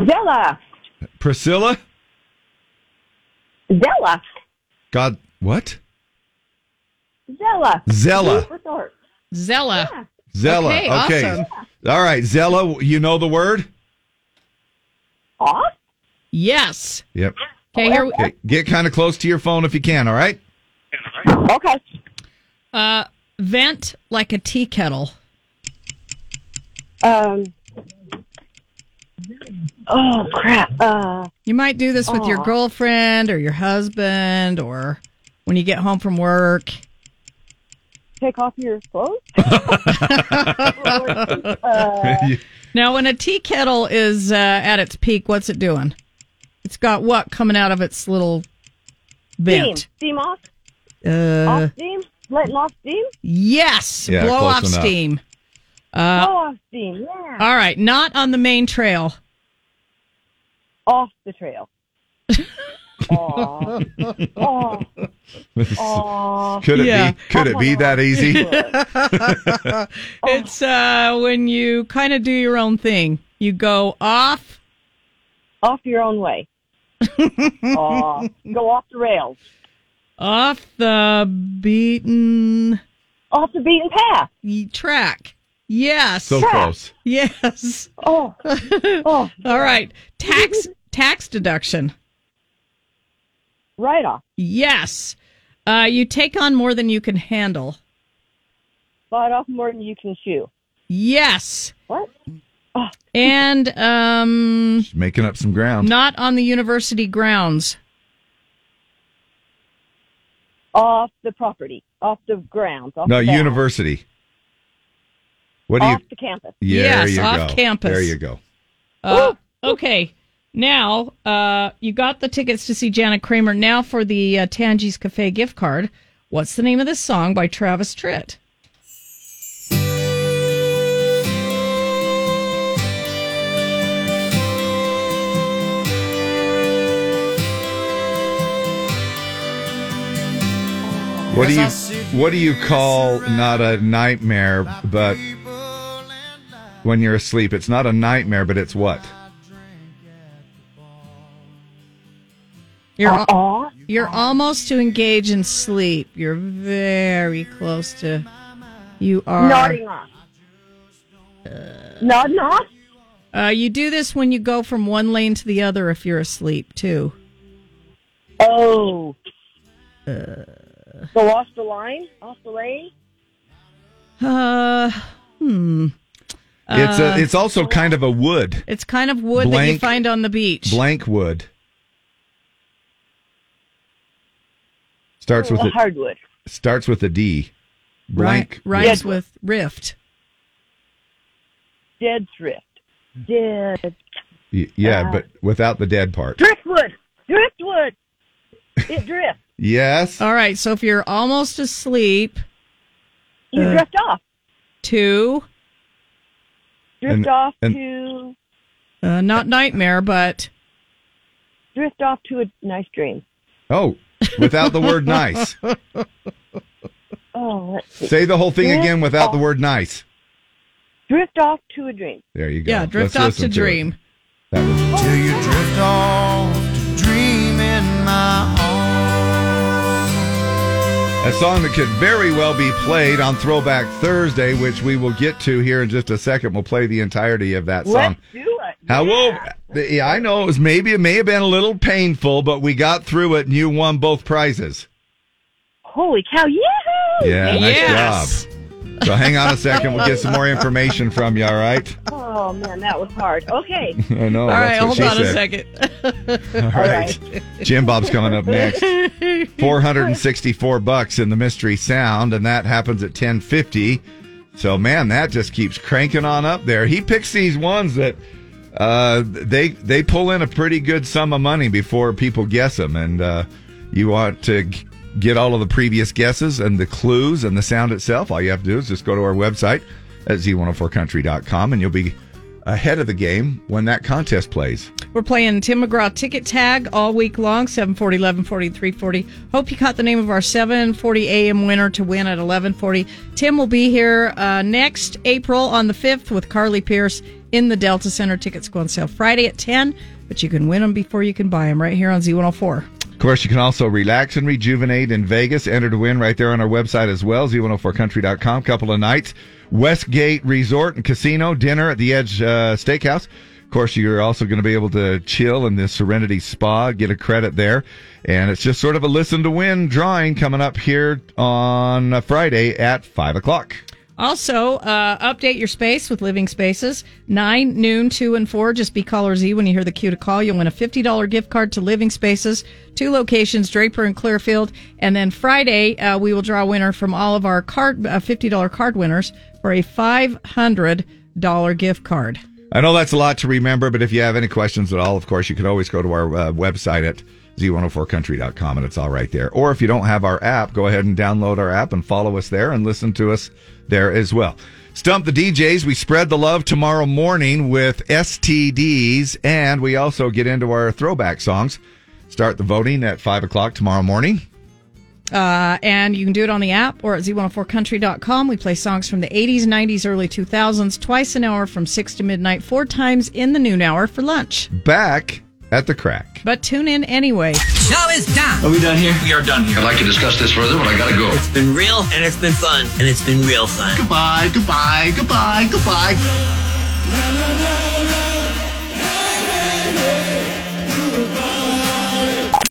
Zella. Priscilla? Zella. God, what? Zella. Zella. Resort. Zella. Zella. Okay, awesome. All right, Zella, you know the word? Off? Yes. Yep. Okay, here. Okay, get kind of close to your phone if you can, all right? Okay. Uh, vent like a tea kettle. Um. Oh crap. Uh. You might do this with your girlfriend or your husband or when you get home from work. Take off your clothes. uh, Now, when a tea kettle is uh, at its peak, what's it doing? It's got what coming out of its little vent? Steam off. Uh, off steam. Letting off steam. yes, Yeah, blow off enough. steam. Uh, Blow off steam. Yeah. all right, not on the main trail. Off the trail. Aw. Aw. Aw. Could it Yeah. be? Could it be that easy? it's uh, when you kind of do your own thing. You go off. Off your own way. Aw. Go off the rails. Off the beaten Off the beaten path. track. Yes. So close. Yes. Oh. Oh. All right. Tax tax deduction. Right off. Yes. Uh, you take on more than you can handle. Bite off more than you can chew. Yes. What? And um, Making up some ground. not on the university grounds. Off the property. Off the grounds. Off No, the university. What do off you? the campus. Yeah, Yes, you off go. campus. There you go. Uh, okay. Now, uh, you got the tickets to see Jana Kramer. Now for the uh, Tangi's Cafe gift card. What's the name of this song by Travis Tritt? What do you? What do you call not a nightmare, but when you're asleep? It's not a nightmare, but it's what? You're al- you're almost to engage in sleep. You're very close to. You are Nodding off. Nodding off. Uh, you do this when you go from one lane to the other if you're asleep too. Oh. Uh, Go off the line. Off the lane. uh hmm. It's Uh, a. It's also kind of a wood. It's kind of wood that you find on the beach. Blank wood. Starts with a, hardwood. Starts with a D. Blank. Ri- rhymes with rift. Dead thrift. Dead. Y- Yeah, Uh, but without the dead part. Driftwood. Driftwood. It drifts. Yes. All right, so if you're almost asleep, You Uh, drift off. two, Drift And- off and- to uh, not nightmare, but drift off to a nice dream. Oh, without the word nice. Oh. Say the whole thing Drift again without the word nice. Drift off to a dream. There you go. yeah, drift Let's off listen to it. dream. That was oh. Till you drift off to dream in my a song that could very well be played on Throwback Thursday, which we will get to here in just a second. We'll play the entirety of that song. Let's do it. However, yeah, I know it was maybe it may have been a little painful, but we got through it and you won both prizes. Holy cow! Yahoo! Yeah, nice Yes. job. So hang on a second, we'll get some more information from you, all right? Oh, man, that was hard. Okay. I know. All that's right, what hold she on a second. All right. Jim Bob's coming up next. 464 bucks in the mystery sound, and that happens at 1050. So man, that just keeps cranking on up there. He picks these ones that uh, they they pull in a pretty good sum of money before people guess them, and uh, you want to g- get all of the previous guesses and the clues and the sound itself. All you have to do is just go to our website at z104country.com, and you'll be ahead of the game when that contest plays. We're playing Tim McGraw ticket tag all week long, 740, 1140, 340. Hope you caught the name of our 740 a.m. winner to win at 1140. Tim will be here uh, next April on the 5th with Carly Pearce in the Delta Center. Tickets go on sale Friday at 10, but you can win them before you can buy them right here on Z104. Of course, you can also relax and rejuvenate in Vegas. Enter to win right there on our website as well, z104country.com. Couple of nights. Westgate Resort and Casino, dinner at the Edge uh, Steakhouse. Of course, you're also going to be able to chill in the Serenity Spa, get a credit there. And it's just sort of a listen to win drawing coming up here on uh, Friday at 5 o'clock. Also, uh, update your space with Living Spaces. 9, noon, 2, and 4. Just be caller Z when you hear the cue to call. You'll win a $50 gift card to Living Spaces. Two locations, Draper and Clearfield. And then Friday, uh, we will draw a winner from all of our card, uh, $50 card winners for a $500 gift card. I know that's a lot to remember, but if you have any questions at all, of course, you can always go to our uh, website at z104country.com and it's all right there. Or if you don't have our app, go ahead and download our app and follow us there and listen to us there as well. Stump the DJs. We spread the love tomorrow morning with STDs, and we also get into our throwback songs. Start the voting at 5 o'clock tomorrow morning. Uh, and you can do it on the app or at z104country.com. We play songs from the 80s, 90s, early 2000s, twice an hour from 6 to midnight, four times in the noon hour for lunch. Back at the crack. But tune in anyway. Show is done. Are we done here? We are done here. I'd like to discuss this further, but I gotta go. It's been real and it's been fun and it's been real fun. Goodbye, goodbye, goodbye, goodbye.